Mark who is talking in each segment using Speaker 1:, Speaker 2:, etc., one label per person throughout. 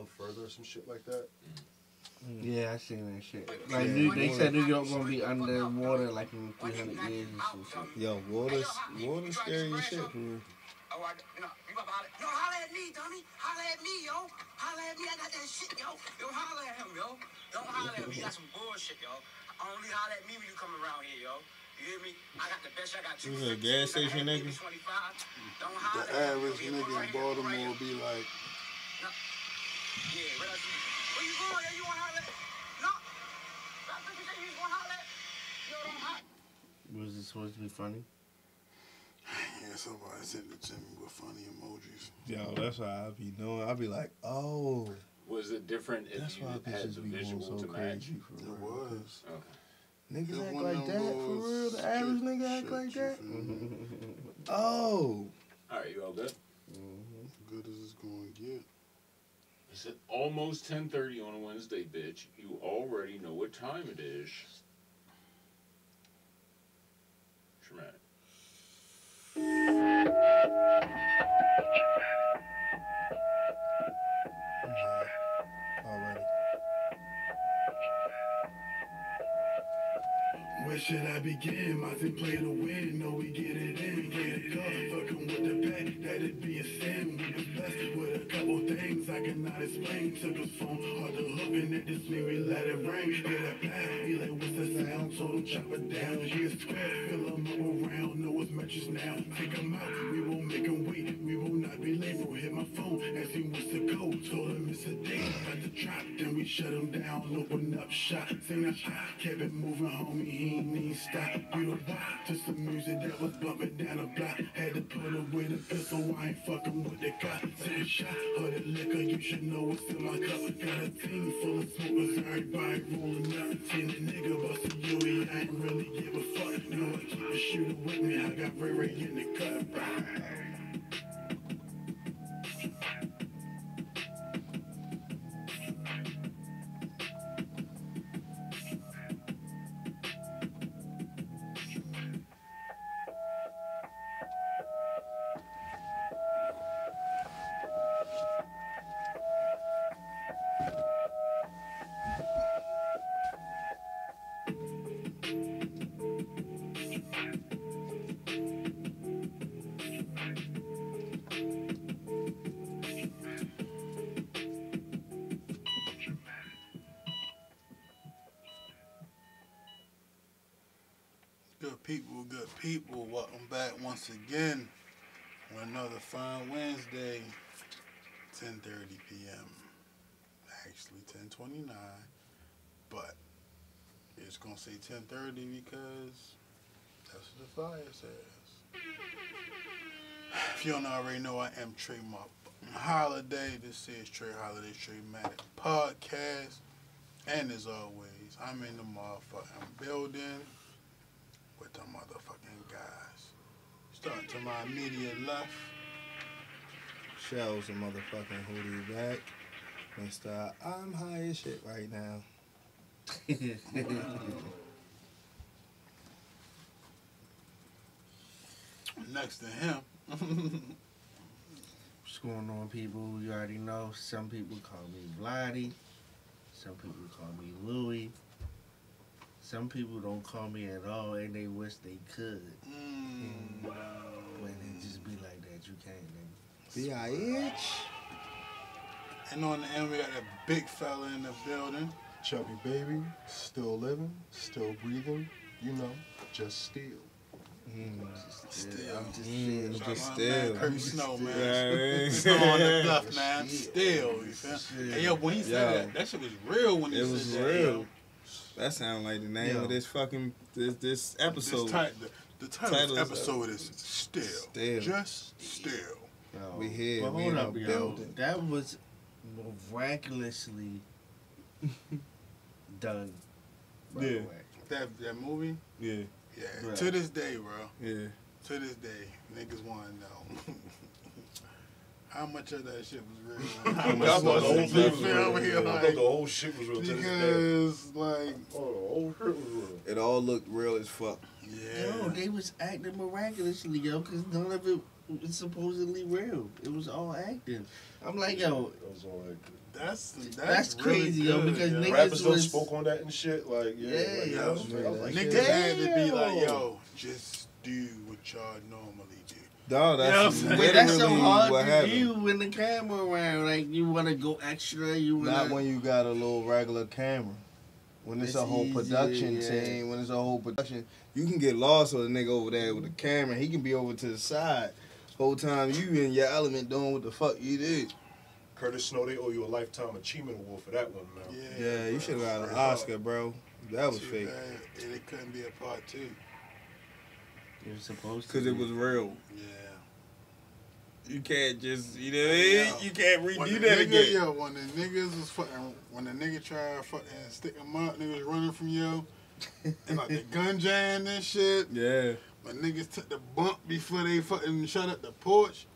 Speaker 1: down further some shit like that. Mm.
Speaker 2: Yeah, I seen that shit. Like New, they said New York gonna be underwater like in 300 years or some shit.
Speaker 3: Yo, water's water's scary as shit. Man. Mm.
Speaker 4: Oh, I, you you about holler. No, holler at me, dummy. Holler at me, yo. Holler at me. I got that shit, yo. Yo, holler at him, yo. Don't holler at me. That's some bullshit, yo. Only holler at me when you come around here, yo. You hear me? I got the best. I got two.
Speaker 3: Who's that, gas station nigga?
Speaker 5: The
Speaker 4: holler at me.
Speaker 5: average nigga in Baltimore be like,
Speaker 4: Yeah, where you? Where you going? Yo, you want to holler? No. Stop thinking that you want to holler. Yo, don't holler.
Speaker 2: Was it supposed to be funny?
Speaker 5: yeah, somebody sent it to me with funny emojis.
Speaker 3: Yo, that's why I be knowing. I be like, oh,
Speaker 6: Was it different if
Speaker 3: that's
Speaker 6: you
Speaker 3: why
Speaker 6: had
Speaker 3: bitches
Speaker 6: the
Speaker 3: be
Speaker 6: visual
Speaker 3: so
Speaker 6: to match?
Speaker 3: crazy for
Speaker 5: It
Speaker 3: real.
Speaker 5: was.
Speaker 6: Okay.
Speaker 3: Niggas
Speaker 5: It
Speaker 3: act like that for real. The average
Speaker 5: shit-
Speaker 3: nigga act like that. Oh,
Speaker 6: All right, you all good?
Speaker 5: Good as it's going to get.
Speaker 6: It's almost 10:30 on a Wednesday, bitch. You already know what time it is. Traumatic.
Speaker 7: Should I begin? Mozzie play to win, no we get it in, get it up. Fucking with the pack, that'd be a sin. We was blessed with a couple things I cannot explain. Took his phone, hard to hook, and at this me we let it ring. Hit a blast, be like, what's the sound? Told him chop it down. He is square, fill him up around, know his matches now. Take him out, we won't make him wait. We will not be late, bro. Hit my phone, asked him what's the code. Told him it's a date, got the trap, then we shut him down. Open up shop, sing a shot, kept it moving, homie. He ain't need stop. The wild to some music that was bumping down the block. Had to put away the pistol, I ain't fucking with the cop. Take a shot the liquor, you should know what's in my cup. Got a team full of smokers, everybody rolling up. Seen a nigga bust a Yui, I ain't really give a fuck. No, I keep a shooter with me, I got Ray Ray in the cut.
Speaker 5: 29, but it's going to say 1030 because that's what the flyer says. If you don't already know, I am Trey Muff Holiday. This is Tra Holiday, Trey Matic Podcast. And as always, I'm in the motherfucking building with the motherfucking guys. Start to my immediate left.
Speaker 3: Shells and motherfucking hoodie back. Mr. I'm high as shit right now.
Speaker 5: Next to him,
Speaker 2: What's going on, people? You already know. Some people call me Blotty. Some people call me Louie. Some people don't call me at all, and they wish they could.
Speaker 5: mm,
Speaker 2: When it just be like that, you can't. nigga.
Speaker 3: B.I.H.
Speaker 5: and on the end we got that big fella in the building.
Speaker 1: Chubby baby, still living, still breathing. You know, just still.
Speaker 5: Still.
Speaker 2: I'm just
Speaker 3: Mm,
Speaker 2: saying.
Speaker 5: Shout
Speaker 3: just
Speaker 5: out my man
Speaker 3: still.
Speaker 5: Curtis Snow, man.
Speaker 3: Yeah,
Speaker 5: Snow on the
Speaker 3: man.
Speaker 5: bluff, man. Still, you feel? Hey, yo, when he said
Speaker 3: Yo.
Speaker 5: that, that shit was real when he
Speaker 3: It
Speaker 5: said
Speaker 3: was
Speaker 5: that.
Speaker 3: real.
Speaker 5: yo.
Speaker 3: That sound like the name
Speaker 2: Yo.
Speaker 3: of this fucking this this episode.
Speaker 5: This ti- the, the title,
Speaker 3: Title
Speaker 5: of this episode is Still.
Speaker 3: Still.
Speaker 5: Just Still.
Speaker 2: Yo,
Speaker 3: We here,
Speaker 2: But
Speaker 3: we
Speaker 2: hold
Speaker 3: in
Speaker 2: up, yo.
Speaker 3: building.
Speaker 2: That was miraculously done. By
Speaker 3: Yeah.
Speaker 2: The way.
Speaker 5: That that movie,
Speaker 3: Yeah,
Speaker 5: yeah.
Speaker 2: Right.
Speaker 5: To this day, bro.
Speaker 3: yeah.
Speaker 5: To this day, niggas want to know how much of that shit was real. How
Speaker 1: I
Speaker 5: much
Speaker 1: thought the
Speaker 5: was
Speaker 1: whole
Speaker 5: it?
Speaker 1: thing was
Speaker 5: feel
Speaker 1: real.
Speaker 5: me?
Speaker 1: I thought the whole shit was real. to
Speaker 5: because like,
Speaker 1: Oh, the whole shit was real.
Speaker 3: It all looked real as fuck.
Speaker 5: yeah.
Speaker 2: Yo, they was acting miraculously, yo, because none of it was supposedly real. It was all acting. I'm like, yo,
Speaker 1: That was all right.
Speaker 5: That's that's,
Speaker 2: That's
Speaker 5: really
Speaker 2: crazy, yo, because
Speaker 5: yo.
Speaker 2: niggas
Speaker 8: Rappers don't
Speaker 2: was-
Speaker 8: spoke on that and shit. Like, yeah,
Speaker 2: Yeah,
Speaker 8: like,
Speaker 2: yo.
Speaker 8: I was- I was like,
Speaker 5: Niggas
Speaker 8: yeah.
Speaker 5: had to be like, yo, just do what y'all normally do.
Speaker 3: Dog,
Speaker 5: You know
Speaker 3: that's
Speaker 5: what I'm saying?
Speaker 2: But that's so hard
Speaker 3: what
Speaker 2: to
Speaker 3: happened.
Speaker 2: do when the camera around. Like you want to go extra. You want
Speaker 3: Not when you got a little regular camera. When it's,
Speaker 2: It's
Speaker 3: a whole
Speaker 2: easier,
Speaker 3: production
Speaker 2: yeah.
Speaker 3: team, when it's a whole production, you can get lost with a nigga over there with the camera. He can be over to the side. Whole time you in your element doing what the fuck you did.
Speaker 8: Curtis Snow, they owe you a lifetime achievement award for that one, man.
Speaker 5: Yeah,
Speaker 3: Yeah, you should have got an Oscar, bro. That was
Speaker 5: Too
Speaker 3: fake.
Speaker 5: bad, And it couldn't be a part two.
Speaker 2: It was supposed to.
Speaker 3: Cause it was real.
Speaker 5: Yeah.
Speaker 3: You can't just, you know what I mean?
Speaker 5: Yeah.
Speaker 3: You can't redo that
Speaker 5: nigga,
Speaker 3: again.
Speaker 5: Yo, when the niggas was fucking, when the nigga tried fucking stick him up, niggas running from yo, and like the gun jam and shit.
Speaker 3: Yeah.
Speaker 5: When niggas took the bump before they fucking shut up the porch.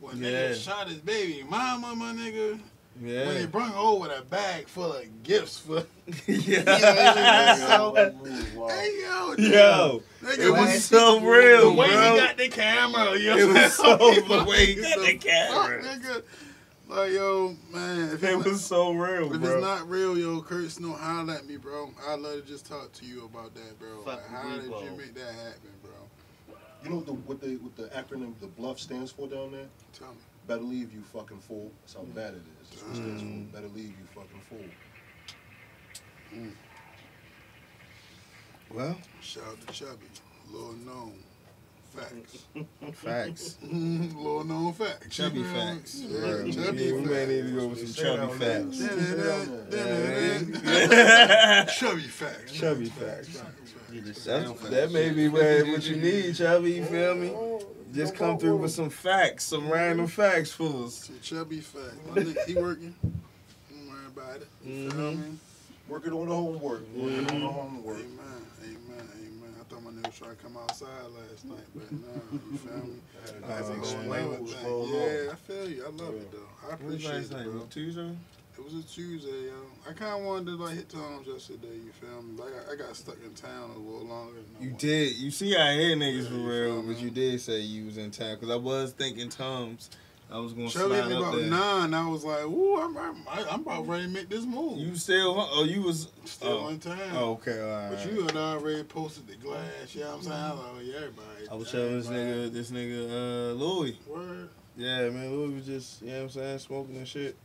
Speaker 5: When
Speaker 3: Yeah.
Speaker 5: nigga shot his baby mama, my nigga. When
Speaker 3: Yeah.
Speaker 5: they brought over a bag full of gifts for.
Speaker 3: yeah.
Speaker 5: so, hey yo,
Speaker 3: Yo,
Speaker 5: nigga,
Speaker 3: it
Speaker 5: when-
Speaker 3: was so real.
Speaker 5: the
Speaker 3: real,
Speaker 5: way
Speaker 3: bro.
Speaker 5: he got the camera, yo.
Speaker 3: It was so the way he
Speaker 5: What
Speaker 3: got the camera.
Speaker 5: Fuck, nigga. Like yo, man, if
Speaker 3: It was so real,
Speaker 5: If
Speaker 3: bro.
Speaker 5: it's not real, yo, Kurt Snow, holler at me, bro. I'd love to just talk to you about that, bro.
Speaker 2: Fuck
Speaker 5: Like, how did you make that happen, bro?
Speaker 8: You know what the, what the what the acronym the bluff stands for down there?
Speaker 5: Tell me.
Speaker 8: Better leave you fucking fool. That's how bad it is. That's what it stands
Speaker 3: Mm.
Speaker 8: for. Better leave you fucking fool.
Speaker 3: well,
Speaker 5: Shout out to Chubby. Little known facts.
Speaker 3: facts.
Speaker 5: Little known facts.
Speaker 3: Chubby facts.
Speaker 5: Yeah,
Speaker 3: Bro.
Speaker 5: chubby
Speaker 3: Yeah, we may need to go with
Speaker 8: They
Speaker 3: some
Speaker 8: say
Speaker 3: chubby
Speaker 8: down there.
Speaker 3: facts.
Speaker 8: They say down there.
Speaker 5: Chubby facts.
Speaker 3: Chubby facts.
Speaker 5: Facts.
Speaker 2: Need a
Speaker 3: That's,
Speaker 2: sound
Speaker 3: that may be where what you need, Chubby. You feel me? Just come through with some facts, some random facts for us.
Speaker 5: Chubby facts. My nigga, he working. Don't worry about it. You feel
Speaker 3: Mhm.
Speaker 5: me?
Speaker 8: Working on the homework. Working on the homework.
Speaker 5: Amen. Amen. Amen. I thought my nigga was trying to come outside last night, but no, you feel me?
Speaker 8: I had to
Speaker 5: That's
Speaker 8: explain
Speaker 5: another
Speaker 8: what was
Speaker 5: thing.
Speaker 8: going on.
Speaker 5: Yeah, I feel you. I love it though. I
Speaker 3: What was
Speaker 5: appreciate
Speaker 3: last
Speaker 5: it,
Speaker 3: night?
Speaker 5: bro.
Speaker 3: Tuesday?
Speaker 5: It was a Tuesday, yo. I kind of wanted to like hit Tom's yesterday. You feel me? Like I, I got stuck in town a little longer. Than
Speaker 3: You did. You see, I hear niggas
Speaker 5: Yeah,
Speaker 3: for real, but
Speaker 5: me?
Speaker 3: you did say you was in town because I was thinking Tom's. I was gonna
Speaker 5: Shelly
Speaker 3: slide
Speaker 5: about
Speaker 3: there.
Speaker 5: nine. I was like, "Ooh, I'm, I'm, I'm about ready to make this move."
Speaker 3: You still? Oh, you was.
Speaker 5: still
Speaker 3: oh.
Speaker 5: in town.
Speaker 3: Oh, okay, all right.
Speaker 5: But you had already posted the glass. You know what I'm saying? I was like, oh, yeah, everybody.
Speaker 3: I was showing this nigga, this nigga, uh, Louis.
Speaker 5: Word.
Speaker 3: Yeah, man, Louis was just, you know what I'm saying, smoking and shit.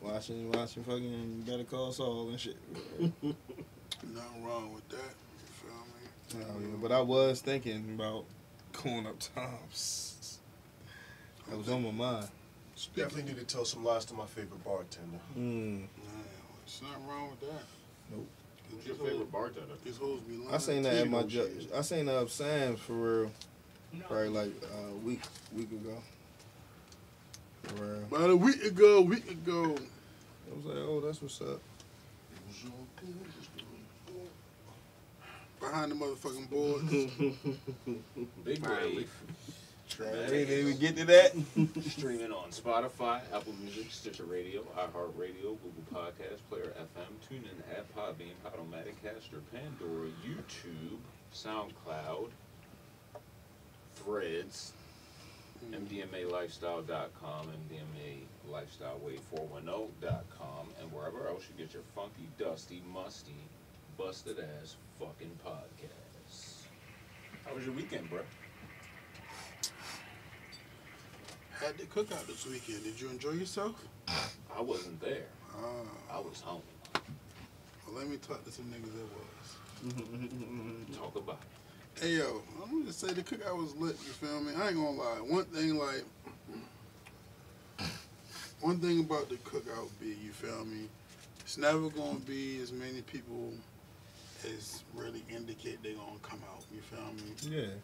Speaker 3: Watching, watching fucking Better Call Saul and shit.
Speaker 5: Nothing wrong with that. You feel me?
Speaker 3: Oh, yeah, but I was thinking about going up Tom's. That was on my mind.
Speaker 8: Definitely need to tell some lies to my favorite bartender.
Speaker 3: Mm.
Speaker 5: Nah, there's nothing wrong with that.
Speaker 3: Nope.
Speaker 6: Who's your favorite bartender?
Speaker 5: These hoes be lying.
Speaker 3: I seen that at my jo- I seen that up Sam's for real. Probably like uh, a week week ago. For real.
Speaker 5: About a week ago, week ago.
Speaker 3: I was like, oh, that's what's up.
Speaker 5: Behind the motherfucking boards.
Speaker 6: Big Wave.
Speaker 3: Hey, did we get to that?
Speaker 6: Streaming on Spotify, Apple Music, Stitcher Radio, iHeartRadio, Google Podcast, Player FM, TuneIn app, Podbean, Podomatic, Caster, Pandora, YouTube, SoundCloud, Threads, MDMALifestyle.com, MDMALifestyleWave410.com, and wherever else you get your funky, dusty, musty, busted ass fucking podcasts. How was your weekend, bro?
Speaker 5: Had the cookout this weekend. Did you enjoy yourself?
Speaker 6: I wasn't there.
Speaker 5: Ah,
Speaker 6: I was home.
Speaker 5: well, let me talk to some niggas that was.
Speaker 6: Talk about it.
Speaker 5: Hey yo, I'm gonna just say the cookout was lit. You feel me? I ain't gonna lie. One thing like, one thing about the cookout be, you feel me? It's never gonna be as many people as really indicate they gonna come out. You feel me?
Speaker 3: Yeah.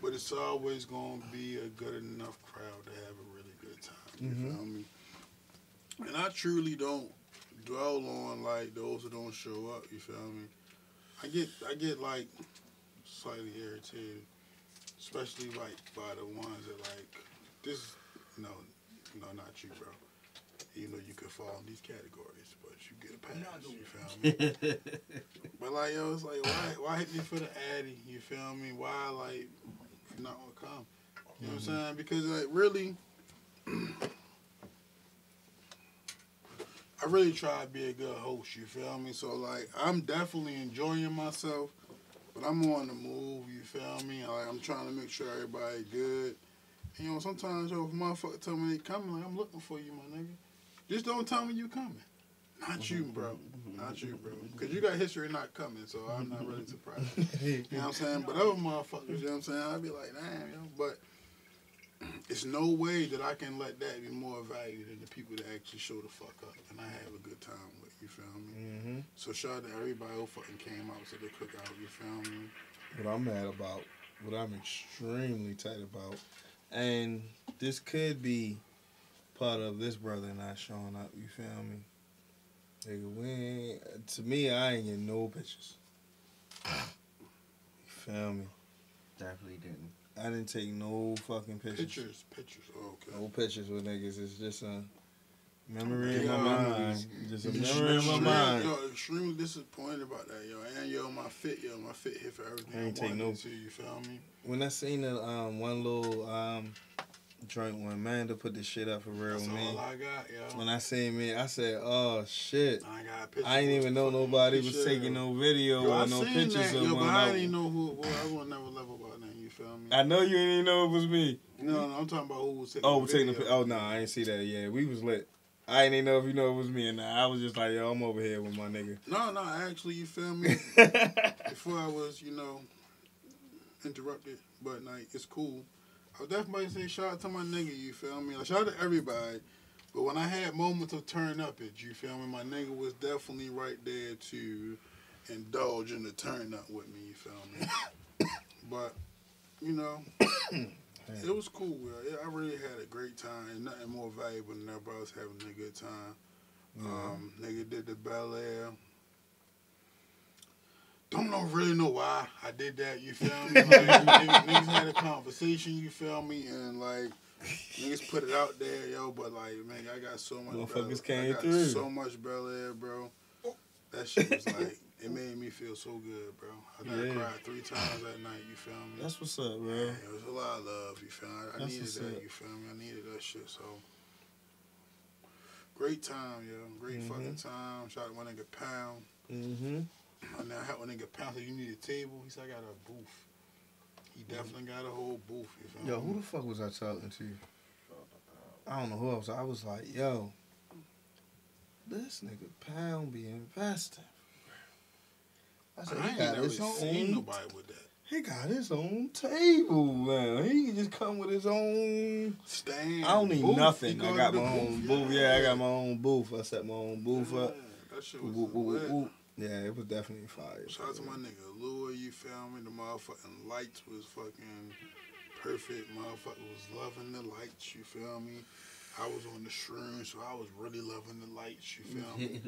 Speaker 5: But it's always gonna be a good enough crowd to have a really good time. You
Speaker 3: Mhm.
Speaker 5: feel me? And I truly don't dwell on like those who don't show up. You feel me? I get I get like slightly irritated, especially like by the ones that like this. No, no, not you, bro. You know you could fall in these categories, but you get a pass. You feel me? But like yo, it's like why why hit me for the addy? You feel me? Why like not gonna come? You know what I'm mm-hmm. saying? Because like really, I really try to be a good host. You feel me? So like, I'm definitely enjoying myself, but I'm on the move. You feel me? Like, I'm trying to make sure everybody good. And, you know, sometimes yo, if motherfucker tell me they coming, like I'm looking for you, my nigga. Just don't tell me you coming. Not mm-hmm. you, bro. Mm-hmm. Not you, bro. Mm-hmm. Because you got history not coming, so I'm not really surprised. You know what I'm saying? But other motherfuckers, you know what I'm saying? I'd be like, damn, yo. But it's no way that I can let that be more valued than the people that actually show the fuck up and I have a good time with. You feel me?
Speaker 3: Mm-hmm.
Speaker 5: So shout out to everybody who fucking came out to the cookout. You feel me?
Speaker 3: What I'm mad about, what I'm extremely tight about, and this could be part of this brother not showing up. You feel me? Nigga, we ain't, to me, I ain't getting no pictures. You feel me?
Speaker 2: Definitely didn't.
Speaker 3: I didn't take no fucking pictures.
Speaker 5: Pictures, pictures. Oh, okay.
Speaker 3: No pictures with niggas. It's just a memory in my mind. Just a memory in my mind.
Speaker 5: Yo, extremely disappointed about that, yo. And yo, my fit, yo, my fit hit for everything.
Speaker 3: I ain't
Speaker 5: I
Speaker 3: take no-
Speaker 5: to, you feel me?
Speaker 3: When I seen the um, one little um, joint when Amanda put this shit up for real
Speaker 5: That's
Speaker 3: with me.
Speaker 5: all I got, yo.
Speaker 3: When I seen me, I said, "Oh shit!"
Speaker 5: I got.
Speaker 3: I ain't even know nobody was
Speaker 5: Shit.
Speaker 3: taking no video
Speaker 5: Yo, I
Speaker 3: or no pictures
Speaker 5: that,
Speaker 3: of
Speaker 5: yo,
Speaker 3: one.
Speaker 5: but I
Speaker 3: I,
Speaker 5: didn't know who it was. I would never level about that. You feel me?
Speaker 3: I know you didn't even know it was me.
Speaker 5: no, no, I'm talking about who was taking
Speaker 3: Oh,
Speaker 5: the
Speaker 3: taking the. Oh no, I ain't see that. Yeah, we was lit. I ain't even know if you know it was me or not. I was just like, yo, I'm over here with my nigga.
Speaker 5: No, no, actually, you feel me? Before I was, you know, interrupted, but like it's cool. I would definitely say shout out to my nigga. You feel me? Like, shout out to everybody. But when I had moments of turn up it, you feel me? My nigga was definitely right there to indulge in the turn up with me. You feel me? but you know, it was cool. yo. I really had a great time. And nothing more valuable than everybody was having a good time. Um, nigga did the Belaire. Don't know really know why I did that. You feel me? Like, niggas, niggas had a conversation. You feel me? And like niggas put it out there, yo. But like, man, I got so much.
Speaker 3: Motherfuckers
Speaker 5: Bel-
Speaker 3: came
Speaker 5: I got
Speaker 3: through.
Speaker 5: So much Belaire, bro. That shit was like, it made me feel so good, bro. I
Speaker 3: Yeah.
Speaker 5: I cried three times that night. You feel me?
Speaker 3: That's what's up, bro.
Speaker 5: Yeah, it was a lot of love. You feel me? I, I
Speaker 3: That's
Speaker 5: needed that.
Speaker 3: up.
Speaker 5: You feel me? I needed that shit. So great time, yo. Great
Speaker 3: Mhm.
Speaker 5: fucking time. Shout out to my nigga Pound.
Speaker 3: Mm-hmm.
Speaker 5: I had one nigga Pound said, "You need a table." He said, "I got a booth." He definitely got a whole booth. You feel
Speaker 3: Yo, who the fuck was I talking to? I don't know who else. I was like, yo, this nigga Pound be investing. I said,
Speaker 5: I
Speaker 3: he
Speaker 5: ain't
Speaker 3: got his
Speaker 5: seen
Speaker 3: own.
Speaker 5: nobody with that
Speaker 3: He got his own table now. He can just come with his own.
Speaker 5: stand.
Speaker 3: I don't need
Speaker 5: booth.
Speaker 3: Nothing. I got my own
Speaker 5: booth.
Speaker 3: booth. Yeah, I got my own booth. I set my own booth up.
Speaker 5: Yeah, That shit was.
Speaker 3: Yeah, it was definitely fire.
Speaker 5: Shout out to my nigga Louis, you feel me? The motherfucking lights was fucking perfect. Motherfucker was loving the lights, you feel me? I was on the shrooms, so I was really loving the lights, you feel me?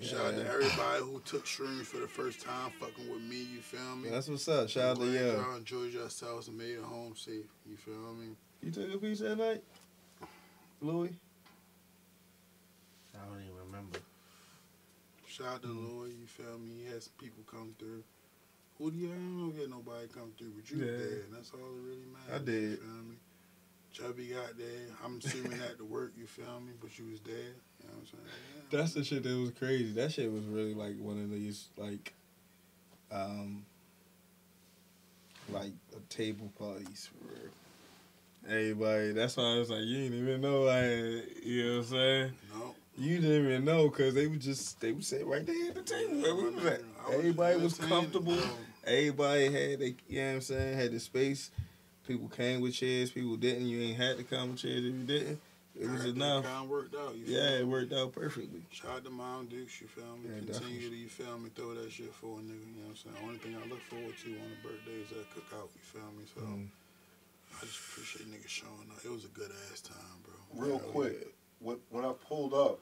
Speaker 5: Shout out to everybody who took shrooms for the first time fucking with me, you feel me?
Speaker 3: That's what's up. Shout out to you.
Speaker 5: Y'all enjoyed yourselves and made it home safe, you feel me?
Speaker 3: You took a piece that night, Louis?
Speaker 2: I don't even remember.
Speaker 5: Shout out to mm. Louis, you feel me? He had some people come through. Who do you, I don't get nobody come through, but you
Speaker 3: Yeah.
Speaker 5: was there, and that's all that really matters.
Speaker 3: I did.
Speaker 5: You feel me? Chubby got there. I'm assuming that to work, you feel me? But you was there. You know what I'm saying? Yeah.
Speaker 3: That's the shit that was crazy. That shit was really like one of these like um like a table parties for. Everybody, that's why I was like, you didn't even know had, you know what I'm saying?
Speaker 5: no.
Speaker 3: You didn't even know because they would just, they would sit right there at the table where we was at. Everybody was comfortable. Everybody had, they, you know what I'm saying, had the space. People came with chairs, people didn't. You ain't had to come with chairs if you didn't. It was
Speaker 5: Everything
Speaker 3: enough.
Speaker 5: Kind of worked out. You feel
Speaker 3: Yeah,
Speaker 5: me?
Speaker 3: it worked out perfectly.
Speaker 5: Shout out to Mom Dukes, you feel me?
Speaker 3: Yeah,
Speaker 5: Continue
Speaker 3: definitely.
Speaker 5: to, you feel me, throw that shit for a nigga, you know what I'm saying? The only thing I look forward to on the birthday is that cookout, you feel me? So
Speaker 3: Mm.
Speaker 5: I just appreciate niggas showing up. It was a good ass time, bro.
Speaker 8: Real quick, when, when I pulled up,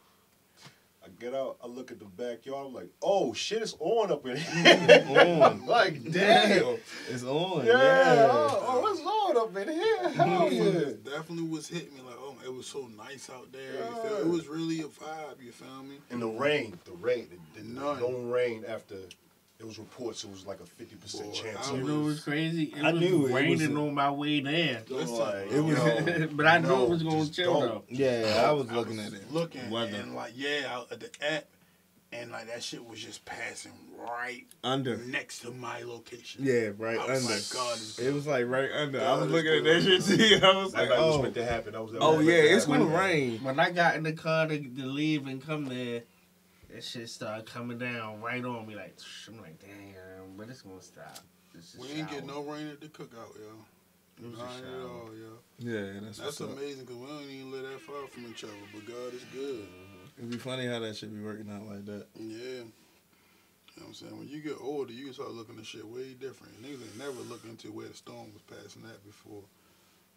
Speaker 8: I get out, I look at the backyard, I'm like, oh shit, it's on up in here.
Speaker 3: On.
Speaker 8: Like, damn.
Speaker 3: It's on.
Speaker 8: Yeah,
Speaker 3: Yeah.
Speaker 8: Oh, oh, it's on up in here. Hell yeah.
Speaker 5: It definitely was hitting me like, oh, it was so nice out there. You feel? It was really a vibe. You feel me?
Speaker 8: And the rain, the rain, the, the,
Speaker 5: None.
Speaker 8: no rain after it was reports it was like a fifty percent
Speaker 5: Boy,
Speaker 8: chance.
Speaker 5: I
Speaker 2: You
Speaker 8: of
Speaker 2: know what's crazy? It
Speaker 3: I
Speaker 2: was
Speaker 3: knew it. It
Speaker 2: raining
Speaker 3: was-
Speaker 2: on my way there.
Speaker 8: Like,
Speaker 3: It was-
Speaker 8: yo,
Speaker 2: but I knew it was gonna
Speaker 8: just
Speaker 2: chill
Speaker 8: don't.
Speaker 2: though.
Speaker 3: Yeah, I was
Speaker 5: I
Speaker 3: looking
Speaker 5: was
Speaker 3: at it.
Speaker 5: looking
Speaker 3: Weather.
Speaker 5: and like yeah, I- at the app, and like that shit was just passing right
Speaker 3: Under.
Speaker 5: next to my location.
Speaker 3: Yeah, right
Speaker 5: I was
Speaker 3: under.
Speaker 5: like, God is
Speaker 3: it was like right under. I was
Speaker 5: is
Speaker 3: looking at that shit too. I was oh.
Speaker 8: That
Speaker 3: like,
Speaker 8: night was
Speaker 3: oh,
Speaker 8: meant to happen. I was oh, that
Speaker 3: oh yeah, it's gonna rain.
Speaker 2: When I got in the car to, to leave and come there, that shit started coming down right on me. Like I'm like, damn, but it's gonna stop. It's
Speaker 5: We ain't get no rain at the cookout, yo.
Speaker 2: It was a
Speaker 5: Not at all, yo.
Speaker 3: Yeah, that's,
Speaker 5: That's
Speaker 3: what's up.
Speaker 5: amazing because we don't even live that far from each other, but God is good. Mm-hmm.
Speaker 3: It'd be funny how that should be working out like that.
Speaker 5: Yeah. You know what I'm saying? When you get older, you can start looking at shit way different. Niggas ain't never looked into where the storm was passing that before.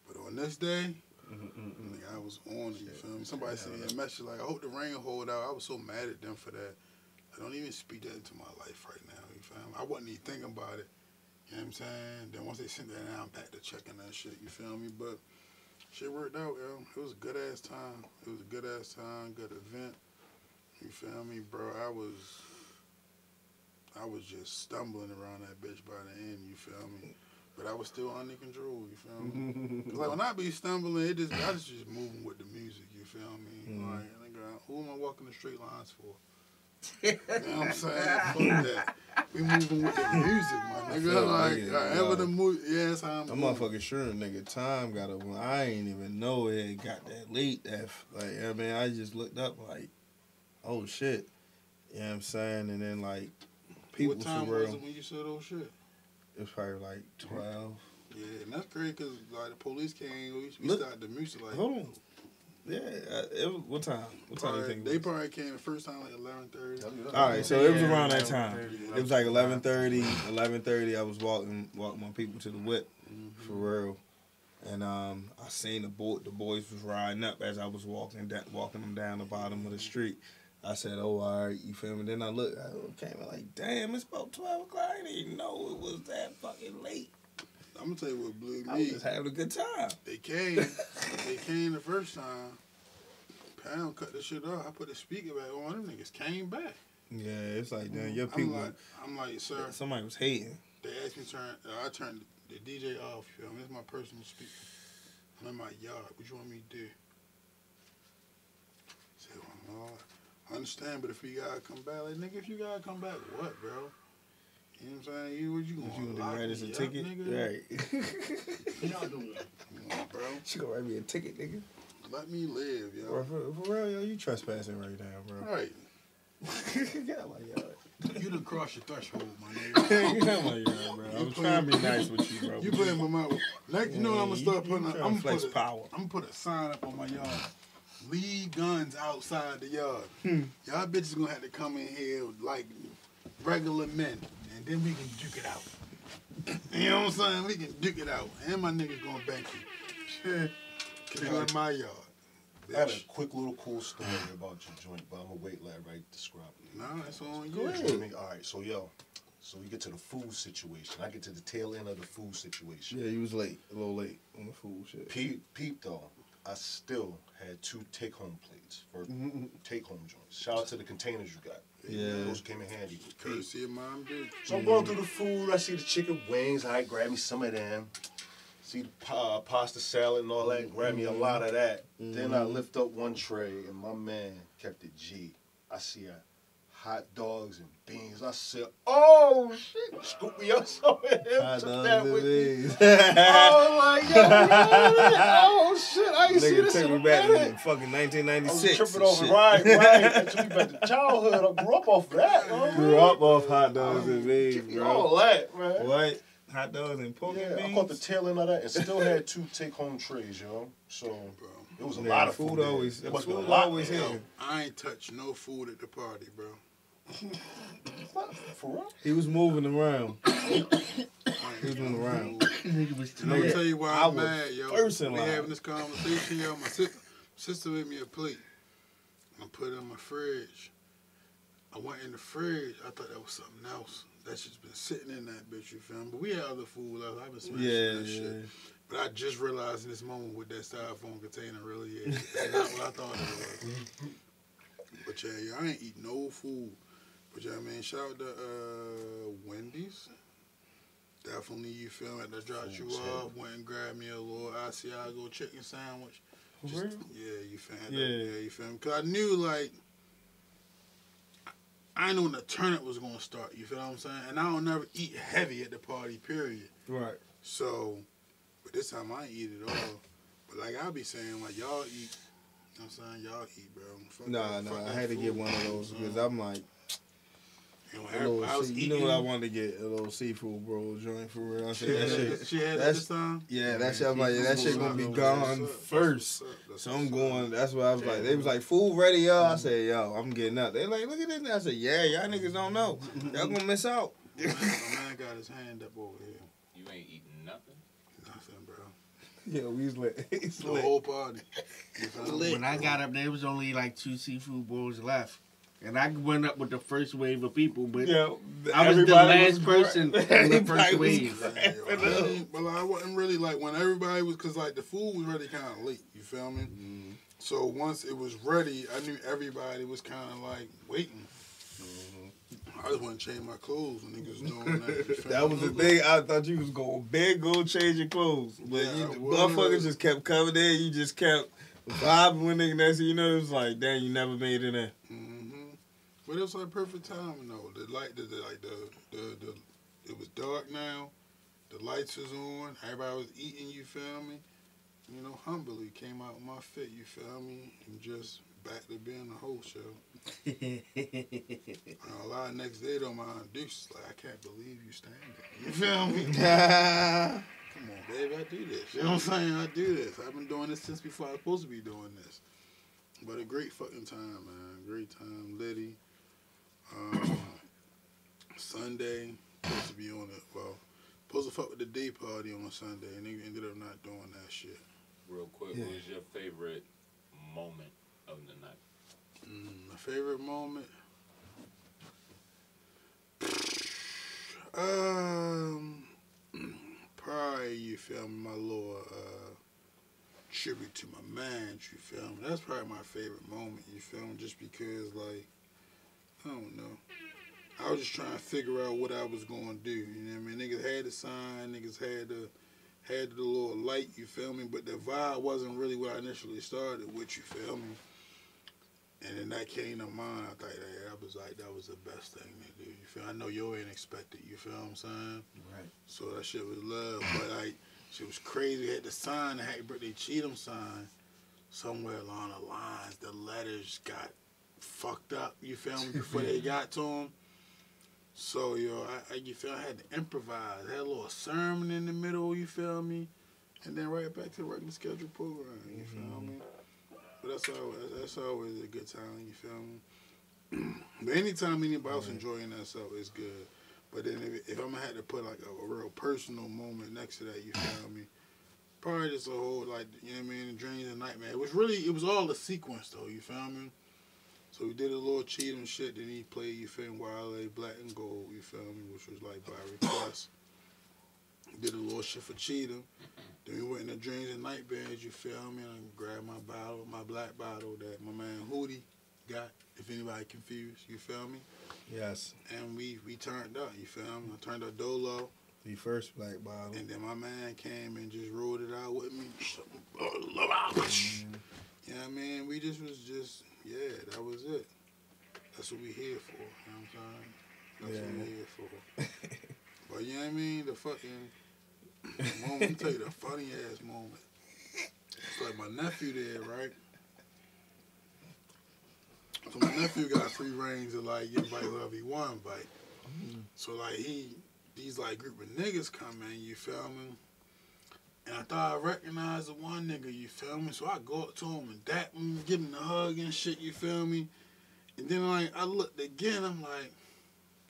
Speaker 5: But on this day, Mm-hmm.
Speaker 2: Mm-mm-mm.
Speaker 5: nigga, I was on it, you feel me? Somebody sent me a message like, I hope the rain hold out. I was so mad at them for that. I don't even speak that into my life right now, you feel me? I wasn't even thinking about it. You know what I'm saying? Then once they sent that out, I'm back to checking that shit, you feel me? But shit worked out, yo. It was a good ass time. It was a good ass time, good event. You feel me, bro? I was I was just stumbling around that bitch by the end, you feel me? But I was still under control, you feel me? 'Cause, like when I be stumbling, it just I just just moving with the music, you feel me?
Speaker 3: Mhm.
Speaker 5: Like nigga, who am I walking the straight lines for? you know what I'm saying? Fuck that. We moving with the music, my
Speaker 3: I feel
Speaker 5: nigga.
Speaker 3: like
Speaker 5: Like,
Speaker 3: it,
Speaker 5: however
Speaker 3: yo.
Speaker 5: the movie, yeah, that's how I'm
Speaker 3: That
Speaker 5: moving.
Speaker 3: motherfucking sure nigga time got up. I ain't even know it got that late. That f- like I mean, I just looked up like, oh shit. You know what I'm saying? And then like people
Speaker 5: What time
Speaker 3: for
Speaker 5: was it when you said oh shit?
Speaker 3: It was probably like twelve.
Speaker 5: Yeah, and that's crazy because like the police came, we, we
Speaker 3: Look-
Speaker 5: started the music like.
Speaker 3: Hold on. Yeah, uh, it was, what time? What time do you think?
Speaker 5: they probably came the first time like eleven thirty.
Speaker 3: All right, so it was
Speaker 2: Yeah,
Speaker 3: around that time. It was like 11:30, 11:30. I was walking, walking my people to the whip for real, and um, I seen the boy, the boys was riding up as I was walking, down, walking them down the bottom of the street. I said, "Oh, all right, you feel me?" Then I looked, I came in like, "Damn, it's about 12 o'clock. I didn't know it was that fucking late."
Speaker 5: I'm gonna tell you what blew me.
Speaker 3: I was just having a good time.
Speaker 5: They came, they came the first time. Pound cut the shit off. I put the speaker back on. Them niggas came back.
Speaker 3: Yeah, it's like, damn, your people.
Speaker 5: I'm like, I'm like, sir.
Speaker 3: somebody was hating.
Speaker 5: They asked me to turn. Uh, I turned the DJ off. You feel me? It's my personal speaker. I'm in my yard. What you want me to do? I said, well, no, I understand, but if you gotta come back, like nigga, if you gotta come back, what, bro? You know what I'm saying? You what you gonna
Speaker 3: you want
Speaker 5: lock
Speaker 3: to write us a
Speaker 5: me up,
Speaker 3: ticket,
Speaker 5: nigga?
Speaker 3: right?
Speaker 4: Y'all doing?
Speaker 5: Come on, bro.
Speaker 3: she gonna write me a ticket, nigga.
Speaker 5: Let me live,
Speaker 3: Bro,
Speaker 5: yo.
Speaker 3: for, for real, yo, you trespassing right now, bro.
Speaker 5: All right,
Speaker 3: Get out my yard.
Speaker 5: you done crossed your threshold, my nigga.
Speaker 3: Get out my yard, bro. I'm trying to be nice with you, bro.
Speaker 5: You playing my mouth. Next, you know what I'm gonna start
Speaker 3: you-
Speaker 5: putting.
Speaker 3: you
Speaker 5: up-
Speaker 3: tryna
Speaker 5: I'm gonna
Speaker 3: flex
Speaker 5: put a,
Speaker 3: power.
Speaker 5: I'm gonna put a sign up on my yard. Leave guns outside the yard.
Speaker 3: Hmm.
Speaker 5: Y'all bitches gonna have to come in here like regular men, and then we can duke it out. you know what I'm saying? We can duke it out, and my niggas gonna bank you. Cause you in my yard.
Speaker 8: I had a quick little cool story about your joint, but I'm gonna wait let right describe it.
Speaker 5: Nah, that's on
Speaker 3: Go
Speaker 5: you.
Speaker 3: ahead.
Speaker 8: You know what I mean? All right, so yo, so we get to the food situation. I get to the tail end of the food situation.
Speaker 3: Yeah, you was late, a little late on the food shit.
Speaker 8: Peep, peep though, I still had two take home plates for mm-hmm. take home joints. Shout out to the containers you got.
Speaker 3: Yeah.
Speaker 8: Those came in handy.
Speaker 5: Courtesy of mom, dude.
Speaker 8: So I'm going through the food. I see the chicken wings. I grab me some of them. See the pa- pasta salad and all that. Grab me a mm-hmm. lot of that. Then I mm-hmm. lift up one tray, and my man kept it G. I see a hot dogs and beans. I said, "Oh shit!" Scoop me up some of them.
Speaker 3: Hot
Speaker 8: Took
Speaker 3: dogs
Speaker 8: that
Speaker 3: and
Speaker 8: with me.
Speaker 3: beans.
Speaker 8: Oh my god! Oh shit! I ain't see
Speaker 3: Nigga
Speaker 8: this
Speaker 3: took
Speaker 8: in
Speaker 3: me
Speaker 8: a
Speaker 3: back
Speaker 8: minute.
Speaker 3: to fucking
Speaker 8: I was
Speaker 3: 1996.
Speaker 8: tripping
Speaker 3: and
Speaker 8: over
Speaker 3: shit.
Speaker 8: right, right. That took me back to childhood. I grew up off of that. oh,
Speaker 3: Grew up off hot dogs and oh, beans, bro.
Speaker 8: All
Speaker 3: bro.
Speaker 8: that, man.
Speaker 3: What? Hot dogs and pork
Speaker 8: Yeah,
Speaker 3: and
Speaker 8: I caught the tail end of that and still had two take home trays, yo. So
Speaker 5: Bro,
Speaker 8: it was a
Speaker 3: Yeah,
Speaker 8: lot of
Speaker 3: food
Speaker 8: food.
Speaker 3: always-
Speaker 8: It was a lot
Speaker 3: always
Speaker 8: there.
Speaker 3: hitting.
Speaker 5: I ain't touched no food at the party, bro.
Speaker 8: What? For?
Speaker 3: He was moving around. He was moving around.
Speaker 2: Nigga was
Speaker 5: Let me tell you why I'm mad, yo.
Speaker 3: in
Speaker 5: we having this conversation, yo. My sister, sister made me a plate. I put it in my fridge. I went in the fridge. I thought that was something else. That's just been sitting in that bitch, you feel me? But we had other food left. I've been smashing
Speaker 3: Yeah,
Speaker 5: that
Speaker 3: yeah.
Speaker 5: shit. But I just realized in this moment what that styrofoam container really is. It's not what I thought it was. But yeah, yo, I ain't eat no food But yeah, I mean, shout out to uh, Wendy's. Definitely, you feel me? That dropped you off. Went and grabbed me a little Asiago chicken sandwich. Just-
Speaker 3: real?
Speaker 5: Yeah, you feel me?
Speaker 3: Yeah.
Speaker 5: Yeah, you feel me? Because I knew, like, I knew when the tournament was going to start. You feel what I'm saying? And I don't never eat heavy at the party, period.
Speaker 3: Right.
Speaker 5: So, but this time I eat it all. But like I'll be saying, like y'all eat. You know what I'm saying? Y'all eat, bro. Fuck
Speaker 3: Nah, nah. I had to
Speaker 5: food,
Speaker 3: get one of those because? I'm like,
Speaker 5: And when
Speaker 3: a little
Speaker 5: I was
Speaker 3: you
Speaker 5: eating,
Speaker 3: know what I wanted to get? A little seafood bro joint for real. I said
Speaker 5: had,
Speaker 3: that
Speaker 5: that,
Speaker 3: shit.
Speaker 5: she had that
Speaker 3: that's-
Speaker 5: this time.
Speaker 3: Yeah, oh, that shit. I'm like, yeah, that shit gonna be gone first. So I'm going. That's why I was like, they was like, food ready, y'all. I mm-hmm. said, yo, I'm getting up. They like, look at this. I said, yeah, y'all niggas don't know. Y'all gonna miss out.
Speaker 5: My man got his hand up over here.
Speaker 6: You ain't eating nothing.
Speaker 5: Nothing, bro.
Speaker 3: Yeah, we was lit. It's
Speaker 5: The
Speaker 3: lit.
Speaker 5: whole party. You feel?
Speaker 2: When I got up, there was only like two seafood bowls left. And I went up with the first wave of people, but
Speaker 3: Yeah,
Speaker 2: I was the last
Speaker 3: gra-
Speaker 2: person in the first wave.
Speaker 3: grabbing
Speaker 5: Yeah, yo, I
Speaker 3: up.
Speaker 5: but I wasn't really like when everybody was because like the food was ready kind of late. You feel me?
Speaker 3: Mm-hmm.
Speaker 5: So once it was ready, I knew everybody was kind of like waiting.
Speaker 3: Mm-hmm.
Speaker 5: I just want to change my clothes when niggas doing that.
Speaker 3: That was the thing. I thought you was going big, go change your clothes, but
Speaker 5: Yeah,
Speaker 3: you motherfuckers just kept coming in. You just kept vibing with niggas. Next you know, it was like, damn, you never made it in.
Speaker 5: hmm But it was like perfect time, though. The light, the, the like the, the the it was dark now. The lights was on. Everybody was eating. You feel me? You know, humbly came out with my fit. You feel me? And just back to being the host, yo. And a lot of next day though, my Deuce is like, I can't believe you standing. You feel me? Come on, baby, I do this. You know what I'm saying? I do this. I've been doing this since before I was supposed to be doing this. But a great fucking time, man. Great time, Liddy. Um, Sunday, supposed to be on it. Well, supposed to fuck with the day party on a Sunday, and they ended up not doing that shit.
Speaker 6: Real quick,
Speaker 3: Yeah.
Speaker 6: what was your favorite moment of the night?
Speaker 5: Mm, my favorite moment. Um, probably you feel me, my little uh, tribute to my man. You feel me? That's probably my favorite moment. You feel me? Just because, like, I don't know. I was just trying to figure out what I was gonna do. You know what I mean? Niggas had the sign. Niggas had the had the little light. You feel me? But the vibe wasn't really what I initially started with. You feel me? And then that came to mind. I thought hey, that was like that was the best thing to do. You feel? I know you ain't expected. You feel what I'm saying?
Speaker 2: Right.
Speaker 5: So that shit was love. But like, shit was crazy. Had the sign, the Happy Birthday Cheatham sign, somewhere along the lines, the letters got fucked up. You feel me? Before they got to him. So yo, I, I you feel I had to improvise. I had a little sermon in the middle. You feel me? And then right back to the regular schedule program. You feel mm-hmm. me? But that's always that's always a good time. You feel me? but anytime anybody else enjoying themselves is good. But then if, if I'm gonna have to put like a, a real personal moment next to that, you feel me? Probably just a whole like you know what I mean, dreams and nightmare. It was really it was all a sequence though. You feel me? So we did a little Cheatham shit. Then he played you feel me, Wale Black and Gold. You feel me? Which was like by request. Did a little shit for Cheatham. Then we went in the dreams and nightmares. You feel me? And I grabbed my bottle, my black bottle that my man Hootie got. If anybody confused, you feel me?
Speaker 3: Yes,
Speaker 5: And we we turned up. You feel me? I turned up Dolo.
Speaker 3: the first black bottle.
Speaker 5: And then my man came and just rolled it out with me. Mm-hmm. You know what I mean? We just was just, yeah, that was it. That's what we here for. You know what I'm saying? That's what we here for. But you know what I mean? The fucking moment, let me tell you the funny ass moment. It's like my nephew there, right? So my nephew got free reigns to like give bite whoever he want bite. Mm. So like he, these like group of niggas come in, you feel me? And I thought I recognized the one nigga, you feel me? So I go up to him and dap him, give him a hug and shit, you feel me? And then like I looked again, I'm like,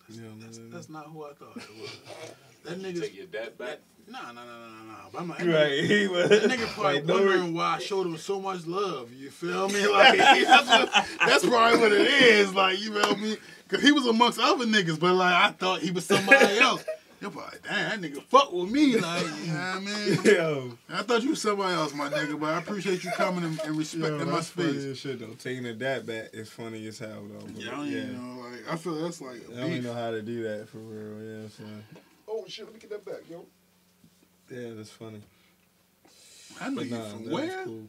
Speaker 5: that's,
Speaker 3: Yeah,
Speaker 5: that's,
Speaker 3: man.
Speaker 5: that's not who I thought it was. That
Speaker 6: nigga
Speaker 5: Take
Speaker 6: your dad back.
Speaker 5: Nah, nah, nah, nah, nah, nah. But I'm like, that nigga-
Speaker 3: Right, he was.
Speaker 5: that nigga probably
Speaker 3: Like, no
Speaker 5: wondering why I showed him so much love. You feel me? Like that's, what, that's probably what it is. Like you feel me? Cause he was amongst other niggas, but like I thought he was somebody else. You're probably damn, that nigga fuck with me, like, you know what I mean?
Speaker 3: Yo,
Speaker 5: I thought you was somebody else, my nigga, but I appreciate you coming and, and
Speaker 3: yo
Speaker 5: respecting my
Speaker 3: that's funny
Speaker 5: space.
Speaker 3: as shit though. Taking it that back is funny as hell though. But
Speaker 5: Yeah, I don't
Speaker 3: yeah.
Speaker 5: even know, like, I feel that's like
Speaker 3: I
Speaker 5: a
Speaker 3: don't even know how to do that for real. Yeah, so
Speaker 8: Oh shit, let me get that back, yo.
Speaker 3: yeah, that's funny.
Speaker 5: I know
Speaker 3: But
Speaker 5: you
Speaker 3: nah,
Speaker 5: from where?
Speaker 3: cool.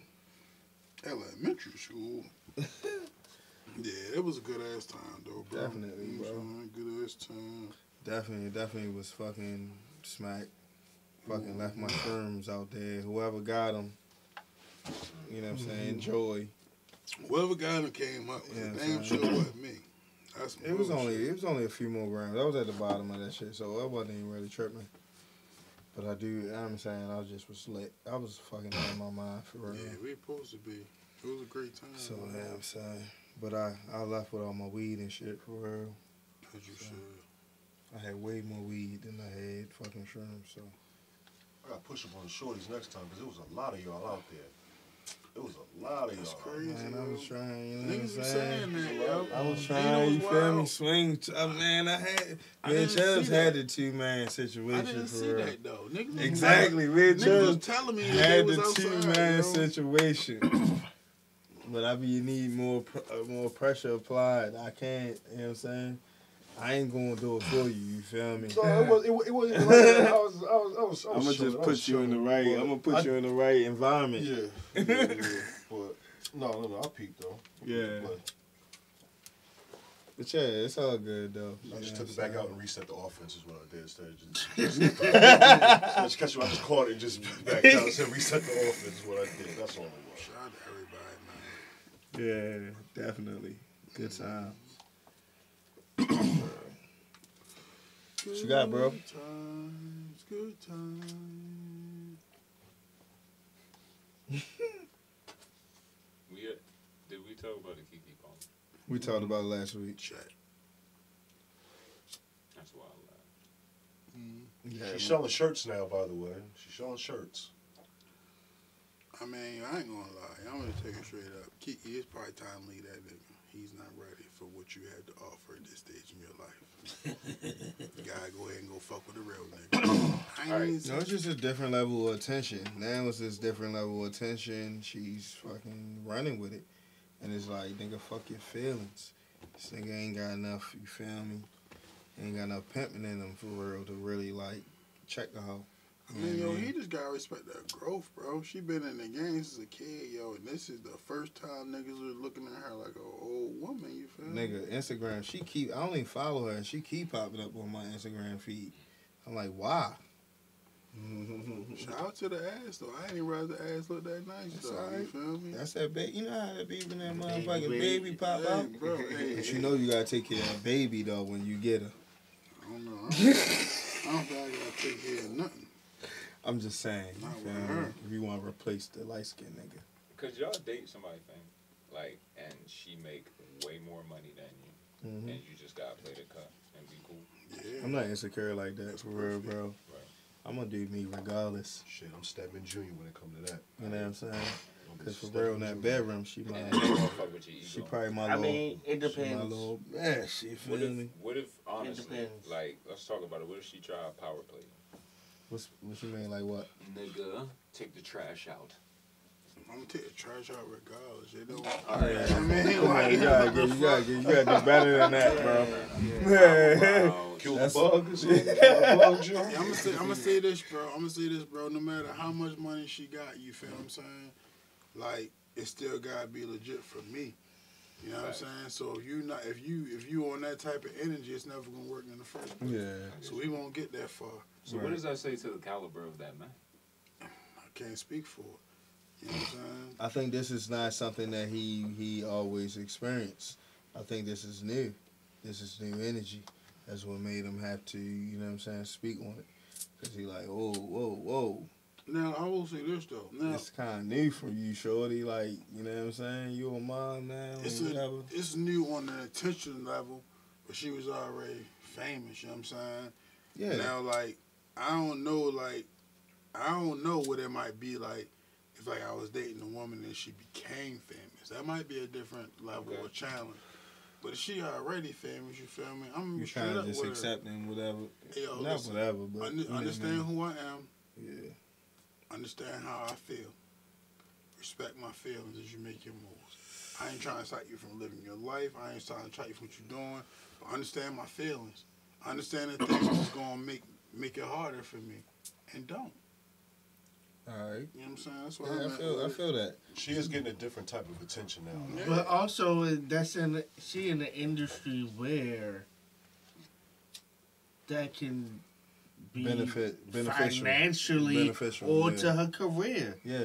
Speaker 5: Elementary school. yeah, it was a good ass time though, bro.
Speaker 3: Definitely,
Speaker 5: You know what
Speaker 3: bro.
Speaker 5: Good ass time.
Speaker 3: Definitely, definitely was fucking smack. Fucking left my sperms out there. Whoever got them, you know what I'm saying?
Speaker 5: Mm-hmm.
Speaker 3: Joy.
Speaker 5: Whoever got him came up with
Speaker 3: Yeah,
Speaker 5: it. Damn sure wasn't me. That's
Speaker 3: It was only it was only a few more grams. I was at the bottom of that shit, so I wasn't even really tripping. But I do, you know I'm saying I just was lit. I was fucking out of my mind for real.
Speaker 5: Yeah, we supposed to be. It was a great time.
Speaker 3: So yeah, I'm saying. But I I left with all my weed and shit for real.
Speaker 5: As you should.
Speaker 3: I had way more weed than I had fucking shrooms. So
Speaker 8: I gotta push up on the shorties next time because it was a lot of y'all out there. It was a lot of
Speaker 5: That's
Speaker 8: y'all.
Speaker 5: crazy.
Speaker 3: man, I was
Speaker 5: yo.
Speaker 3: trying. You know
Speaker 5: Niggas
Speaker 3: what I'm
Speaker 5: saying
Speaker 3: saying?
Speaker 5: that, yo.
Speaker 3: I was
Speaker 5: Ain't
Speaker 3: trying, you feel me? Swing, t- uh, man. I had
Speaker 5: I
Speaker 3: me and Chubbs had
Speaker 5: that.
Speaker 3: the two man situation.
Speaker 5: I
Speaker 3: situation
Speaker 5: didn't
Speaker 3: for
Speaker 5: see
Speaker 3: real.
Speaker 5: that though. Niggas was
Speaker 3: Exactly, me and
Speaker 5: was
Speaker 3: Chubbs
Speaker 5: telling me that they
Speaker 3: had the two man situation. but I mean, you need more pr- uh, more pressure applied. I can't. You know what I'm saying? I ain't gonna do it for you. You feel me?
Speaker 8: So it was it, it wasn't like. I was I was I was, I was
Speaker 3: I'm gonna just put you in the right. I'm gonna put
Speaker 8: I-
Speaker 3: you in the right environment.
Speaker 8: Yeah, yeah, yeah. but no, no, no. I peeped though.
Speaker 3: Yeah.
Speaker 8: But
Speaker 3: But yeah, it's all good though.
Speaker 8: I just
Speaker 3: You
Speaker 8: took it back out and reset the offense is what I did. Instead of just, just, just catch you. I just caught it and just back out and said reset the offense is what I did. That's all it was.
Speaker 5: Shout out to everybody, man.
Speaker 3: Yeah, definitely. Good time. What you got, bro?
Speaker 5: Good times, good times.
Speaker 6: We uh, did we talk about the Keke Palmer?
Speaker 3: We talked about it last week.
Speaker 5: Check.
Speaker 6: That's why I laughed.
Speaker 3: Yeah,
Speaker 8: She's selling shirts now, by the way. She's selling shirts.
Speaker 5: I mean, I ain't gonna lie. I'm gonna take it straight up. Kiki, it's probably time to leave that nigga. He's not ready for what you have to offer at this stage in your life. you gotta go ahead and go fuck with the real nigga. I ain't
Speaker 6: Alright.
Speaker 3: No, it's just a different level of attention. Now it's this different level of attention. She's fucking running with it. And it's like, nigga, fuck your feelings. This nigga ain't got enough, you feel me? Ain't got enough pimping in him for real to really, like, check the hoe.
Speaker 5: I mean, yo, he just gotta respect that growth, bro. She been in the game since a kid, yo, and this is the first time niggas are looking at her like a old woman. You feel me?
Speaker 3: Nigga, Instagram, she keep, I only follow her and she keep popping up on my Instagram feed. I'm like, why?
Speaker 5: Shout out to the ass though. I ain't even realize the ass look that nice
Speaker 3: It's
Speaker 5: though. You feel me?
Speaker 3: That's that baby. You know how that baby, that
Speaker 2: Baby,
Speaker 3: motherfucking
Speaker 2: baby.
Speaker 3: baby pop
Speaker 5: Hey,
Speaker 3: out?
Speaker 5: bro. Hey,
Speaker 3: But
Speaker 5: hey,
Speaker 3: you know you gotta take care of that baby though when you get her.
Speaker 5: I don't know. I don't, I don't think I gotta take care of nothing.
Speaker 3: I'm just saying, you feel me? If you want to replace the light skinned nigga.
Speaker 6: Cause y'all date somebody thing, like, and she make way more money than you,
Speaker 3: hmm
Speaker 6: and you just gotta play the cut and be cool.
Speaker 5: Yeah.
Speaker 3: I'm not insecure like that for real, bro.
Speaker 6: Right.
Speaker 3: I'm gonna do me regardless.
Speaker 8: Shit, I'm Stedman Jr. when it comes to that.
Speaker 3: You know what I'm saying?
Speaker 8: I'm
Speaker 3: Because for real, in that bedroom, she my,
Speaker 6: And they gonna with your
Speaker 3: she probably my
Speaker 2: I
Speaker 3: little,
Speaker 2: mean, it depends.
Speaker 3: she my little, yeah, she feel
Speaker 6: What if,
Speaker 3: me?
Speaker 6: what if honestly, like, let's talk about it. What if she try a power play?
Speaker 3: What's what you mean, like what?
Speaker 6: Nigga, take the trash out.
Speaker 5: I'm gonna take the trash out regardless. They don't.
Speaker 3: Yeah.
Speaker 5: I mean,
Speaker 3: Come on,
Speaker 5: like,
Speaker 3: you gotta get, you gotta get, you gotta do better than that, bro.
Speaker 6: Wow.
Speaker 8: Kill
Speaker 3: That's-
Speaker 8: the bug or? Kill the bug,
Speaker 5: I'm gonna say, I'm gonna say this, bro. I'm gonna say this, bro. No matter how much money she got, you feel what I'm saying? Like, it still gotta be legit for me. You know what I'm saying? So if you not, if you, if you on that type of energy, it's never gonna work in the first place.
Speaker 3: Yeah.
Speaker 5: So we won't get that far.
Speaker 6: So what does that say to the caliber of that man?
Speaker 5: I can't speak for it. You know what I'm saying?
Speaker 3: I think this is not something that he he always experienced. I think this is new. This is new energy. That's what made him have to, you know what I'm saying, speak on it. Cause he like, whoa, whoa, whoa.
Speaker 5: Now I will say this though. Now
Speaker 3: It's kind of new for you, shorty. Like, you know what I'm saying? You a mom now,
Speaker 5: it's
Speaker 3: and
Speaker 5: a, it's new on the attention level, but she was already famous. You know what I'm saying?
Speaker 3: Yeah.
Speaker 5: Now, like, I don't know, like, I don't know what it might be like if, like, I was dating a woman and she became famous. That might be a different level
Speaker 6: Okay.
Speaker 5: of challenge. But if she already famous, you feel me? I'm
Speaker 3: You
Speaker 5: straight
Speaker 3: kind
Speaker 5: up
Speaker 3: of just
Speaker 5: with her.
Speaker 3: accepting whatever.
Speaker 5: Hey, yo,
Speaker 3: Not
Speaker 5: listen,
Speaker 3: whatever, but
Speaker 5: Under-
Speaker 3: you know
Speaker 5: understand
Speaker 3: mean?
Speaker 5: who I am.
Speaker 3: Yeah.
Speaker 5: Understand how I feel. Respect my feelings as you make your moves. I ain't trying to stop you from living your life. I ain't trying to stop you from what you're doing. But understand my feelings. Understand the things that's gonna make make it harder for me, and don't.
Speaker 3: All right.
Speaker 5: You know what I'm saying? That's what
Speaker 3: Yeah, I
Speaker 5: I'm
Speaker 3: feel. I feel that.
Speaker 8: She is getting a different type of attention now.
Speaker 5: Yeah.
Speaker 2: But also, that's in the, she in the industry where that can be
Speaker 3: Benefit. Beneficial.
Speaker 2: financially
Speaker 3: Beneficial,
Speaker 2: or
Speaker 3: yeah.
Speaker 2: to her career.
Speaker 3: Yeah.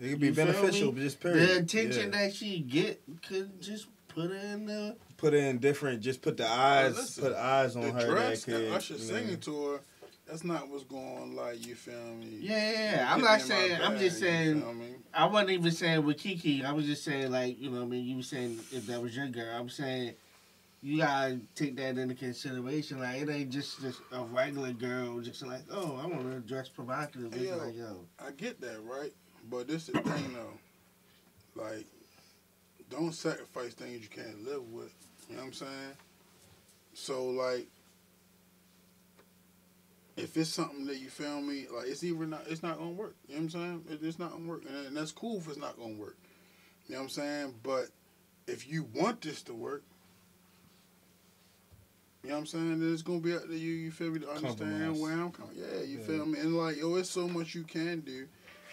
Speaker 3: It could be
Speaker 2: You
Speaker 3: beneficial,
Speaker 2: me?
Speaker 3: just period.
Speaker 2: The attention
Speaker 3: Yeah.
Speaker 2: that she get could just put her in the.
Speaker 3: Put in different. Just put the eyes.
Speaker 5: listen,
Speaker 3: put eyes on
Speaker 5: the
Speaker 3: her.
Speaker 5: dress
Speaker 3: that
Speaker 5: that
Speaker 3: could,
Speaker 5: Usher
Speaker 3: you know,
Speaker 5: singing to her, that's not what's going on. like. You feel me?
Speaker 2: Yeah, yeah, yeah. I'm not
Speaker 5: me in my
Speaker 2: saying. I'm
Speaker 5: bag,
Speaker 2: just
Speaker 5: you
Speaker 2: saying.
Speaker 5: feel me?
Speaker 2: I wasn't even saying with Keke. I was just saying like you know. what I mean, you were saying if that was your girl. I'm saying you gotta take that into consideration. Like it ain't just just a regular girl just like oh I want to dress provocative. It's
Speaker 5: Yo.
Speaker 2: like yo.
Speaker 5: I get that, right? But this is the thing though. Like, don't sacrifice things you can't live with. You know what I'm saying? So like if it's something that you feel me, like it's even not it's not gonna work. You know what I'm saying? It's not gonna work. And, that's cool if it's not gonna work. You know what I'm saying? But if you want this to work, you know what I'm saying? Then it's gonna be up to you. You feel me to understand
Speaker 3: Compromise.
Speaker 5: where I'm coming. Yeah, you
Speaker 3: Yeah.
Speaker 5: feel me? And like, yo, it's so much you can do,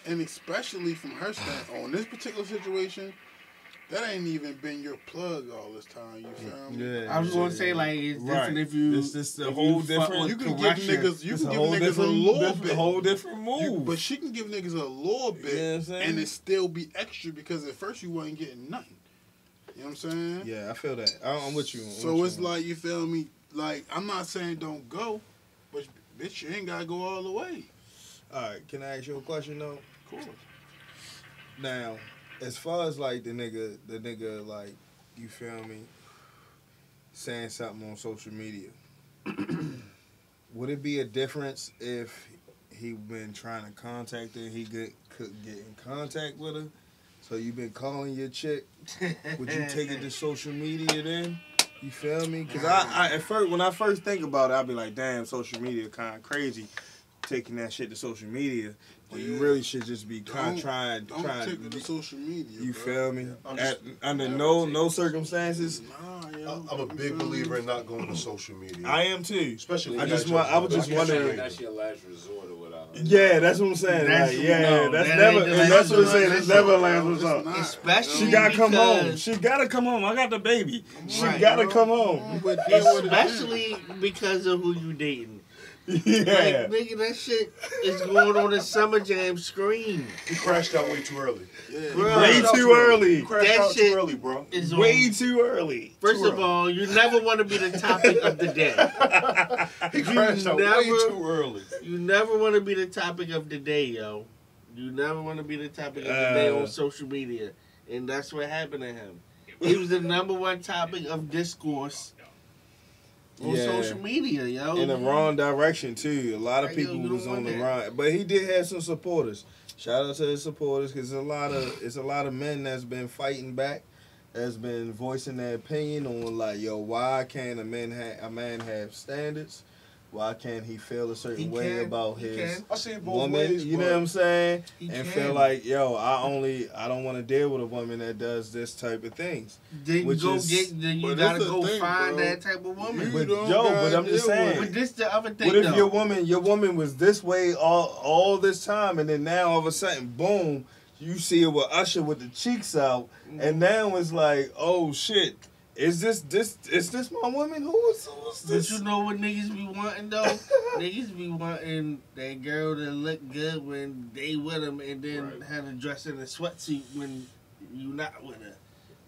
Speaker 5: and especially from her stand on this particular situation, that ain't even been your plug all this time. You mm, feel me?
Speaker 3: Yeah.
Speaker 2: I was
Speaker 3: yeah,
Speaker 2: gonna say like it's
Speaker 3: Right.
Speaker 2: different if you.
Speaker 3: It's just a whole
Speaker 2: fuck
Speaker 3: different-
Speaker 5: You can give niggas, you
Speaker 3: It's
Speaker 5: can
Speaker 3: a
Speaker 5: give niggas a
Speaker 3: different,
Speaker 5: little
Speaker 3: different-
Speaker 5: bit,
Speaker 3: whole different move.
Speaker 5: You- but she can give niggas a little bit,
Speaker 3: You know what I'm
Speaker 5: and it still be extra because at first you wasn't getting nothing. You know what I'm saying?
Speaker 3: yeah, I feel that. I- I'm with you. I'm
Speaker 5: So
Speaker 3: with
Speaker 5: it's
Speaker 3: you.
Speaker 5: like you feel me. Like I'm not saying don't go, but bitch, you ain't gotta go all the way.
Speaker 3: All right, can I ask you a question though?
Speaker 5: Of course.
Speaker 3: Now, as far as like the nigga, the nigga, like, you feel me, saying something on social media, would it be a difference if he been trying to contact her, he get, could get in contact with her? So you been calling your chick? Would you take it to social media then? You feel me? Because I, I, at first, when I first think about it, I'll be like, damn, social media kind of crazy, taking that shit to social media. When you really should just be kind
Speaker 5: Don't-
Speaker 3: trying,
Speaker 5: Don't
Speaker 3: trying.
Speaker 5: take it to social media.
Speaker 3: You
Speaker 5: bro.
Speaker 3: feel me?
Speaker 8: I'm
Speaker 3: At,
Speaker 8: just-
Speaker 3: under no no circumstances,
Speaker 5: Nah, yo,
Speaker 8: I- I'm a big believer in not going to social media.
Speaker 3: I am too.
Speaker 8: Especially
Speaker 3: I just want- I was just wondering-
Speaker 6: That's your last resort or whatever.
Speaker 3: Yeah, that's what I'm saying.
Speaker 2: That's-
Speaker 3: like, yeah,
Speaker 2: no,
Speaker 3: that's
Speaker 2: that
Speaker 3: never.
Speaker 2: ain't the
Speaker 3: And
Speaker 2: last
Speaker 3: that's what I'm
Speaker 2: resort.
Speaker 3: saying. It's never a last
Speaker 5: It's
Speaker 3: resort.
Speaker 2: Especially
Speaker 3: She gotta come home. She gotta come home. I got the baby. She
Speaker 2: Right.
Speaker 3: gotta
Speaker 5: Bro,
Speaker 3: come
Speaker 5: come
Speaker 3: home.
Speaker 5: but deal with it then.
Speaker 2: Especially because of who you dating.
Speaker 3: Yeah.
Speaker 2: Like, nigga, that shit is going on the Summer Jam screen.
Speaker 8: You crashed out way too early.
Speaker 5: Yeah.
Speaker 2: Bro.
Speaker 3: Way too early.
Speaker 8: You crashed
Speaker 2: That
Speaker 8: out
Speaker 2: shit-
Speaker 8: too early, bro.
Speaker 2: Is
Speaker 3: Way
Speaker 2: on,
Speaker 3: too early.
Speaker 2: First
Speaker 8: too
Speaker 2: of all, you never want to be the topic of the day.
Speaker 8: He crashed out way too early.
Speaker 2: You never want to be the topic of the day, yo. You never want to be the topic of the day
Speaker 3: Uh.
Speaker 2: on social media. And that's what happened to him. He was the number one topic of discourse on
Speaker 3: Yeah.
Speaker 2: social media, yo.
Speaker 3: In the wrong direction too. A lot of people was on the wrong, but he did have some supporters. Shout out to his supporters because a lot of it's a lot of men that's been fighting back, that's been voicing their opinion on like, yo, why can't a man have a man have standards? Why can't he feel a certain
Speaker 2: He
Speaker 3: way
Speaker 2: can,
Speaker 3: about
Speaker 2: he
Speaker 3: his
Speaker 2: can.
Speaker 8: I see
Speaker 3: woman?
Speaker 8: ways.
Speaker 3: you know what I'm saying? And
Speaker 2: can.
Speaker 3: feel like, yo, I only I don't want to deal with a woman that does this type of things.
Speaker 2: Then
Speaker 3: which
Speaker 2: go
Speaker 3: is-
Speaker 2: get. Then you gotta go
Speaker 5: thing,
Speaker 2: find
Speaker 5: bro.
Speaker 2: that type of woman.
Speaker 5: You
Speaker 3: But yo, but I'm just
Speaker 5: deal with
Speaker 3: saying.
Speaker 2: But this the other thing,
Speaker 3: What if
Speaker 2: though.
Speaker 3: your woman, your woman was this way all all this time, and then now all of a sudden, boom, you see it with Usher with the cheeks out, and mm. now it's like, oh shit, is this this is this my woman? Who is, who is
Speaker 2: But
Speaker 3: this?
Speaker 2: you know what niggas be wanting though? niggas be wanting that girl to look good when they with them, and then
Speaker 6: Right.
Speaker 2: have to dress in a sweatsuit when you not with her.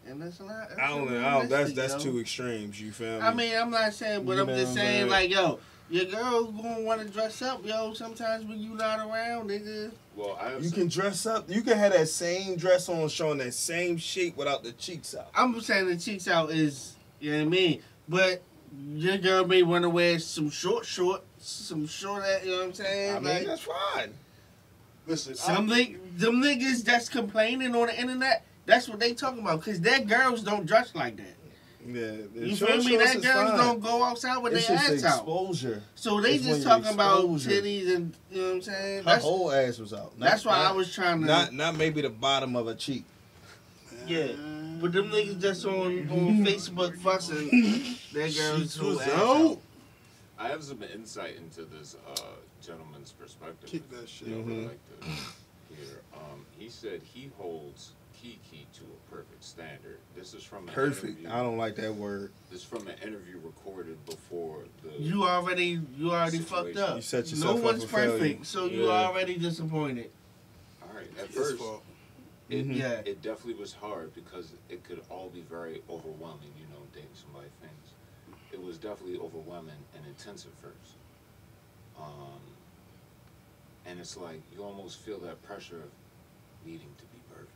Speaker 2: And that's a lot. That's
Speaker 3: I don't know. That's that's
Speaker 2: yo.
Speaker 3: two extremes. You feel me?
Speaker 2: I mean, I'm not saying, but
Speaker 3: You
Speaker 2: I'm just
Speaker 3: what I'm
Speaker 2: saying,
Speaker 3: saying?
Speaker 2: like, yo, your girl gonna want to dress up, yo. Sometimes when you not around, nigga.
Speaker 6: Well, I
Speaker 3: you can dress up. You can have that same dress on, showing that same shape without the cheeks out.
Speaker 2: I'm saying the cheeks out is, you know what I mean. But your girl may want to wear some short shorts, some short, you know what I'm saying?
Speaker 3: I mean,
Speaker 2: like,
Speaker 3: that's fine.
Speaker 8: Listen,
Speaker 2: Some
Speaker 8: I,
Speaker 2: them niggas that's complaining on the internet, that's what they talking about. Cause their girls don't dress like that.
Speaker 3: Yeah,
Speaker 2: You feel me?
Speaker 3: shorts
Speaker 2: That
Speaker 3: is
Speaker 2: girls
Speaker 3: fine.
Speaker 2: don't go outside with
Speaker 3: It's
Speaker 2: their
Speaker 3: just
Speaker 2: ass out.
Speaker 3: exposure.
Speaker 2: So they
Speaker 3: It's
Speaker 2: just talking about titties and you know what I'm saying.
Speaker 3: Her
Speaker 2: That's
Speaker 3: whole ass was out. Not-
Speaker 2: that's why I was trying to.
Speaker 3: Not not maybe the bottom of her cheek.
Speaker 2: Yeah. But them niggas just on on Facebook fussing their girls who
Speaker 5: was
Speaker 2: ass
Speaker 5: out.
Speaker 2: out.
Speaker 6: I have some insight into this uh, gentleman's perspective.
Speaker 5: Kick that shit.
Speaker 6: that I would
Speaker 3: Mhm.
Speaker 6: like to hear. Um, he said he holds Keke to a perfect standard. This is from an
Speaker 3: Perfect.
Speaker 6: Interview,
Speaker 3: I don't like that word.
Speaker 6: This is from an interview recorded before the.
Speaker 2: You already you already fucked up.
Speaker 3: You set
Speaker 2: no
Speaker 3: yourself up
Speaker 2: one's
Speaker 3: for failure.
Speaker 2: perfect, so you already disappointed.
Speaker 6: All right. At
Speaker 5: His
Speaker 6: first,
Speaker 5: fault.
Speaker 6: it,
Speaker 3: Mhm.
Speaker 2: Yeah.
Speaker 6: it definitely was hard because it could all be very overwhelming. You know, dating somebody things. It was definitely overwhelming and intensive first. Um, and it's like you almost feel that pressure of needing to be perfect.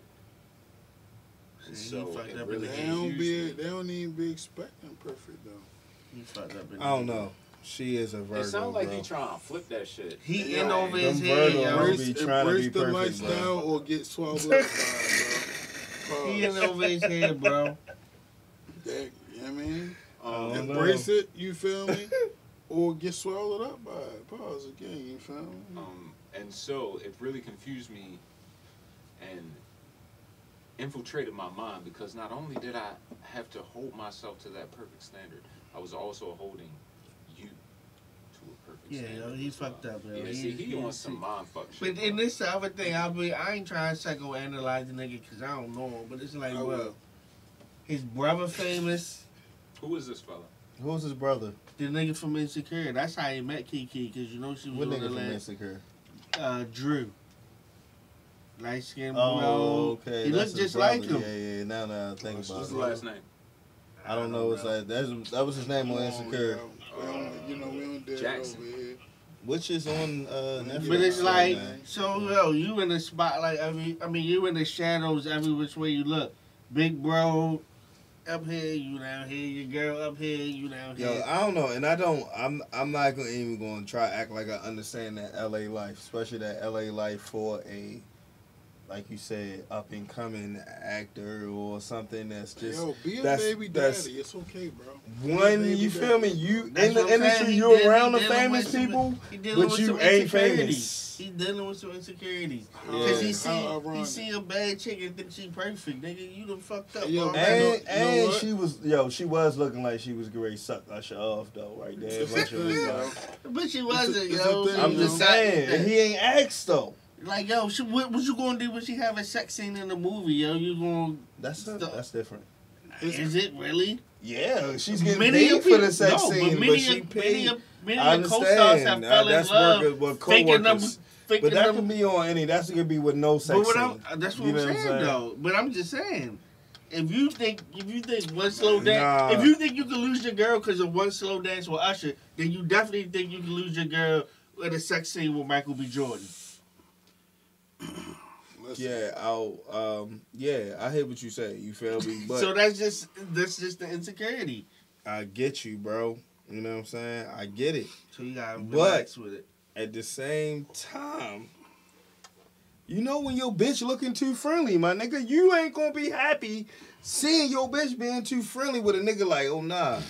Speaker 6: And
Speaker 2: See,
Speaker 6: so
Speaker 2: he fucked up
Speaker 6: really
Speaker 2: in the
Speaker 5: They don't be. They don't even be expecting perfect though.
Speaker 2: You fucked up. in
Speaker 3: I don't know. She is a Virgo,
Speaker 6: It sounds like
Speaker 3: bro.
Speaker 6: he trying to flip that shit.
Speaker 2: He
Speaker 5: Yeah,
Speaker 2: in over his
Speaker 3: them
Speaker 2: head,
Speaker 3: Virgos
Speaker 2: yo.
Speaker 3: be
Speaker 5: Embrace,
Speaker 3: trying to
Speaker 5: embrace
Speaker 3: be
Speaker 5: the
Speaker 3: perfect,
Speaker 5: lifestyle
Speaker 3: bro.
Speaker 5: or get swallowed up by it, bro.
Speaker 2: He in over his head, bro.
Speaker 5: That, you know I mean?
Speaker 3: I
Speaker 6: Um,
Speaker 3: don't know.
Speaker 5: Embrace it, you feel me? or get swallowed up by it. Pause again, you feel me?
Speaker 6: Um, and so it really confused me and infiltrated my mind because not only did I have to hold myself to that perfect standard, I was also holding you to a perfect
Speaker 2: Yeah,
Speaker 6: standard.
Speaker 2: yo, he
Speaker 6: as well.
Speaker 2: fucked up, yo.
Speaker 6: Yeah,
Speaker 2: He-
Speaker 6: see, he,
Speaker 2: he-
Speaker 6: on some mind fuck shit.
Speaker 2: But in
Speaker 6: bro.
Speaker 2: this other thing, I be I ain't trying to psychoanalyze the nigga because I don't know him. But it's like,
Speaker 5: I
Speaker 2: well,
Speaker 5: will.
Speaker 2: his brother famous.
Speaker 6: Who is this fella?
Speaker 3: Who's his brother?
Speaker 2: The nigga from Insecure. That's how he met Keke because you know she was
Speaker 3: What
Speaker 2: on
Speaker 3: nigga
Speaker 2: the
Speaker 3: from
Speaker 2: last.
Speaker 3: Insecure?
Speaker 2: Uh, Drew. Light skinned
Speaker 3: Oh,
Speaker 2: bro.
Speaker 3: okay.
Speaker 2: He
Speaker 3: that's
Speaker 2: looked
Speaker 3: his
Speaker 2: just like him.
Speaker 3: Yeah, yeah. Now, now I think
Speaker 5: What's
Speaker 3: about
Speaker 6: What's
Speaker 3: it.
Speaker 6: the last name?
Speaker 3: I don't know. It's like that's that was his name on
Speaker 5: Come
Speaker 3: Insecure,
Speaker 5: yo. We don't, you know, we don't do
Speaker 6: Jackson.
Speaker 5: over here.
Speaker 3: which is on uh, Netflix.
Speaker 2: But it's like,
Speaker 3: now.
Speaker 2: so yo, you in the spotlight every. I mean, you in the shadows every which way you look. Big bro, up here, you down here. Your girl up here, you down here.
Speaker 3: Yo,
Speaker 2: here.
Speaker 3: I don't know, and I don't. I'm. I'm not gonna even going to try to act like I understand that LA life, especially that LA life for a, like you said, up and coming actor or something that's just
Speaker 5: Yo, be a
Speaker 3: that's-
Speaker 5: baby
Speaker 3: that's-
Speaker 5: daddy. It's okay, bro.
Speaker 3: one.
Speaker 5: baby
Speaker 3: You feel me? You
Speaker 2: That's
Speaker 3: in the
Speaker 2: what
Speaker 3: industry, you're
Speaker 2: deal-
Speaker 3: around the famous
Speaker 2: with some-
Speaker 3: people, but you ain't famous.
Speaker 2: He dealing with some insecurities.
Speaker 3: Yeah.
Speaker 2: Cause he
Speaker 5: How
Speaker 2: see he see a bad chick and think she perfect. Nigga, you done fucked up.
Speaker 5: Yo,
Speaker 2: already.
Speaker 5: man,
Speaker 3: And,
Speaker 5: you know
Speaker 3: and she was yo, she was looking like she was great suck Usher off though, right there.
Speaker 5: It's
Speaker 3: Usher was
Speaker 5: okay,
Speaker 3: like-
Speaker 5: bro.
Speaker 2: but she wasn't,
Speaker 5: it's a
Speaker 2: yo.
Speaker 5: thing,
Speaker 3: I'm just saying, he ain't asked though.
Speaker 2: Like yo, she, what, what you gonna do when she have a sex scene in the movie? Yo, you gonna?
Speaker 3: That's a, that's different.
Speaker 2: Is it really?
Speaker 3: Yeah, she's getting
Speaker 2: Many
Speaker 3: paid
Speaker 2: of
Speaker 3: for the sex
Speaker 2: no,
Speaker 3: scene,
Speaker 2: but
Speaker 3: but,
Speaker 2: many
Speaker 3: she
Speaker 2: of-
Speaker 3: paid.
Speaker 2: many of- Many
Speaker 3: I
Speaker 2: of the co-stars have
Speaker 3: understand. Uh,
Speaker 2: fell in
Speaker 3: that's
Speaker 2: love,
Speaker 3: workers with
Speaker 2: faking them,
Speaker 3: coworkers. But that
Speaker 2: them.
Speaker 3: can be on any. That's gonna be with no sex
Speaker 2: But what
Speaker 3: scene.
Speaker 2: I'm, that's what
Speaker 3: You
Speaker 2: I'm saying,
Speaker 3: saying?
Speaker 2: though. But I'm just saying, if you think if you think one slow dance,
Speaker 3: Nah.
Speaker 2: if you think you can lose your girl because of one slow dance with Usher, then you definitely think you can lose your girl with a sex scene with Michael B. Jordan.
Speaker 3: Yeah, I'll. Um, yeah, I hear what you say. You feel me? But
Speaker 2: so that's just that's just the insecurity.
Speaker 3: I get you, bro. You know what I'm saying? I get it.
Speaker 2: So you gotta
Speaker 3: But-
Speaker 2: with it.
Speaker 3: At the same time, you know when your bitch looking too friendly, my nigga, you ain't gonna be happy seeing your bitch being too friendly with a nigga like, oh nah.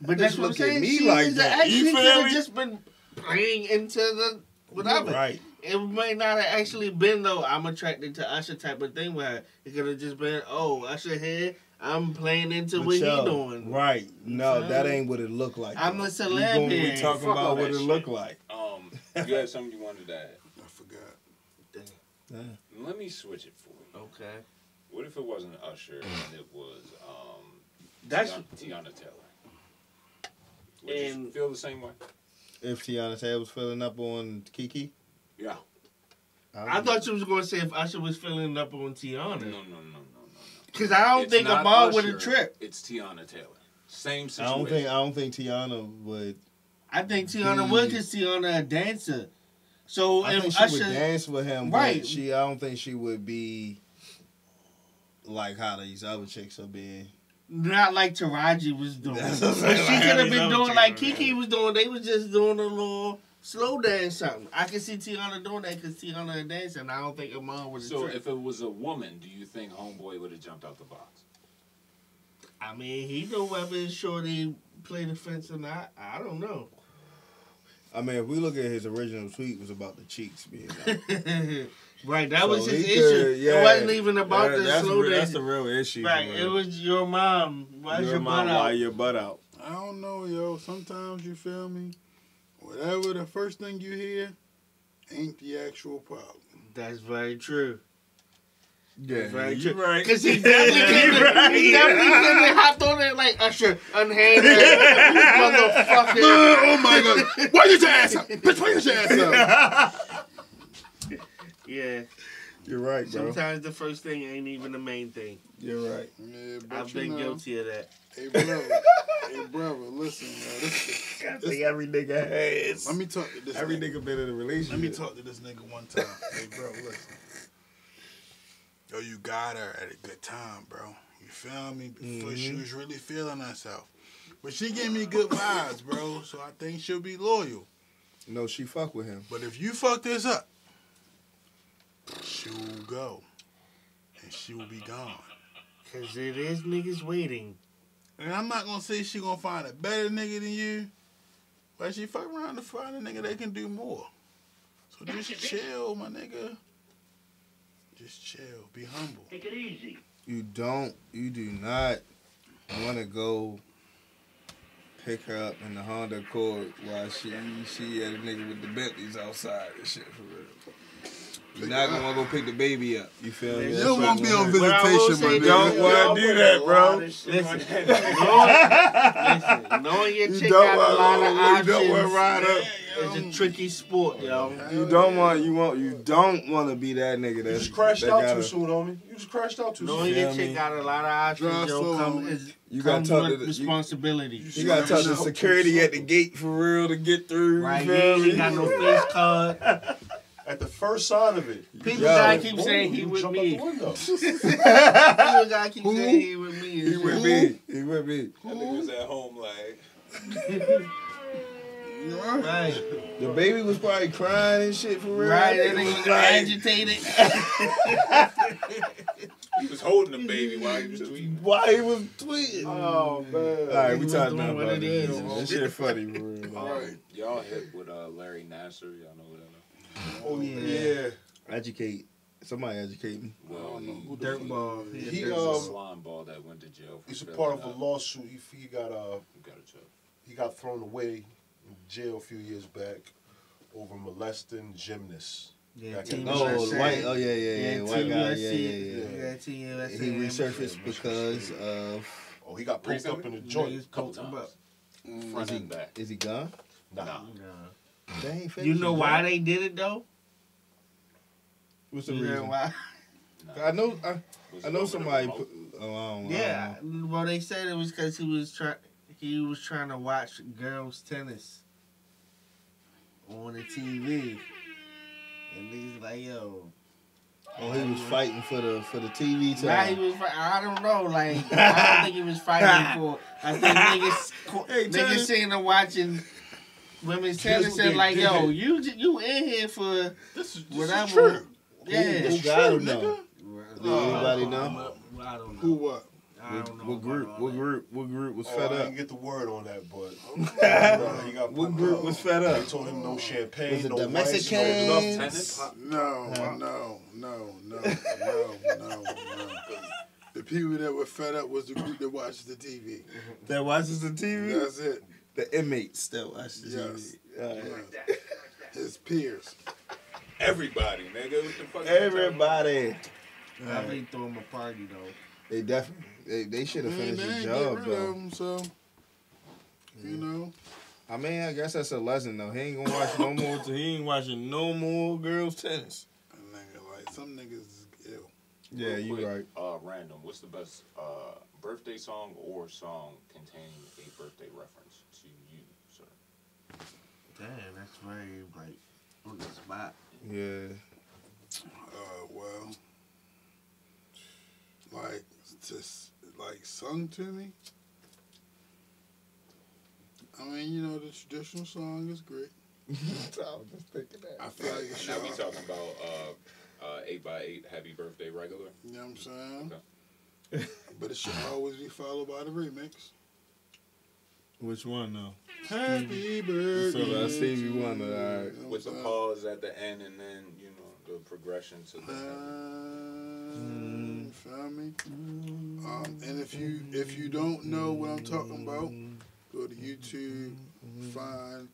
Speaker 2: But that's what I'm saying.
Speaker 3: me
Speaker 2: She
Speaker 3: like that.
Speaker 2: actually
Speaker 3: You feel me?
Speaker 2: just been playing into the whatever.
Speaker 3: Right.
Speaker 2: It may not have actually been though. I'm attracted to Usher type of thing where it could have just been, oh, Usher here. I'm playing into
Speaker 3: But
Speaker 2: what
Speaker 3: yo,
Speaker 2: he doing.
Speaker 3: Right. No,
Speaker 2: feel
Speaker 3: that ain't what it looked like.
Speaker 2: I'm
Speaker 3: though.
Speaker 2: a
Speaker 3: We
Speaker 2: celeb
Speaker 3: gonna be talking
Speaker 6: Fuck
Speaker 3: about what
Speaker 6: that
Speaker 3: it
Speaker 6: shit.
Speaker 3: look like.
Speaker 6: Um, you had something you wanted to add.
Speaker 5: I forgot. Dang.
Speaker 6: Let me switch it for you.
Speaker 2: Okay.
Speaker 6: What if it wasn't Usher and it was um,
Speaker 2: That's
Speaker 6: Teyana, Teyana Taylor? Would you
Speaker 2: And-
Speaker 6: feel the same way?
Speaker 3: If Teyana Taylor was filling up on Keke,
Speaker 6: Yeah.
Speaker 2: I thought you was gonna say if Usher was filling up on
Speaker 6: No,
Speaker 2: Teyana.
Speaker 6: no, no, no, no, no.
Speaker 2: Cause I don't
Speaker 6: It's
Speaker 2: think
Speaker 6: a
Speaker 2: Amal would
Speaker 6: Usher,
Speaker 2: have tripped.
Speaker 6: It's Teyana Taylor. Same situation.
Speaker 3: I don't think I don't think Teyana would.
Speaker 2: I think Teyana
Speaker 3: He-
Speaker 2: would cause Teyana a dancer. So
Speaker 3: I think
Speaker 2: if
Speaker 3: she would dance with him,
Speaker 2: Right.
Speaker 3: but she I don't think she would be like how these other chicks are being.
Speaker 2: not like Taraji was doing.
Speaker 3: That's what
Speaker 2: she
Speaker 3: I'm
Speaker 2: could have been doing like Keke was doing. They was just doing a little slow dance something. I can see Teyana doing that because Teyana a dancer, and I don't think Amal would have
Speaker 6: So
Speaker 2: tripped.
Speaker 6: if it was a woman, do you think Homeboy would have jumped out the box?
Speaker 2: I mean, he know whether Shorty played the fence or not. I don't know.
Speaker 3: I mean, if we look at his original tweet, it was about the cheeks being out.
Speaker 2: right, that
Speaker 3: So
Speaker 2: was his issue.
Speaker 3: could- yeah.
Speaker 2: it wasn't even about
Speaker 3: That-
Speaker 2: the
Speaker 3: that's,
Speaker 2: slow
Speaker 3: re- that's
Speaker 2: dance.
Speaker 3: the real issue.
Speaker 2: Right, it was your mom. Why's your,
Speaker 3: your mom,
Speaker 2: butt
Speaker 3: why
Speaker 2: out?
Speaker 3: your butt out?
Speaker 5: I don't know, yo. Sometimes you feel me. Whatever the first thing you hear ain't the actual problem.
Speaker 2: That's very true.
Speaker 3: Yeah,
Speaker 2: very
Speaker 3: you
Speaker 2: true.
Speaker 3: right.
Speaker 2: Because he definitely came
Speaker 3: You right.
Speaker 2: he definitely came hopped on it like Usher, unhand that motherfucker.
Speaker 5: oh my god! Why you your ass up? Bitch, why you your ass up?
Speaker 2: Yeah.
Speaker 3: You're right, bro.
Speaker 2: Sometimes the first thing ain't even the main thing.
Speaker 3: You're right.
Speaker 5: Yeah,
Speaker 2: I've
Speaker 5: you
Speaker 2: been
Speaker 5: know,
Speaker 2: guilty of that.
Speaker 5: Hey, brother. hey, brother. Listen, yo. This,
Speaker 3: I
Speaker 5: this,
Speaker 3: think every nigga has.
Speaker 5: let me talk to this.
Speaker 3: every
Speaker 5: nigga.
Speaker 3: nigga been in a relationship.
Speaker 5: Let me talk to this nigga one time. hey, bro, listen. Yo, you got her at a good time, bro. You feel me? Before she
Speaker 3: Mhm.
Speaker 5: was really feeling herself. But she gave me good vibes, bro. So I think she'll be loyal.
Speaker 3: No, she fuck with him.
Speaker 5: But if you fuck this up, she will go. And she will be gone.
Speaker 2: Because it is niggas waiting.
Speaker 5: And I'm not gonna say she gonna find a better nigga than you, but she fuck around to find a nigga that can do more. So just chill, my nigga. Just chill. Be humble.
Speaker 7: Take it easy.
Speaker 3: You don't. You do not want to go pick her up in the Honda Accord while she she had a nigga with the Bentleys outside and shit for real. You're not gonna go pick the baby up. You feel me?
Speaker 5: You
Speaker 3: That's
Speaker 5: don't want to be on
Speaker 3: saying.
Speaker 2: But
Speaker 5: visitation, my
Speaker 2: say
Speaker 5: nigga.
Speaker 2: this,
Speaker 3: Don't want to do that, bro.
Speaker 2: Listen, listen, knowing your
Speaker 3: You
Speaker 2: chick
Speaker 3: don't
Speaker 2: got a lot of
Speaker 3: want. You don't want
Speaker 2: options
Speaker 3: to ride up.
Speaker 2: is a tricky sport, yo.
Speaker 3: You don't want. You want. You don't want to be that nigga
Speaker 8: You
Speaker 3: that
Speaker 8: just crashed
Speaker 3: that
Speaker 8: out
Speaker 3: gotta-
Speaker 8: too soon, homie. You just crashed out too soon.
Speaker 2: Knowing your
Speaker 3: feel
Speaker 2: chick
Speaker 3: me?
Speaker 2: got a lot of options, yo, come, is,
Speaker 3: You gotta
Speaker 2: comes
Speaker 3: talk
Speaker 2: with
Speaker 3: to the- you-
Speaker 2: responsibility.
Speaker 3: You gotta talk to security at the gate for real to get through.
Speaker 2: right,
Speaker 3: you
Speaker 2: you
Speaker 3: feel me?
Speaker 2: ain't got no face card.
Speaker 8: At the first sign of it.
Speaker 2: People
Speaker 3: Yo.
Speaker 2: gotta keep
Speaker 8: boom,
Speaker 2: saying he
Speaker 8: you
Speaker 2: with
Speaker 8: jumped
Speaker 2: me.
Speaker 8: out.
Speaker 2: People gotta keep
Speaker 5: Who?
Speaker 2: saying he with me.
Speaker 3: He
Speaker 2: shit.
Speaker 3: with me. He with me.
Speaker 6: That nigga was at home like,
Speaker 2: Right,
Speaker 3: The baby was probably crying and shit for real.
Speaker 2: right. That
Speaker 3: It
Speaker 2: nigga
Speaker 3: was
Speaker 2: was
Speaker 3: like-
Speaker 2: agitated.
Speaker 6: he was holding the baby while he was tweeting.
Speaker 3: Why he was tweeting?
Speaker 8: Oh man.
Speaker 3: All right, we
Speaker 2: was
Speaker 3: talking about
Speaker 2: what it
Speaker 3: this.
Speaker 2: is.
Speaker 3: This shit funny for real.
Speaker 6: Um,
Speaker 5: Alright.
Speaker 6: Y'all hit with uh, Larry Nassar. Y'all know who that is?
Speaker 8: Oh
Speaker 2: Yeah.
Speaker 8: yeah.
Speaker 3: Educate. Somebody educate me.
Speaker 6: Well, he,
Speaker 2: Dirt ball.
Speaker 8: He,
Speaker 2: He,
Speaker 8: he,
Speaker 2: a
Speaker 8: um,
Speaker 2: ball.
Speaker 6: slime ball that went to jail. For
Speaker 8: He's a part of a lawsuit. He, he got uh
Speaker 6: You got a joke.
Speaker 8: he got thrown away in jail a few years back over molesting gymnasts.
Speaker 2: Yeah, Team
Speaker 3: Oh,
Speaker 2: USA.
Speaker 3: white. Oh yeah, yeah, yeah.
Speaker 2: Yeah,
Speaker 3: White
Speaker 2: Team
Speaker 3: guy. Yeah,
Speaker 2: USA.
Speaker 3: yeah, yeah.
Speaker 2: Yeah, Team USA.
Speaker 3: He resurfaced because of.
Speaker 8: Oh, he got poked up in the
Speaker 2: Niggas
Speaker 8: joint.
Speaker 6: Couple
Speaker 2: poked him
Speaker 6: times.
Speaker 2: up.
Speaker 3: Is
Speaker 6: Front
Speaker 3: he,
Speaker 6: and back.
Speaker 3: is he gone?
Speaker 8: Nah.
Speaker 6: Nah.
Speaker 3: They ain't
Speaker 2: You
Speaker 3: finished
Speaker 2: know why they did it though?
Speaker 3: What's the
Speaker 2: You
Speaker 3: reason?
Speaker 2: why?
Speaker 3: I know. I, I know somebody. Put, oh,
Speaker 2: Yeah.
Speaker 3: I.
Speaker 2: Well, they said it was because he was trying. He was trying to watch girls tennis on the TV, and he's like, "Yo."
Speaker 3: Oh, he was fighting for the for the TV
Speaker 2: Nah, he was. I don't know. Like, I don't think he was fighting for. I think niggas, co-
Speaker 3: Hey,
Speaker 2: niggas
Speaker 3: tennis-
Speaker 2: sitting there watching women's tennis
Speaker 8: what
Speaker 2: and like, "Yo, you you in here for
Speaker 5: This is, this
Speaker 2: whatever?"
Speaker 5: is true.
Speaker 2: Yeah.
Speaker 3: Who got him
Speaker 5: True,
Speaker 3: though? Did anybody know?
Speaker 2: I don't know.
Speaker 5: Who what?
Speaker 2: I don't know.
Speaker 3: What group? What
Speaker 2: that.
Speaker 3: group? What group was
Speaker 8: Oh,
Speaker 3: fed
Speaker 8: I
Speaker 3: up?
Speaker 8: didn't get the word on that, but he got
Speaker 3: What group
Speaker 8: up.
Speaker 3: was fed
Speaker 8: They
Speaker 3: up?
Speaker 8: told him no champagne,
Speaker 3: Was it
Speaker 8: no
Speaker 3: the Mexicans?
Speaker 8: no
Speaker 6: Enough
Speaker 8: nothing.
Speaker 6: tennis?
Speaker 5: No, no, no, no, no, no, no. The people that were fed up was the group that watched the TV.
Speaker 3: That watches the TV.
Speaker 5: That's it.
Speaker 3: The inmates that I the
Speaker 5: Yes.
Speaker 3: TV. All right.
Speaker 5: His peers.
Speaker 6: Everybody, nigga. What the fuck? you talking
Speaker 3: Everybody.
Speaker 2: I think throw him a party though.
Speaker 3: They definitely. They, they should have
Speaker 5: Man,
Speaker 3: finished the job
Speaker 5: get rid of
Speaker 3: though.
Speaker 5: him, so you know.
Speaker 3: I mean, I guess that's a lesson though. He ain't gonna watch no more. He ain't watching no more girls tennis.
Speaker 5: Nigga like some niggas is ill.
Speaker 3: Yeah,
Speaker 6: Real
Speaker 3: you
Speaker 6: quick,
Speaker 3: right.
Speaker 6: Uh, random. What's the best uh, birthday song or song containing a birthday reference to you, sir?
Speaker 2: Damn, that's very like on the spot.
Speaker 3: Yeah.
Speaker 5: Uh, well, like just like sung to me. I mean, you know, the traditional song is great.
Speaker 3: I was just thinking that.
Speaker 5: I feel like it should.
Speaker 6: Now we talking about uh, uh, eight by eight. Happy birthday, regular.
Speaker 5: You know what I'm saying?
Speaker 6: Okay.
Speaker 5: But it should always be followed by the remix.
Speaker 3: Which one though?
Speaker 5: Happy birthday.
Speaker 3: So that Stevie
Speaker 5: to
Speaker 3: Wonder,
Speaker 5: you.
Speaker 3: alright.
Speaker 5: You know
Speaker 6: With the pause at the end and then, you know, the progression to the
Speaker 5: saying?
Speaker 6: end.
Speaker 5: Uh, Feel me? Um, and if you if you don't know what I'm talking about, go to YouTube, find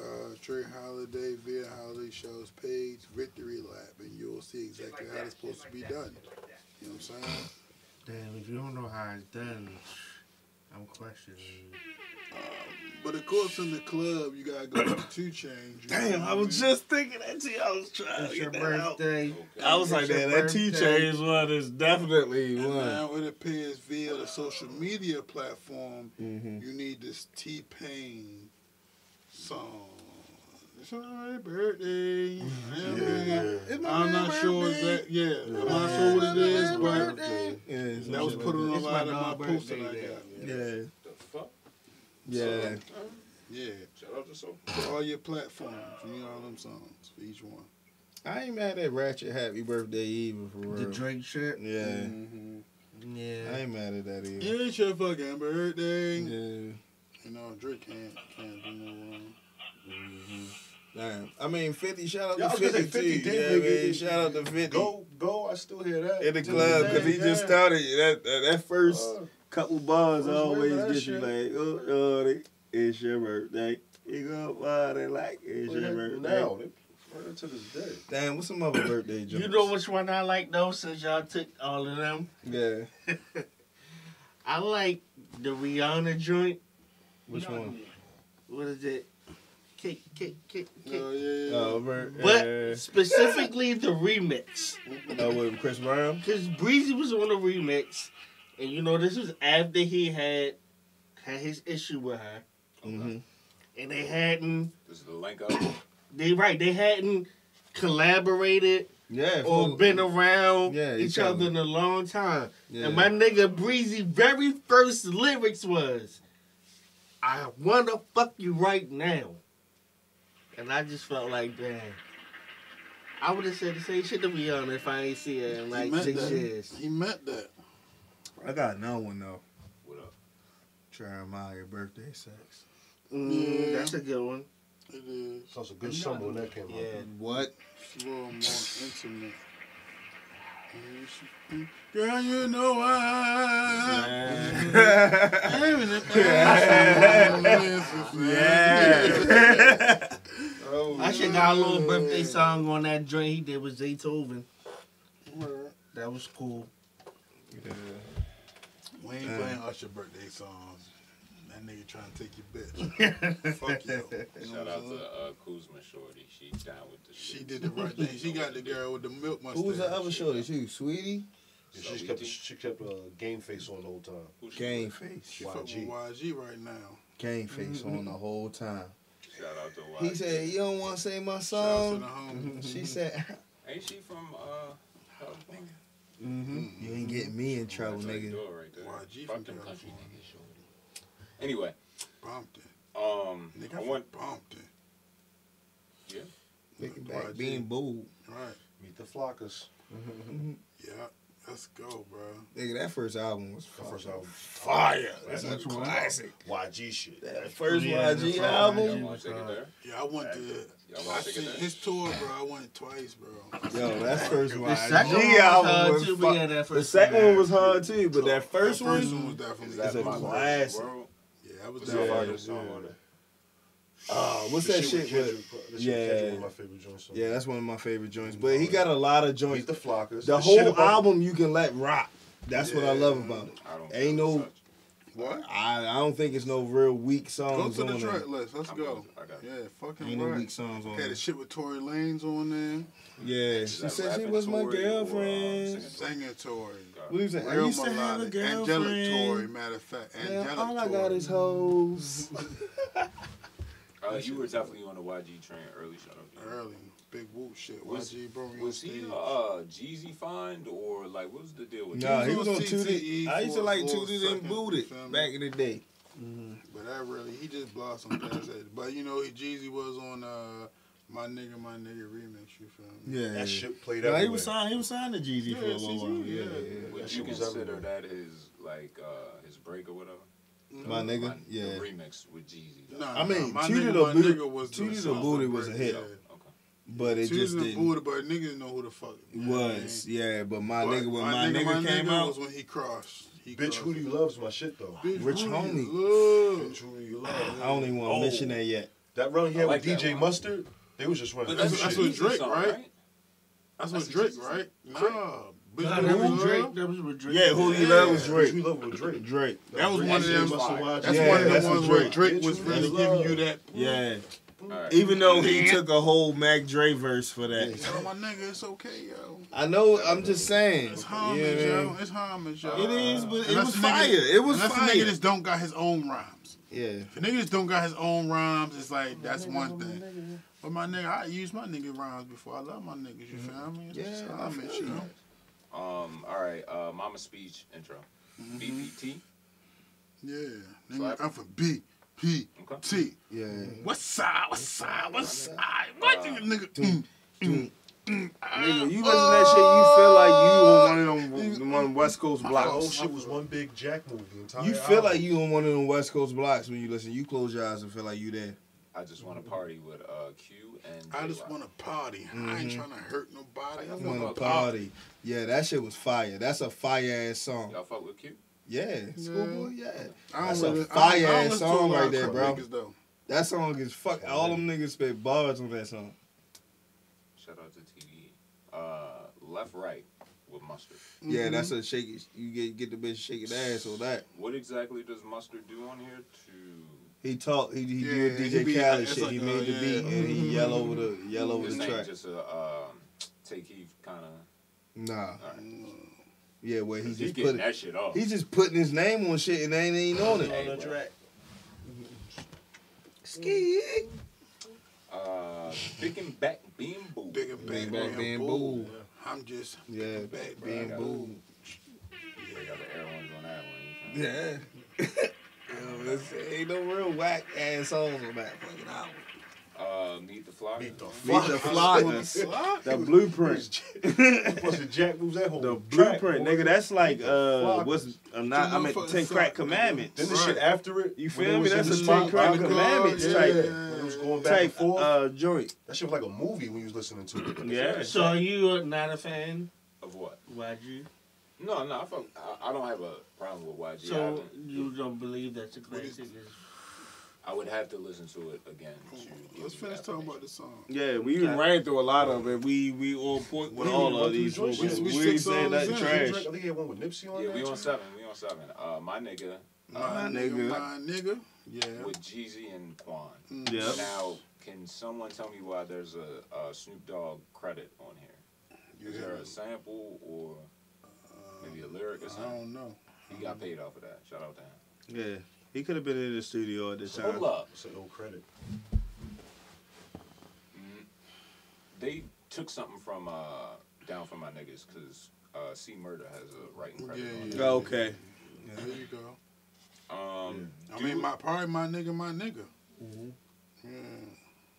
Speaker 5: uh, Tra Holiday via Holiday Show's page, Victory Lap, and you'll see exactly how it's supposed to be done. You know what I'm saying?
Speaker 2: Damn, if you don't know how it's done, I'm questioning. You.
Speaker 5: But of course, in the club, you gotta go to the 2 Chainz.
Speaker 3: Damn, I was just thinking that too. I was trying
Speaker 2: It's
Speaker 3: to
Speaker 2: your
Speaker 3: get that out.
Speaker 2: birthday.
Speaker 3: I was like,
Speaker 2: It's your
Speaker 3: man, that T
Speaker 2: birthday.
Speaker 3: Chains one is definitely
Speaker 5: And
Speaker 3: one.
Speaker 5: now it appears via the social media platform,
Speaker 3: Mm-hmm.
Speaker 5: you need this T Pain song. It's my birthday.
Speaker 3: It's my
Speaker 5: I'm not sure that. Yeah, I'm not sure what it is, but
Speaker 3: birthday. Yeah,
Speaker 5: that was put on a
Speaker 2: It's my
Speaker 5: lot of my posts that I
Speaker 2: birthday
Speaker 5: got.
Speaker 3: Yeah,
Speaker 6: The fuck?
Speaker 3: yeah.
Speaker 5: Yeah,
Speaker 6: Shout out to Soul.
Speaker 5: for all your platforms, you need all them songs for each one.
Speaker 3: I ain't mad at Ratchet Happy Birthday either for real.
Speaker 2: The
Speaker 3: real.
Speaker 2: Drake shit.
Speaker 3: Yeah,
Speaker 5: Mm-hmm.
Speaker 3: I ain't mad at that either.
Speaker 5: It's your fucking birthday.
Speaker 3: Yeah.
Speaker 5: You know, Drake can't can't do no wrong.
Speaker 3: Damn. I mean, 50, shout out
Speaker 8: Yeah, I
Speaker 3: to
Speaker 8: gonna
Speaker 3: 50
Speaker 8: say 50
Speaker 3: too.
Speaker 8: did
Speaker 3: Yeah, man, shout out to 50.
Speaker 8: Go, go. I still hear that.
Speaker 3: In the club, because he just started. That, that, that first
Speaker 8: Uh,
Speaker 3: couple bars
Speaker 8: I
Speaker 3: always
Speaker 8: waiting for that
Speaker 3: get you like, oh, it's your birthday. You go party like it's your birthday.
Speaker 8: now, right to this day.
Speaker 3: Damn, what's some other birthday jokes?
Speaker 2: You know which one I like though, since y'all took all of them?
Speaker 3: Yeah.
Speaker 2: I like the Rihanna joint.
Speaker 3: Which one?
Speaker 2: What is it? Kick, kick, kick, kick.
Speaker 5: Oh yeah, yeah.
Speaker 3: Oh, Bert.
Speaker 2: But specifically the remix.
Speaker 3: Oh, with Chris Brown?
Speaker 2: Because Breezy was on the remix, and you know this was after he had had his issue with her,
Speaker 3: Mm-hmm.
Speaker 2: and they hadn't.
Speaker 6: This is the link up.
Speaker 2: They right, they hadn't collaborated
Speaker 3: Yeah.
Speaker 2: or
Speaker 3: fool.
Speaker 2: been around
Speaker 3: Yeah,
Speaker 2: each
Speaker 3: each
Speaker 2: other
Speaker 3: other.
Speaker 2: in a long time.
Speaker 3: Yeah.
Speaker 2: And my nigga Breezy very first lyrics was, "I wanna fuck you right now," and I just felt like, damn. I would have said the same shit to Rihanna if I ain't see her in like six
Speaker 5: that.
Speaker 2: years.
Speaker 5: He meant that.
Speaker 3: I got another one, though.
Speaker 6: What up?
Speaker 3: Jeremiah birthday sex.
Speaker 2: Mm,
Speaker 5: Yeah.
Speaker 2: That's a good one.
Speaker 5: It is.
Speaker 8: That was a good summer when that came
Speaker 2: Yeah.
Speaker 8: out.
Speaker 3: What?
Speaker 5: It's a little more intimate. Girl, you know I.
Speaker 3: yeah.
Speaker 5: Oh,
Speaker 2: I should got a little birthday song on that joint he did with Zaytoven.
Speaker 5: Word.
Speaker 2: That was cool.
Speaker 5: We ain't
Speaker 3: Uh.
Speaker 5: playing Usher birthday songs. That nigga trying to take your bitch. Fuck you. you
Speaker 6: Shout out to
Speaker 5: saying?
Speaker 6: uh, Kuzma Shorty. She down with the
Speaker 5: She
Speaker 6: shit.
Speaker 5: did the right thing. She got the girl with the milk mustache.
Speaker 3: Who was the other shorty? She, Saweetie?
Speaker 8: Yeah, she kept she kept a uh, game face on the whole time.
Speaker 6: Who
Speaker 3: Game
Speaker 6: with?
Speaker 3: face.
Speaker 5: She fuck with
Speaker 8: YG.
Speaker 5: YG right now.
Speaker 3: Game face on the whole time.
Speaker 6: Shout out to YG.
Speaker 3: He said, You don't want to say my
Speaker 5: Shout out to the
Speaker 3: song? She said,
Speaker 6: Ain't she from uh California?
Speaker 3: Mm-hmm. You ain't getting me in trouble,
Speaker 6: That's like
Speaker 3: nigga.
Speaker 6: right there.
Speaker 5: YG
Speaker 6: Fuck
Speaker 5: from
Speaker 6: country
Speaker 5: California.
Speaker 6: niggas, shorty. Anyway,
Speaker 5: Compton.
Speaker 6: um,
Speaker 5: Nigga
Speaker 6: I want
Speaker 5: Compton.
Speaker 3: Thinking back,
Speaker 5: YG.
Speaker 3: being bold.
Speaker 5: Right.
Speaker 8: Meet the Flockers.
Speaker 5: Yeah. Let's go, bro.
Speaker 3: Nigga, that first album was
Speaker 8: That first
Speaker 3: fucking
Speaker 8: album.
Speaker 3: fire. That's a
Speaker 2: Which one?
Speaker 3: classic.
Speaker 8: YG shit.
Speaker 3: That first
Speaker 2: Yeah,
Speaker 3: YG album.
Speaker 6: y'all want to take it there.
Speaker 5: Yeah, I went to.
Speaker 6: Y'all
Speaker 5: I
Speaker 6: want to take
Speaker 5: seen
Speaker 6: it
Speaker 5: his tour, bro. I went twice, bro.
Speaker 3: Yo, that first
Speaker 2: The second
Speaker 3: YG
Speaker 2: one was hard too, but yeah, that
Speaker 3: The second
Speaker 2: one
Speaker 3: one was hard too, but that first
Speaker 5: that first
Speaker 3: one,
Speaker 5: one was definitely
Speaker 6: Is
Speaker 3: It's
Speaker 6: that
Speaker 3: a classic.
Speaker 5: Yeah, I was
Speaker 6: What's
Speaker 5: there.
Speaker 6: the
Speaker 3: Yeah.
Speaker 6: song on it?
Speaker 3: uh, what's
Speaker 8: The
Speaker 3: that
Speaker 8: with
Speaker 3: shit
Speaker 8: Kendrick,
Speaker 3: with?
Speaker 8: shit with
Speaker 3: Yeah.
Speaker 8: Kendrick, my favorite joints.
Speaker 3: Yeah, that's one of my favorite joints. But he got a lot of
Speaker 8: Meet
Speaker 3: joints.
Speaker 8: the Flockers.
Speaker 3: The
Speaker 8: shit
Speaker 3: whole album you can let rock. That's what I love about it.
Speaker 6: I don't
Speaker 3: Ain't no-
Speaker 6: such.
Speaker 5: What?
Speaker 3: I I don't think it's no real weak
Speaker 5: Go
Speaker 3: songs
Speaker 5: to the
Speaker 3: on
Speaker 5: track
Speaker 3: there.
Speaker 5: list. Let's
Speaker 6: I'm
Speaker 5: go.
Speaker 6: going- I got.
Speaker 5: Yeah, fucking
Speaker 3: Ain't no
Speaker 5: right.
Speaker 3: weak songs on
Speaker 5: Had
Speaker 3: there.
Speaker 5: the shit with Tory Lanez on there.
Speaker 3: Yeah,
Speaker 6: Is
Speaker 3: she said she was my
Speaker 6: Tory or, uh,
Speaker 3: girlfriend.
Speaker 6: singing
Speaker 5: Singing Tory.
Speaker 3: What you saying? I used to have a
Speaker 5: melodic. Angelic Tory,
Speaker 3: girlfriend.
Speaker 5: matter of fact.
Speaker 3: Yeah,
Speaker 5: Angelic
Speaker 3: all I
Speaker 5: Tory.
Speaker 3: got is hoes.
Speaker 6: Uh, you were definitely on the YG train early. Shout out to you.
Speaker 5: Early. Big whoop shit.
Speaker 6: Was-
Speaker 5: YG brought
Speaker 6: Was he
Speaker 5: stage.
Speaker 6: uh Jeezy find or like what was the deal with
Speaker 3: Nah,
Speaker 6: that?
Speaker 3: he was on
Speaker 5: TTE
Speaker 3: I used to like
Speaker 5: little
Speaker 3: Tooted and
Speaker 5: second,
Speaker 3: Booted
Speaker 5: you feel me?
Speaker 3: back in the day.
Speaker 5: But that really, he just blossomed past that. But you know, Jeezy was on uh, My nigga, my nigga remix. You feel me?
Speaker 3: Yeah,
Speaker 8: That shit played
Speaker 3: Nah,
Speaker 8: everywhere.
Speaker 3: he was signed. He was signed to Jeezy
Speaker 5: Yeah,
Speaker 3: for a little while. Yeah,
Speaker 5: yeah.
Speaker 3: yeah.
Speaker 6: Would
Speaker 8: That
Speaker 6: you
Speaker 8: shit was
Speaker 6: consider
Speaker 8: everywhere.
Speaker 6: that his like uh his break or whatever?
Speaker 3: My nigga,
Speaker 6: My-
Speaker 3: yeah.
Speaker 6: The remix with Jeezy. though.
Speaker 5: Nah,
Speaker 3: I mean,
Speaker 5: nah, my
Speaker 3: Tutti
Speaker 5: nigga,
Speaker 3: the
Speaker 5: my
Speaker 3: Booty-
Speaker 5: nigga was the
Speaker 3: Tutti the Booty was a
Speaker 5: break,
Speaker 3: hit.
Speaker 5: Yeah.
Speaker 6: Okay.
Speaker 3: But it
Speaker 5: Tutti
Speaker 3: just
Speaker 5: the
Speaker 3: didn't.
Speaker 5: Booty, but niggas know who the fuck it
Speaker 3: Was yeah, but my
Speaker 5: But
Speaker 3: nigga when my, nigga, came out,
Speaker 5: was when he crossed. He
Speaker 8: Bitch,
Speaker 5: crossed.
Speaker 8: who do you love's my shit though.
Speaker 5: Bitch,
Speaker 3: Rich
Speaker 5: who
Speaker 3: homie.
Speaker 5: you love?
Speaker 8: Bitch, who do you love?
Speaker 3: I don't even want to
Speaker 6: Oh.
Speaker 3: mention that yet.
Speaker 8: That run he had
Speaker 6: like
Speaker 8: with DJ
Speaker 6: one.
Speaker 8: Mustard, they was just running.
Speaker 6: But
Speaker 5: That's- that's
Speaker 8: shit.
Speaker 5: what
Speaker 6: Jeezy
Speaker 5: Drake,
Speaker 6: song,
Speaker 5: right? That's what
Speaker 6: That's
Speaker 5: Drake, right? Nah.
Speaker 8: Drake.
Speaker 5: Bitch,
Speaker 2: Nah,
Speaker 5: who
Speaker 2: that was
Speaker 5: you
Speaker 2: Drake. That was with Drake.
Speaker 3: Yeah, who you
Speaker 5: Yeah.
Speaker 3: love was
Speaker 8: Bitch,
Speaker 3: Drake.
Speaker 8: who you love with Drake.
Speaker 3: Drake.
Speaker 5: That was
Speaker 8: Drake.
Speaker 5: one of them. That's
Speaker 3: Yeah,
Speaker 5: one of the ones where
Speaker 3: Drake.
Speaker 5: Drake was
Speaker 8: who
Speaker 5: really
Speaker 8: you
Speaker 5: giving you that.
Speaker 3: Yeah,
Speaker 6: All right.
Speaker 3: even though he took a whole Mac Dre verse for that.
Speaker 5: Tell my nigga it's okay, yo.
Speaker 3: I know. I'm just saying.
Speaker 5: It's
Speaker 3: You
Speaker 5: homage,
Speaker 3: know what I
Speaker 5: yo. It's homage, yo.
Speaker 3: It is, but it
Speaker 5: that's
Speaker 3: was
Speaker 5: a nigga-
Speaker 3: fire. It was
Speaker 5: and that's a
Speaker 3: fire.
Speaker 5: nigga that don't got his own rhymes.
Speaker 3: Yeah.
Speaker 5: If a nigga just don't got his own rhymes, it's like that's one thing. But my nigga, I use my nigga rhymes before. I love my niggas. You feel me? It's just
Speaker 3: Yeah, I
Speaker 5: homage,
Speaker 3: feel
Speaker 5: you
Speaker 3: you.
Speaker 5: know.
Speaker 6: Um. All right. Uh. Mama speech intro.
Speaker 5: Mm-hmm.
Speaker 6: BPT.
Speaker 5: Yeah, nigga,
Speaker 6: Slap.
Speaker 5: I'm for B P
Speaker 6: Okay.
Speaker 3: Yeah.
Speaker 5: What's up? What's up? What's up? What you nigga? Mm, mm, mm,
Speaker 3: Nigga, you listen to that shit, you feel like you on one of them, them one West Coast
Speaker 8: The whole
Speaker 3: blocks.
Speaker 8: shit was one big Jack movie.
Speaker 3: You feel like you on one of them West Coast blocks when you listen. You close your eyes and feel like you there.
Speaker 6: I just want to party with uh Q and.
Speaker 5: I just want to party. I ain't trying to hurt nobody. I
Speaker 6: I
Speaker 3: Want
Speaker 5: want
Speaker 3: to
Speaker 6: fuck
Speaker 5: to
Speaker 6: with-
Speaker 3: party. Yeah, that shit was fire. That's a fire ass song.
Speaker 6: Y'all fuck with Q?
Speaker 3: Yeah, schoolboy. Yeah,
Speaker 5: I
Speaker 3: That's
Speaker 5: don't
Speaker 3: a
Speaker 5: really- I
Speaker 3: fire
Speaker 5: I don't,
Speaker 3: ass
Speaker 5: listen to a
Speaker 3: song right there, bro.
Speaker 5: niggas, though.
Speaker 3: that song is fuck. All them niggas spit bars on that song.
Speaker 6: Shout out to TV. Uh, left right with mustard.
Speaker 3: Yeah,
Speaker 5: Mm-hmm.
Speaker 3: that's a shake. it- You get get the bitch shaking ass on that.
Speaker 6: What exactly does mustard do on here to?
Speaker 3: He talk. He, he
Speaker 5: Yeah,
Speaker 3: did
Speaker 5: he
Speaker 3: DJ Khaled shit.
Speaker 5: like,
Speaker 3: he
Speaker 5: uh,
Speaker 3: made the
Speaker 5: yeah.
Speaker 3: beat and he yell over the yell over
Speaker 6: This
Speaker 3: the
Speaker 6: ain't
Speaker 3: track.
Speaker 6: just a um, take Heath kind of.
Speaker 3: Nah.
Speaker 6: Alright.
Speaker 3: Yeah, where he
Speaker 6: He's
Speaker 3: just
Speaker 6: getting
Speaker 3: put
Speaker 6: that shit off.
Speaker 3: He's just putting his name on shit and they ain't even on
Speaker 6: Hey,
Speaker 3: it.
Speaker 6: bro.
Speaker 3: Ski.
Speaker 6: Uh, big and back beam boo.
Speaker 5: Big and
Speaker 3: Bang,
Speaker 5: bang,
Speaker 3: bang,
Speaker 5: bang,
Speaker 3: bang,
Speaker 5: boo.
Speaker 3: boo.
Speaker 5: I'm just
Speaker 3: Yeah,
Speaker 5: back,
Speaker 3: being
Speaker 5: bang,
Speaker 3: booed.
Speaker 6: They got the air ones on that one. you feel me?
Speaker 3: Yeah. Yo, ain't no real whack ass songs on that fucking album.
Speaker 6: Uh, meet the flock.
Speaker 8: Meet the
Speaker 3: Meet the Flockers. The blueprint.
Speaker 8: What's the Jack moves that whole
Speaker 3: The
Speaker 8: track,
Speaker 3: blueprint,
Speaker 8: boy.
Speaker 3: nigga. That's like uh,
Speaker 8: Flockers.
Speaker 3: what's I'm not. I mean,
Speaker 5: motherfucking
Speaker 3: Ten Crack
Speaker 5: Flockers.
Speaker 3: Commandments.
Speaker 8: Then the shit after it.
Speaker 3: You feel me? That's
Speaker 8: the
Speaker 3: a Ten Crack Commandments
Speaker 5: car,
Speaker 3: type
Speaker 5: yeah.
Speaker 8: When it was going back and
Speaker 3: type
Speaker 8: forth.
Speaker 3: uh joint.
Speaker 8: that shit was like a movie when you was listening to it.
Speaker 3: Yeah.
Speaker 2: So are you not a fan?
Speaker 6: Of what?
Speaker 2: YG?
Speaker 6: No, no, I, fuck, I, I don't have a problem with YG. I,
Speaker 2: So you don't believe that's a classic? Is,
Speaker 6: I would have to listen to it again. To
Speaker 5: Let's finish talking about the song.
Speaker 3: Yeah, we even
Speaker 2: Okay.
Speaker 3: ran through a lot of it. We we on point with
Speaker 8: We
Speaker 3: all of these. We,
Speaker 8: We-
Speaker 5: we
Speaker 3: we ain't
Speaker 5: six
Speaker 3: saying
Speaker 5: songs
Speaker 3: nothing
Speaker 5: in.
Speaker 8: I
Speaker 3: trash.
Speaker 8: think he had one with Nipsey on
Speaker 6: it.
Speaker 8: Yeah,
Speaker 6: we on
Speaker 8: too.
Speaker 6: seven. We on seven. Uh, my nigga
Speaker 5: My
Speaker 3: My
Speaker 5: nigga,
Speaker 3: nigga.
Speaker 5: my nigga. Yeah.
Speaker 6: with Jeezy and Quan.
Speaker 3: Yep.
Speaker 6: Now, can someone tell me why there's a, a Snoop Dogg credit on here? Is there a sample or maybe a lyric or
Speaker 5: I
Speaker 6: something?
Speaker 5: don't know.
Speaker 6: He got paid off of that. Shout out to him.
Speaker 3: Yeah, he could have been in the studio at this time.
Speaker 6: Hold up.
Speaker 8: It's a no credit.
Speaker 6: Mm, They took something from uh, down from my niggas because uh, C Murder has a writing credit
Speaker 5: Yeah,
Speaker 6: on
Speaker 5: yeah.
Speaker 6: it.
Speaker 3: Okay.
Speaker 5: There you go.
Speaker 6: Um,
Speaker 5: I mean, my probably my nigga, my nigga.
Speaker 3: Mm-hmm.
Speaker 5: Yeah.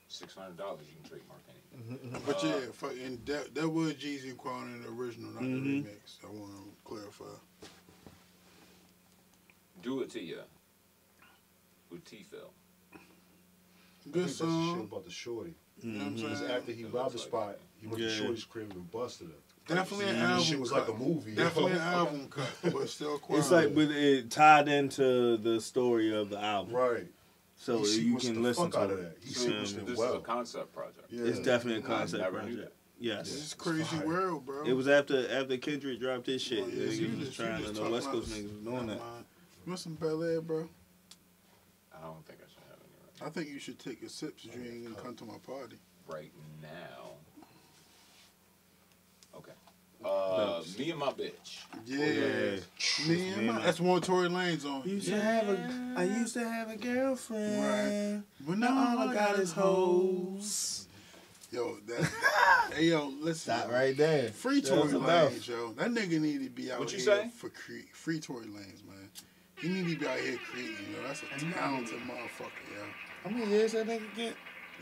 Speaker 6: six hundred dollars you can trademark anything.
Speaker 5: But
Speaker 6: Uh,
Speaker 5: yeah, fucking that that was Jeezy and Quan in the original, not
Speaker 3: Mhm.
Speaker 5: the remix. I want to clarify.
Speaker 6: Do it to ya with TeeFLii.
Speaker 8: I
Speaker 5: Good
Speaker 8: think that's
Speaker 5: song.
Speaker 8: about the shorty. Mm-hmm.
Speaker 5: You know what I'm
Speaker 8: Because
Speaker 5: saying?
Speaker 8: after he
Speaker 6: It
Speaker 8: robbed the
Speaker 6: looks
Speaker 8: spot,
Speaker 6: like
Speaker 8: he went to Shorty's crib and busted her.
Speaker 5: Definitely an
Speaker 8: mm-hmm.
Speaker 5: album
Speaker 8: shit was
Speaker 5: cut.
Speaker 8: like a movie.
Speaker 5: Definitely an album cut, but still quality.
Speaker 3: It's like, but it tied into the story of the album,
Speaker 8: Right.
Speaker 3: so
Speaker 8: he
Speaker 3: you can
Speaker 8: the
Speaker 3: listen
Speaker 8: fuck out
Speaker 3: to
Speaker 8: of
Speaker 3: it.
Speaker 8: that. He
Speaker 3: You know what I
Speaker 8: sequenced
Speaker 3: mean?
Speaker 8: it
Speaker 6: This
Speaker 8: well.
Speaker 6: is a concept project.
Speaker 8: Yeah.
Speaker 3: It's definitely a
Speaker 6: I
Speaker 3: concept
Speaker 6: never knew
Speaker 3: project.
Speaker 5: this
Speaker 3: Yes,
Speaker 5: is crazy
Speaker 8: fire.
Speaker 5: world, bro.
Speaker 3: it was after after Kendrick dropped his shit.
Speaker 5: Oh, yeah,
Speaker 3: the niggas was
Speaker 5: just-
Speaker 3: trying to
Speaker 5: just
Speaker 3: the
Speaker 5: talking
Speaker 3: West Coast niggas was doing that.
Speaker 5: mind. You want some Belaire, bro?
Speaker 6: I don't think I should have any right,
Speaker 5: I think you should take a sip so you ain't gonna come to my party.
Speaker 6: right now. Okay. Uh, me and my bitch.
Speaker 5: Yeah. Me and my, that's one Tory Lanez on.
Speaker 3: Used to have a, I used to have a girlfriend. Right.
Speaker 5: But
Speaker 3: Now all I got is hoes.
Speaker 5: Yo, that. hey, yo, listen.
Speaker 3: Stop right there.
Speaker 5: Free
Speaker 3: That
Speaker 5: Tory
Speaker 3: was enough.
Speaker 5: Lanes, yo. That nigga need to be out
Speaker 6: What you
Speaker 5: here
Speaker 6: say?
Speaker 5: for cre- free Tory Lanez, man. He need to be out here creating, yo. That's a talented motherfucker, yo.
Speaker 3: How many years that nigga get?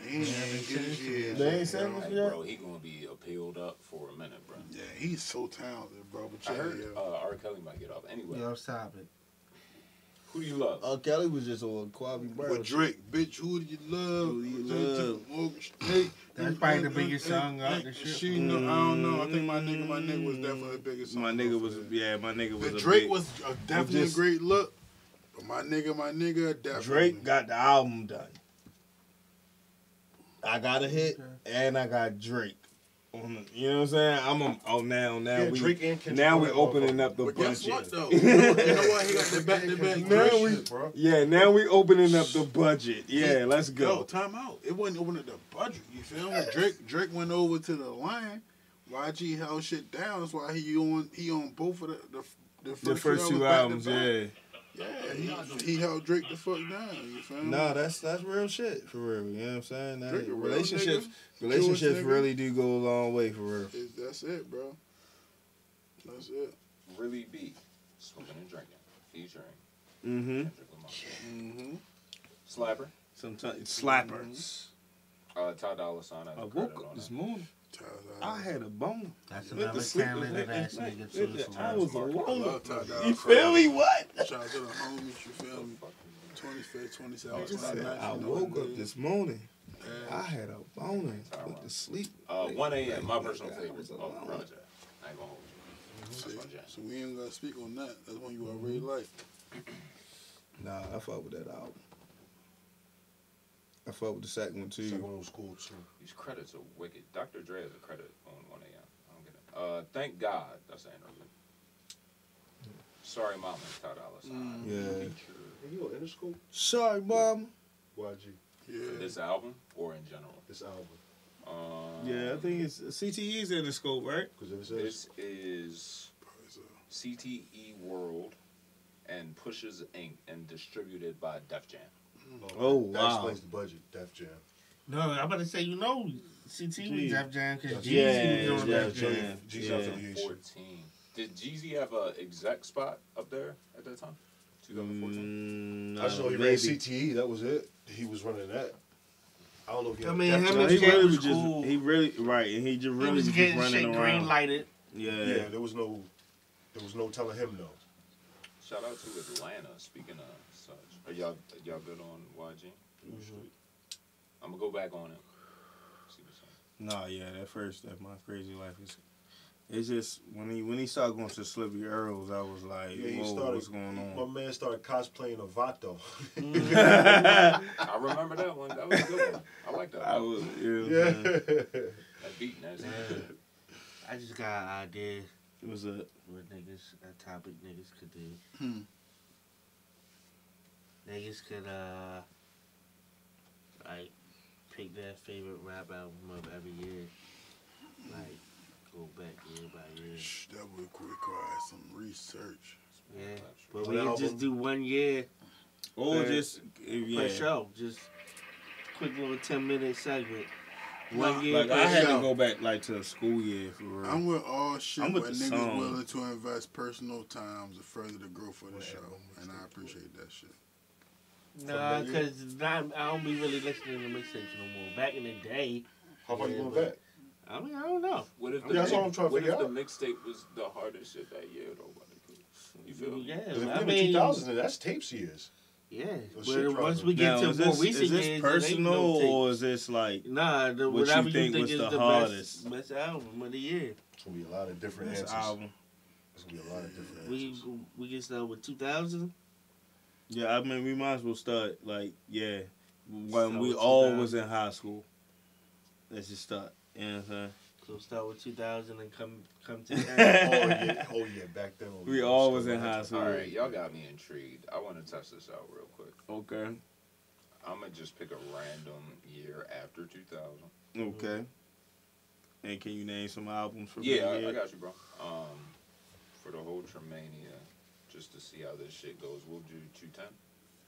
Speaker 5: He ain't even get his years
Speaker 3: They ain't
Speaker 5: yet,
Speaker 3: said
Speaker 5: yo.
Speaker 3: this
Speaker 6: Hey,
Speaker 3: Yeah.
Speaker 6: bro, he gonna be appealed up for a minute, bro.
Speaker 5: Yeah, he's so talented, bro. But
Speaker 6: I
Speaker 5: yeah,
Speaker 6: heard
Speaker 5: yo.
Speaker 6: uh, R. Kelly might get off. Anyway,
Speaker 2: Yo, stop it.
Speaker 6: Who do you love?
Speaker 3: R. Kelly was just on Kwame Brown.
Speaker 5: With Drake, bitch, who do you love?
Speaker 3: Who do you
Speaker 5: Take it to
Speaker 3: love?
Speaker 5: Morgan State.
Speaker 2: That's probably the biggest song out
Speaker 5: and-
Speaker 2: the shit.
Speaker 5: She know, I don't know. I think my nigga, my nigga was mm. definitely the biggest song.
Speaker 3: My nigga was yeah, my nigga was
Speaker 5: The
Speaker 3: a
Speaker 5: Drake
Speaker 3: big-
Speaker 5: was a, definitely
Speaker 3: just-
Speaker 5: a great look, but my nigga, my nigga, definitely.
Speaker 3: Drake got the album done. I got a hit and I got Drake. On the, you know what I'm saying? I'm a, oh now now
Speaker 8: Yeah,
Speaker 3: we
Speaker 8: Drake and
Speaker 3: now we
Speaker 8: Lamar,
Speaker 3: opening up the
Speaker 5: But guess what
Speaker 3: budget.
Speaker 5: though? You know, what? He got the back to back
Speaker 3: Now we-
Speaker 5: shit, bro.
Speaker 3: Yeah, now we opening up the budget. Yeah, let's
Speaker 5: Yo,
Speaker 3: go.
Speaker 5: time out. It wasn't opening up the budget. You feel me? Drake Drake went over to the line. YG held shit down. That's why he on he on both of the the, the first,
Speaker 3: The first
Speaker 5: two
Speaker 3: two
Speaker 5: albums
Speaker 3: albums,
Speaker 5: back
Speaker 3: yeah.
Speaker 5: Back. Yeah, he, he held Drake the fuck down. You feel me?
Speaker 3: No, that's that's real shit for real. You know what I'm saying? That,
Speaker 5: Drake a real
Speaker 3: relationships
Speaker 5: nigga.
Speaker 3: relationships
Speaker 5: Jewish nigga.
Speaker 3: really do go a long way for real.
Speaker 5: It- that's it, bro. That's it.
Speaker 6: Really be smoking and drinking, featuring
Speaker 3: Mm-hmm.
Speaker 6: Kendrick Lamar.
Speaker 5: Mm-hmm.
Speaker 6: Slapper.
Speaker 3: Sometimes slappers.
Speaker 6: Uh, Ty Dolla Sign. has
Speaker 3: I
Speaker 6: a
Speaker 3: woke up this morning. I had a bone.
Speaker 2: That's
Speaker 3: Went to
Speaker 2: another
Speaker 3: sleep
Speaker 2: talented
Speaker 3: at
Speaker 2: ass
Speaker 3: night.
Speaker 2: nigga too.
Speaker 3: Nigga,
Speaker 2: for
Speaker 3: I
Speaker 2: real.
Speaker 3: was
Speaker 5: I
Speaker 3: alone.
Speaker 5: love Ty Dolla
Speaker 3: You feel me? What?
Speaker 5: Shout out to the homies. You feel me? 25th, 27th,
Speaker 3: I just said I woke up this morning.
Speaker 5: Yeah.
Speaker 3: I had a boner. Went to sleep.
Speaker 6: Uh, 1 a.m. My personal
Speaker 3: I
Speaker 6: favorite
Speaker 3: was
Speaker 6: of the
Speaker 3: alone.
Speaker 6: project. I ain't gonna hold you.
Speaker 5: See?
Speaker 6: That's my jam.
Speaker 5: So we ain't gonna speak on that. That's one you already like.
Speaker 3: Nah, I fuck with that album. I fuck with the second one too.
Speaker 8: Second one was cool too.
Speaker 6: These credits are wicked. Dr. Dre has a credit on 1 a.m. I don't get it. Uh, thank God. That's the interlude. Sorry, Mama. Ty Dolla Sign.
Speaker 3: Yeah.
Speaker 6: Feature
Speaker 8: Hey, you on Interscope?
Speaker 3: Sorry, mom.
Speaker 8: YG.
Speaker 5: Yeah.
Speaker 6: For this album or in general?
Speaker 8: This album.
Speaker 6: Um,
Speaker 3: Yeah, I think it's CTE's in the scope, right?
Speaker 8: Because if it says
Speaker 6: This is CTE World and Pushaz Ink and distributed by Def Jam.
Speaker 3: Oh,
Speaker 8: that
Speaker 3: wow.
Speaker 8: explains the budget. Def Jam.
Speaker 2: No, I'm about to say you know CT was Def Jam because
Speaker 3: Yeah,
Speaker 2: Jeezy was on
Speaker 3: yeah,
Speaker 2: Def Jam.
Speaker 3: Jam.
Speaker 8: G's
Speaker 3: Yeah.
Speaker 8: affiliation.
Speaker 6: 14. Did Jeezy have a exec spot up there at that time? 2014?
Speaker 3: Mm,
Speaker 8: I just know he
Speaker 3: maybe.
Speaker 8: ran CTE. That was it. He was running that. I don't know if he
Speaker 2: I mean, him
Speaker 3: No,
Speaker 2: and
Speaker 3: he really
Speaker 2: was
Speaker 3: was just
Speaker 2: cool.
Speaker 3: he really right, and he just
Speaker 2: He
Speaker 3: really
Speaker 2: was
Speaker 3: was just
Speaker 2: getting
Speaker 3: running
Speaker 2: shit
Speaker 3: around.
Speaker 2: green lighted.
Speaker 3: Yeah,
Speaker 8: Yeah, there was no, there was no telling him no.
Speaker 6: Shout out to Atlanta. Speaking of such, are y'all y'all good on YG? I'm gonna go back on it. See what's
Speaker 3: yeah, that first, that my crazy life is. It's just when he when he started going to Slippery Earls, I was like,
Speaker 8: Yeah,
Speaker 3: whoa,
Speaker 8: started.
Speaker 3: what's going on?
Speaker 8: My man started cosplaying a Vato.
Speaker 6: I remember that one. That was a good one. I like that.
Speaker 3: I
Speaker 6: One.
Speaker 3: was, you know
Speaker 8: yeah.
Speaker 6: That beat, that's
Speaker 2: I just got an idea
Speaker 3: It was a
Speaker 2: what niggas, a topic niggas could do.
Speaker 5: Hmm.
Speaker 2: Niggas could, uh, like, pick their favorite rap album of every year. Like, go back year by year.
Speaker 5: Shh, that would require some research.
Speaker 2: Yeah.
Speaker 6: But
Speaker 2: But we can just do one year
Speaker 3: or
Speaker 2: Uh,
Speaker 3: just yeah.
Speaker 2: per show. Just quick little 10 minute segment. One
Speaker 5: Nah,
Speaker 2: year
Speaker 3: Like I had
Speaker 2: show.
Speaker 3: to go back like to a school year for real.
Speaker 5: I'm with all shit
Speaker 3: I'm with
Speaker 5: where
Speaker 3: the
Speaker 5: niggas
Speaker 3: song.
Speaker 5: willing to invest personal times to further the growth of the show, and I appreciate that shit.
Speaker 2: Nah, because I don't be really listening to mixtapes no more. Back in the day,
Speaker 8: How far you
Speaker 2: Yeah,
Speaker 8: going back?
Speaker 2: I mean, I don't know.
Speaker 6: What if
Speaker 8: Yeah,
Speaker 6: the
Speaker 8: that's
Speaker 6: mix-
Speaker 8: all I'm trying to
Speaker 6: what if the mixtape was the hardest shit that year though? But you feel me?
Speaker 2: Yeah,
Speaker 8: If
Speaker 2: I
Speaker 8: we're in the
Speaker 2: mean,
Speaker 8: 2000s, then that's tapes years.
Speaker 2: yeah.
Speaker 8: So shit
Speaker 2: But once we get
Speaker 3: now,
Speaker 2: to more
Speaker 3: this,
Speaker 2: recent
Speaker 3: is this
Speaker 2: years,
Speaker 3: personal
Speaker 2: no
Speaker 3: or is this like
Speaker 2: Nah, the,
Speaker 3: What you
Speaker 2: whatever you
Speaker 3: think
Speaker 2: think,
Speaker 3: was
Speaker 2: is
Speaker 3: the
Speaker 2: the,
Speaker 3: hardest?
Speaker 2: best, best album of the year.
Speaker 8: It's gonna be a lot of different
Speaker 3: this
Speaker 8: answers.
Speaker 3: album?
Speaker 8: It's gonna be a lot of different
Speaker 2: We
Speaker 8: answers.
Speaker 2: we can start with 2000.
Speaker 3: Yeah, I mean we might as well start like yeah, when
Speaker 2: Start
Speaker 3: we all was in high school. Let's just start. You know what I'm saying?
Speaker 2: So start with 2000 and come come to
Speaker 8: oh yeah, oh yeah, back then.
Speaker 3: We all was in high school.
Speaker 6: All right, y'all got me intrigued. I want to test this out real quick.
Speaker 3: Okay.
Speaker 6: I'm gonna just pick a random year after 2000.
Speaker 3: Okay. And can you name some albums from
Speaker 6: Yeah,
Speaker 3: that
Speaker 6: I,
Speaker 3: year?
Speaker 6: I got you, bro. Um, for the whole Tremania, just to see how this shit goes, we'll do 210.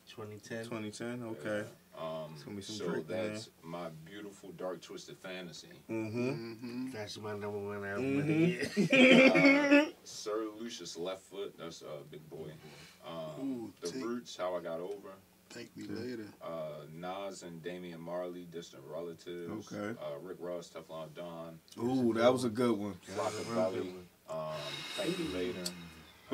Speaker 2: 2010.
Speaker 3: 2010. Okay.
Speaker 6: Um,
Speaker 3: It's gonna
Speaker 6: so
Speaker 3: Drake, man.
Speaker 6: that's my beautiful dark twisted fantasy.
Speaker 3: Mm-hmm.
Speaker 5: Mm-hmm.
Speaker 2: That's my number one album of the
Speaker 3: Mhm.
Speaker 2: year.
Speaker 6: Uh, Sir Lucius Left Foot, that's a uh, Big Boi. Um,
Speaker 5: Ooh,
Speaker 6: the
Speaker 5: take-
Speaker 6: Roots, How I Got Over.
Speaker 5: Thank me later.
Speaker 6: Uh, Nas and Damian Marley, Distant Relatives.
Speaker 3: Okay.
Speaker 6: Uh, Rick Ross, Teflon Don.
Speaker 3: Ooh, that was a good one.
Speaker 6: Rockabilly. Um, Thank You Later.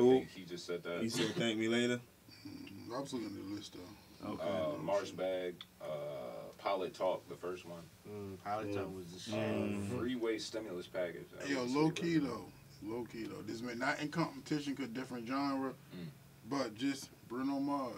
Speaker 6: I
Speaker 3: Who?
Speaker 6: think he just said that.
Speaker 3: He said, "Thank me later."
Speaker 5: Mm, I was looking at the list though.
Speaker 3: Okay.
Speaker 6: uh, Marsh Bag. Uh, Pilot Talk, the first one.
Speaker 2: Mm, Pilot Talk was the shit.
Speaker 3: Mm.
Speaker 6: Freeway Stimulus Package. I
Speaker 5: Yo, low
Speaker 6: say
Speaker 5: key
Speaker 6: that.
Speaker 5: though. Low key though. This may not in competition, cause different genre,
Speaker 6: Mm.
Speaker 5: but just Bruno Mars.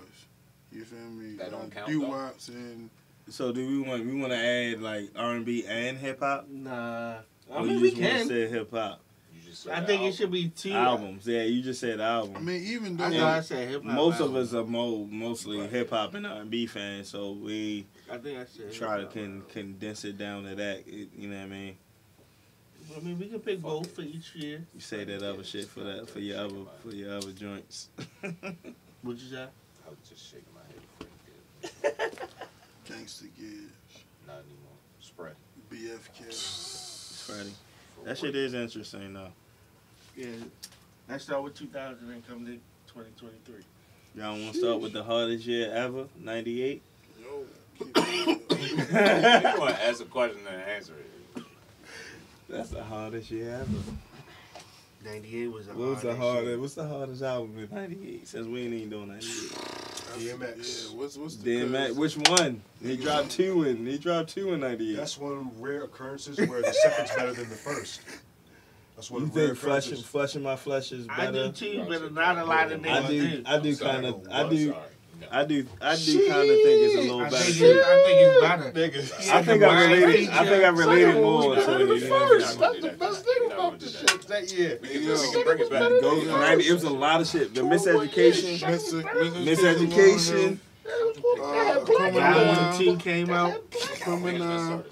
Speaker 5: You feel me?
Speaker 6: That don't count,
Speaker 5: Doo
Speaker 6: though?
Speaker 5: wops and
Speaker 3: So do we want we want to add like R and B and hip hop?
Speaker 2: Nah. I mean, we
Speaker 3: just want to
Speaker 2: can.
Speaker 3: say hip hop
Speaker 6: You just said
Speaker 2: I
Speaker 6: the
Speaker 2: think it should be two
Speaker 3: albums? Yeah, you just said album.
Speaker 5: I mean even though
Speaker 2: I know I said hip hop.
Speaker 3: Most of us are mo- mostly
Speaker 6: Right.
Speaker 3: hip hop and R and B fans, so we
Speaker 2: I think I said.
Speaker 3: try to
Speaker 2: hip-hop
Speaker 3: can
Speaker 2: album.
Speaker 3: condense it down to that. it- you know what I mean?
Speaker 2: I mean, we can pick both for each year.
Speaker 3: You say that other shit for that for your other for your other joints.
Speaker 2: What you say?
Speaker 6: I was just shaking my head. Frank did.
Speaker 5: Gangsta Gibbs,
Speaker 6: Not anymore. Spread.
Speaker 5: BFK.
Speaker 3: Freddie. That shit is interesting though.
Speaker 2: Yeah. Let's start with 2000 and come to 2023.
Speaker 3: Y'all want to start with the hardest year ever? Ninety eight.
Speaker 5: Yo, keep it up.
Speaker 6: you want to ask a question and answer it.
Speaker 3: That's the hardest year ever.
Speaker 2: 98 was a
Speaker 3: What was the
Speaker 2: hard
Speaker 3: hardest? What's the hardest album in '98? Since we ain't even doing '98. DMX.
Speaker 5: Yeah, what's what's the
Speaker 3: DMX. Which one? He dropped two in. He dropped two in '98.
Speaker 8: That's one rare occurrences where the second's better than the first. That's what
Speaker 3: You
Speaker 8: the rare
Speaker 3: think flushing,
Speaker 8: occurrences.
Speaker 3: flushing my flesh is
Speaker 2: I do
Speaker 3: better?
Speaker 2: too, but not a lot of
Speaker 3: I
Speaker 2: niggas
Speaker 3: do.
Speaker 2: do.
Speaker 3: I do kind of. I do. I do. I do kind of think it's a little
Speaker 2: I
Speaker 3: better.
Speaker 2: think, it, I think it's better.
Speaker 8: Nigga,
Speaker 2: Yeah,
Speaker 3: I think
Speaker 2: the
Speaker 3: I related. I think I related
Speaker 8: Second
Speaker 3: more to it.
Speaker 8: the
Speaker 3: know what I
Speaker 8: first. That's the best thing about the shit that year.
Speaker 6: We can,
Speaker 5: Yo.
Speaker 6: we can bring it back.
Speaker 3: Go to 90. It was a lot of shit. The miseducation,
Speaker 5: Mr.
Speaker 3: miseducation.
Speaker 5: Uh,
Speaker 2: God
Speaker 5: criminal,
Speaker 2: when T came out.
Speaker 5: criminal.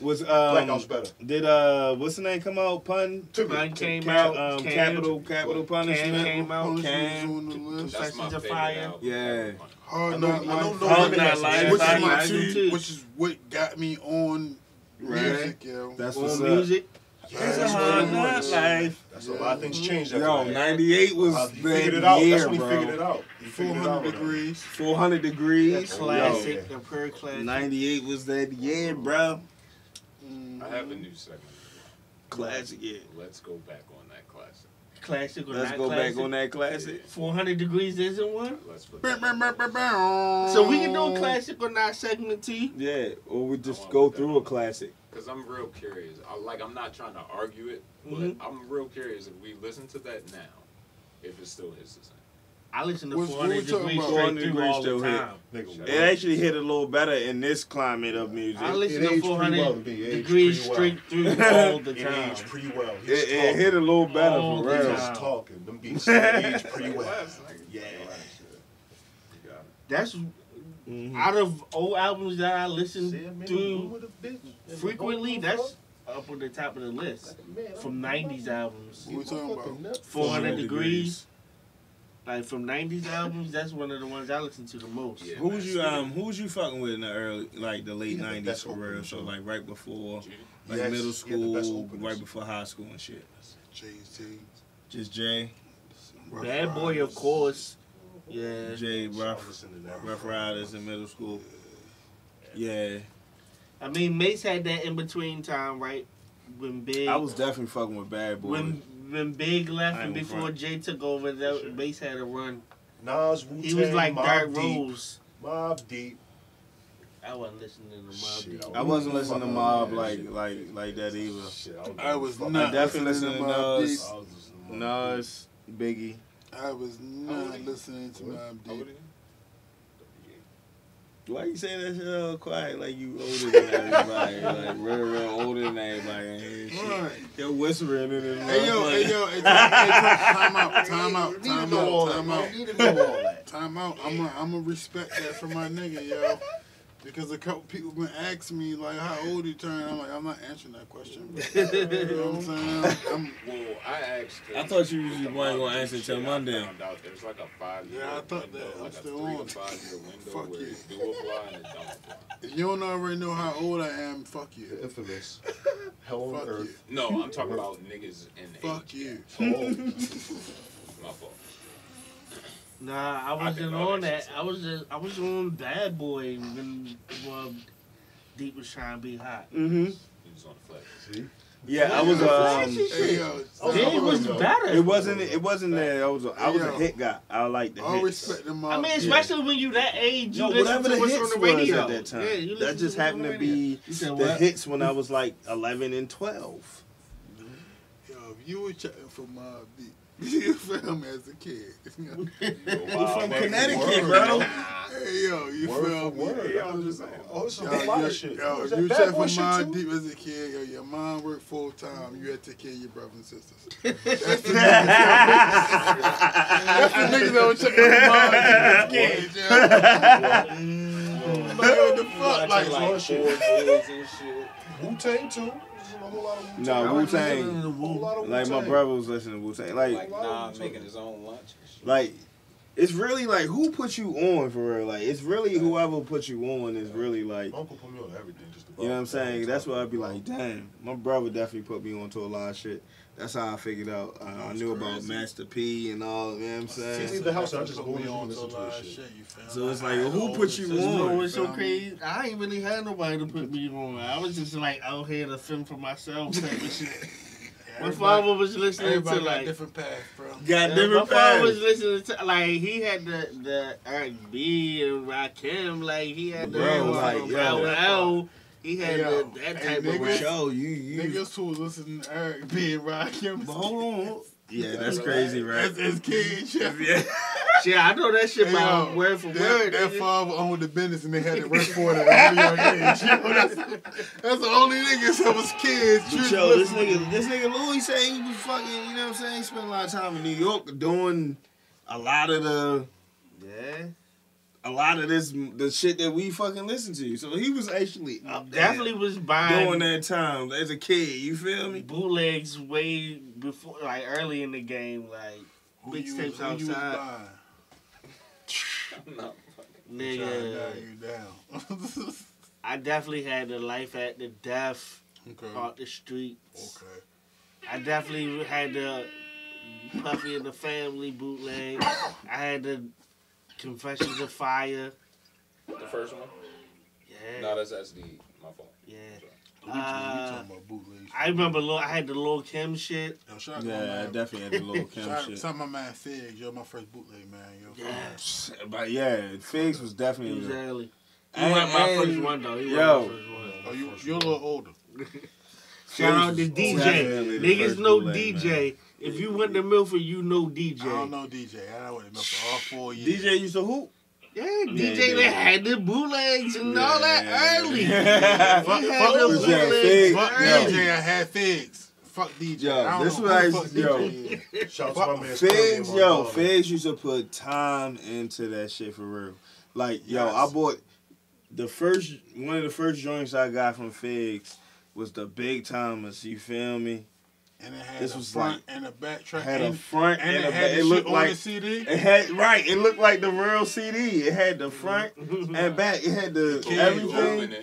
Speaker 3: Was
Speaker 8: Black House
Speaker 3: um
Speaker 8: better.
Speaker 3: did uh what's the name come out? Pun.
Speaker 2: Pun came
Speaker 3: Ca-
Speaker 2: out.
Speaker 3: um,
Speaker 2: Cam-
Speaker 3: capital capital
Speaker 2: Cam
Speaker 3: punishment.
Speaker 2: came out.
Speaker 5: Punishment
Speaker 3: Cam.
Speaker 5: was on the list.
Speaker 6: That's my favorite
Speaker 2: Fire.
Speaker 6: album.
Speaker 3: Yeah.
Speaker 5: Hard
Speaker 8: I know-
Speaker 5: Knock
Speaker 8: I know
Speaker 5: Life.
Speaker 8: no
Speaker 3: Hard
Speaker 8: limit
Speaker 3: Life.
Speaker 5: Which is my two, which is what got me on
Speaker 3: Right.
Speaker 5: music, yo.
Speaker 3: That's
Speaker 2: On
Speaker 3: what's up.
Speaker 2: music.
Speaker 3: It's a
Speaker 5: That's
Speaker 3: hard
Speaker 5: what it
Speaker 3: life.
Speaker 8: That's a lot of things changed after
Speaker 3: Yo,
Speaker 8: that.
Speaker 3: 98 was
Speaker 8: Uh, he
Speaker 3: the
Speaker 8: figured it out.
Speaker 3: year,
Speaker 8: That's when he
Speaker 3: bro.
Speaker 8: figured it out. He
Speaker 5: 400
Speaker 8: out.
Speaker 5: degrees.
Speaker 3: 400 degrees.
Speaker 2: Classic.
Speaker 8: Yo.
Speaker 2: The pure classic.
Speaker 3: 98 was that year, bro.
Speaker 6: I have a new segment.
Speaker 3: Classic yeah.
Speaker 6: Let's go back on that classic.
Speaker 2: Classic or not.
Speaker 3: Let's
Speaker 2: not
Speaker 3: go
Speaker 2: classic.
Speaker 3: back on that classic.
Speaker 2: 400 degrees isn't one.
Speaker 6: Let's put that.
Speaker 2: So we can do a classic or not segment T.
Speaker 3: Yeah, or we just go
Speaker 6: put that
Speaker 3: through a classic.
Speaker 6: Because I'm real curious. I, like, I'm not trying to argue it, but
Speaker 2: Mhm.
Speaker 6: I'm real curious if we listen to that now, if it still hits the same.
Speaker 2: I listen to
Speaker 5: What's-
Speaker 2: 400 degrees
Speaker 5: about?
Speaker 2: straight through
Speaker 3: degrees
Speaker 2: all the
Speaker 3: still hit.
Speaker 2: time.
Speaker 3: It actually hit a little better in this climate of music.
Speaker 2: I listen
Speaker 8: It
Speaker 2: to 400
Speaker 8: well, B. It aged
Speaker 2: degrees
Speaker 8: pretty well.
Speaker 2: straight through all the
Speaker 8: It
Speaker 2: time.
Speaker 8: aged pretty well.
Speaker 3: It, it hit a little better
Speaker 2: All
Speaker 3: for real.
Speaker 8: was
Speaker 2: time.
Speaker 8: talking. Them beats aged pretty well. Yeah.
Speaker 6: Relax, shit. You got it.
Speaker 2: That's
Speaker 3: Mhm.
Speaker 2: out of old albums that I listen
Speaker 8: See, I made a
Speaker 2: through
Speaker 8: room with a bitch. And
Speaker 2: frequently. That's up on the top of the list
Speaker 8: Man,
Speaker 2: from 90s albums.
Speaker 5: What we talking about?
Speaker 2: 400 degrees. Like from 90s albums, that's one of the ones I listen to the most.
Speaker 6: Yeah.
Speaker 3: Who's you um who's you fucking with in the early like the late
Speaker 8: He had the
Speaker 3: nineties
Speaker 8: best
Speaker 3: for real? So like right before like
Speaker 8: Yes,
Speaker 3: middle
Speaker 8: he had the best
Speaker 3: school, right before high school and shit.
Speaker 5: Jay Z.
Speaker 3: Just Jay,
Speaker 2: Bad Boy, of course. Yeah.
Speaker 3: Jay
Speaker 8: So I
Speaker 3: Rough
Speaker 8: listen that.
Speaker 3: Ruff Ryders in middle school. Yeah.
Speaker 2: I mean, Mase had that in between time, right? When Big,
Speaker 3: I was definitely fucking with Bad Boy.
Speaker 2: when when Big left and before
Speaker 3: front.
Speaker 2: Jay took over, that
Speaker 6: Sure.
Speaker 2: Mase had a run.
Speaker 8: Nas, Wu-Tang,
Speaker 2: He was like
Speaker 8: Mobb
Speaker 2: Dark
Speaker 8: Deep,
Speaker 2: Rose.
Speaker 8: Mobb Deep.
Speaker 2: I wasn't listening to Mob
Speaker 8: Shit,
Speaker 2: Deep.
Speaker 3: I wasn't listening to Mob
Speaker 8: that
Speaker 3: like
Speaker 8: shit.
Speaker 3: like like that either.
Speaker 8: Shit,
Speaker 5: I was
Speaker 8: fucking-
Speaker 5: not
Speaker 3: definitely
Speaker 5: listening
Speaker 3: listening
Speaker 5: to
Speaker 3: to
Speaker 5: Mobb
Speaker 3: Nas.
Speaker 5: Deep.
Speaker 8: I was listening to Mobb Deep.
Speaker 3: Nas, Biggie.
Speaker 5: I was
Speaker 6: How old are
Speaker 5: not
Speaker 6: you?
Speaker 5: listening to
Speaker 6: Mobb
Speaker 5: Deep.
Speaker 6: Old are you?
Speaker 3: Why you say that shit all quiet like you older than everybody? like real, real older than everybody and shit.
Speaker 5: Right.
Speaker 3: You're whispering in this
Speaker 5: Hey yo,
Speaker 3: motherfucker.
Speaker 5: hey yo, hey, time, hey, time out, time out,
Speaker 8: You need to
Speaker 5: time out, time out,
Speaker 8: need to know all that.
Speaker 5: time out. I'm gonna I'm gonna respect that for my nigga, yo. Because a couple people been asking me like how old you turn. I'm like I'm not answering that question. Bro. You know what I'm saying? I'm,
Speaker 6: Well, I asked.
Speaker 3: I thought you usually weren't gonna answer
Speaker 6: Shit,
Speaker 3: till Monday.
Speaker 6: found out there's like a five year
Speaker 5: Yeah, I thought
Speaker 6: window,
Speaker 5: that. I'm
Speaker 6: like a
Speaker 5: still
Speaker 6: three
Speaker 5: on.
Speaker 6: to five year window
Speaker 5: Fuck
Speaker 6: where
Speaker 5: you.
Speaker 6: it do apply and it don't apply.
Speaker 5: if you don't already know how old I am, fuck you.
Speaker 8: The infamous Hell on
Speaker 5: Fuck you.
Speaker 8: Earth.
Speaker 6: No, I'm talking about niggas in the
Speaker 5: Fuck
Speaker 6: age.
Speaker 5: you.
Speaker 8: Oh,
Speaker 6: My fault.
Speaker 2: Nah, I
Speaker 6: I
Speaker 2: wasn't
Speaker 6: didn't
Speaker 2: on
Speaker 6: that
Speaker 2: that. I was just I was on Bad Boy when well, Deep was trying to be hot.
Speaker 3: Mm-hmm.
Speaker 6: He was on the flex.
Speaker 8: See?
Speaker 3: Yeah, I was um.
Speaker 5: Hey, yo,
Speaker 8: Oh,
Speaker 2: Big was better.
Speaker 3: It wasn't. It wasn't that. I was. A, I was a hit guy. I like the
Speaker 5: all
Speaker 3: hits.
Speaker 5: respect them All.
Speaker 2: I mean, especially when you that age, you
Speaker 3: No,
Speaker 2: listen
Speaker 3: whatever
Speaker 2: to
Speaker 3: the hits
Speaker 2: on the radio.
Speaker 3: at that time.
Speaker 2: Yeah,
Speaker 3: that just happened to be the
Speaker 2: what?
Speaker 3: hits when I was like 11 and 12.
Speaker 5: Yo, if you were checking for Mobb Deep, you feel me as a kid.
Speaker 3: We from Connecticut, bro.
Speaker 5: Hey, yo, you
Speaker 8: Word
Speaker 5: feel me?
Speaker 8: word.
Speaker 5: Yo,
Speaker 8: I'm just saying. Oh, some
Speaker 5: Yo,
Speaker 8: fire
Speaker 5: you,
Speaker 8: shit.
Speaker 5: yo,
Speaker 8: Was
Speaker 5: you check
Speaker 8: boy
Speaker 5: for
Speaker 8: shit
Speaker 5: Mob
Speaker 8: too?
Speaker 5: Deep as a kid. Yo, your mom worked full time. You had to take care of your brothers and sisters. That's the niggas. That's the niggas that was checking for Mobb Deep as kids. yo. Like, what the fuck? Like,
Speaker 8: like
Speaker 6: Four kids and shit.
Speaker 8: Wu Tang too. There's a whole lot of Wu-Tang.
Speaker 3: Nah, Wu
Speaker 8: was listening
Speaker 3: Tang.
Speaker 8: a whole lot of
Speaker 3: Like my brother was listening to Wu Tang. Like,
Speaker 6: Like Nah making his own lunch.
Speaker 3: like it's really like who put you on for real. Like it's really whoever put you on is really like.
Speaker 8: Uncle put me on everything. Just about
Speaker 3: You know what I'm saying? That's why I'd be like, damn, my brother definitely put me onto a lot of shit. That's how I figured out. I, I knew about. Master P and all. You know what I'm
Speaker 8: See,
Speaker 3: saying?
Speaker 8: leave the house. I just
Speaker 5: Put
Speaker 8: go
Speaker 5: me on to
Speaker 8: to this
Speaker 5: of
Speaker 8: shit.
Speaker 5: shit, you feel
Speaker 3: So it's like, well, who put you on?
Speaker 2: You know what's so crazy? I ain't really had nobody to put me on. I was just like out here to fend for myself type of shit. My father was listening
Speaker 5: Everybody
Speaker 2: to
Speaker 5: got
Speaker 2: like
Speaker 5: different paths, bro.
Speaker 3: Got
Speaker 2: Yeah, my
Speaker 3: different
Speaker 2: father was listening to like he had the the Eric B and Rakim, like he had the
Speaker 3: Bro,
Speaker 2: uh,
Speaker 3: like, yo.
Speaker 2: L L. He had
Speaker 5: Hey, yo,
Speaker 2: the, that type of
Speaker 5: niggas.
Speaker 2: rap.
Speaker 3: Yo, you you.
Speaker 5: Niggas who was listening to Eric B and Rakim.
Speaker 3: But hold on. Yeah, that's crazy, right?
Speaker 5: As, as kids, yeah.
Speaker 3: Yeah.
Speaker 2: I know that shit
Speaker 5: Hey,
Speaker 2: by
Speaker 5: yo,
Speaker 2: word for
Speaker 5: that,
Speaker 2: word.
Speaker 5: That father owned the business and they had to work for it at a young age. Yo, that's, that's the only niggas that was kids.
Speaker 3: But
Speaker 5: truly
Speaker 3: yo, this nigga, this nigga Louis say he was fucking. You know what I'm saying? He spent a lot of time in New York doing a lot of the,
Speaker 2: Yeah,
Speaker 3: a lot of this, the shit that we fucking listen to. So he was actually up there
Speaker 2: definitely was buying
Speaker 3: during that time as a kid. You feel me?
Speaker 2: bootlegs way before, like early in the game, like
Speaker 5: Who you
Speaker 2: mixtapes
Speaker 5: who you was
Speaker 2: outside.
Speaker 5: buying?
Speaker 6: I'm not
Speaker 5: Trying to knock
Speaker 2: nigga.
Speaker 5: you down.
Speaker 2: I definitely had the life at the death
Speaker 5: okay.
Speaker 2: off the streets.
Speaker 5: Okay.
Speaker 2: I definitely had the Puffy and the Family bootleg. I had the Confessions of Fire.
Speaker 6: The first one?
Speaker 2: Yeah,
Speaker 6: No, that's SD. My fault.
Speaker 2: yeah.
Speaker 5: We, we
Speaker 2: Uh,
Speaker 5: talking about bootlegs.
Speaker 2: I remember Lil, I had the Lil Kim shit.
Speaker 5: Yo, shout out my
Speaker 3: Yeah, I definitely had the little Kim
Speaker 5: Shout,
Speaker 3: shit.
Speaker 5: shout out my man Figs. Yo, my first bootleg, man. Yo,
Speaker 2: Yeah,
Speaker 3: But yeah, Figs was definitely.
Speaker 2: was
Speaker 3: the-
Speaker 2: early. He
Speaker 3: And-
Speaker 2: wasn't my first one though. He
Speaker 3: yo.
Speaker 2: wasn't my first one.
Speaker 5: Oh, you, you're a little older.
Speaker 2: Shout out to DJ.
Speaker 3: definitely the
Speaker 2: Niggas
Speaker 3: first
Speaker 2: know
Speaker 3: bootleg,
Speaker 2: DJ.
Speaker 3: Man.
Speaker 2: If you went to Milford, you know DJ.
Speaker 5: I don't know DJ. I know what it meant for all four years.
Speaker 3: DJ used to hoop.
Speaker 2: Yeah,
Speaker 3: Yeah,
Speaker 2: DJ
Speaker 3: yeah.
Speaker 2: that had the bootlegs and all that
Speaker 3: Yeah.
Speaker 2: early.
Speaker 3: Yeah.
Speaker 2: he
Speaker 5: Fuck-
Speaker 2: had
Speaker 5: fuck
Speaker 2: the
Speaker 5: was
Speaker 3: that,
Speaker 2: bootlegs
Speaker 3: Fig?
Speaker 5: Fuck
Speaker 2: early.
Speaker 5: DJ, I had Figs. Fuck DJ.
Speaker 3: Yo,
Speaker 5: I don't
Speaker 3: this
Speaker 5: know
Speaker 3: what I
Speaker 5: who the
Speaker 3: used-
Speaker 5: fuck
Speaker 3: yo.
Speaker 5: DJ is.
Speaker 8: Shout out to my man
Speaker 3: Figs, yo. Figs used to put time into that shit for real. Like, yo,
Speaker 5: Yes.
Speaker 3: I bought the first one of the first joints I got from Figs was the Big Tymers. You feel me?
Speaker 5: And it had
Speaker 3: This
Speaker 5: a
Speaker 3: was
Speaker 5: front
Speaker 3: like-
Speaker 5: and a back track.
Speaker 3: Had a front
Speaker 5: and
Speaker 3: and,
Speaker 5: it
Speaker 3: a
Speaker 5: had
Speaker 3: back. It looked like
Speaker 5: the CD.
Speaker 3: it had right. It looked like the real CD. It had the front mm-hmm. and back. It had the
Speaker 5: kid
Speaker 6: Open
Speaker 3: everything.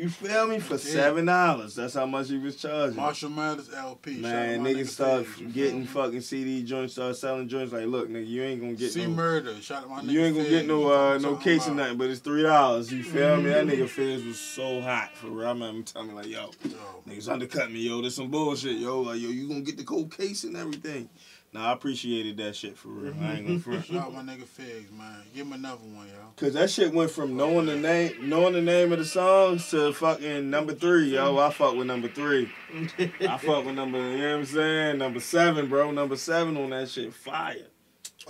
Speaker 3: You feel me? For seven dollars. That's how much he was charging.
Speaker 5: Marshall Mathers LP.
Speaker 3: Man, niggas
Speaker 5: nigga
Speaker 3: start getting fucking CD joints, start selling joints. Like, look, nigga, you ain't gonna get
Speaker 5: See
Speaker 3: no.
Speaker 5: murder. Shout out my nigga
Speaker 3: You ain't gonna
Speaker 5: Figs.
Speaker 3: get no uh no case or nothing, but it's three dollars. You feel me? That nigga Fizz was so hot for real. I remember telling me like, yo,
Speaker 5: Yo,
Speaker 3: niggas undercut me, yo. There's some bullshit, yo. Like, yo, you gonna get the cold case and everything. Nah, I appreciated that shit for real. I ain't gonna mm-hmm. front.
Speaker 5: Shout out my nigga Figs, man. Give him another one, yo.
Speaker 3: Cause that shit went from knowing the name, knowing the name of the songs to fucking number three, yo. I fuck with number three. I fuck with number, you know what I'm saying? Number seven, bro. Number seven on that shit, fire.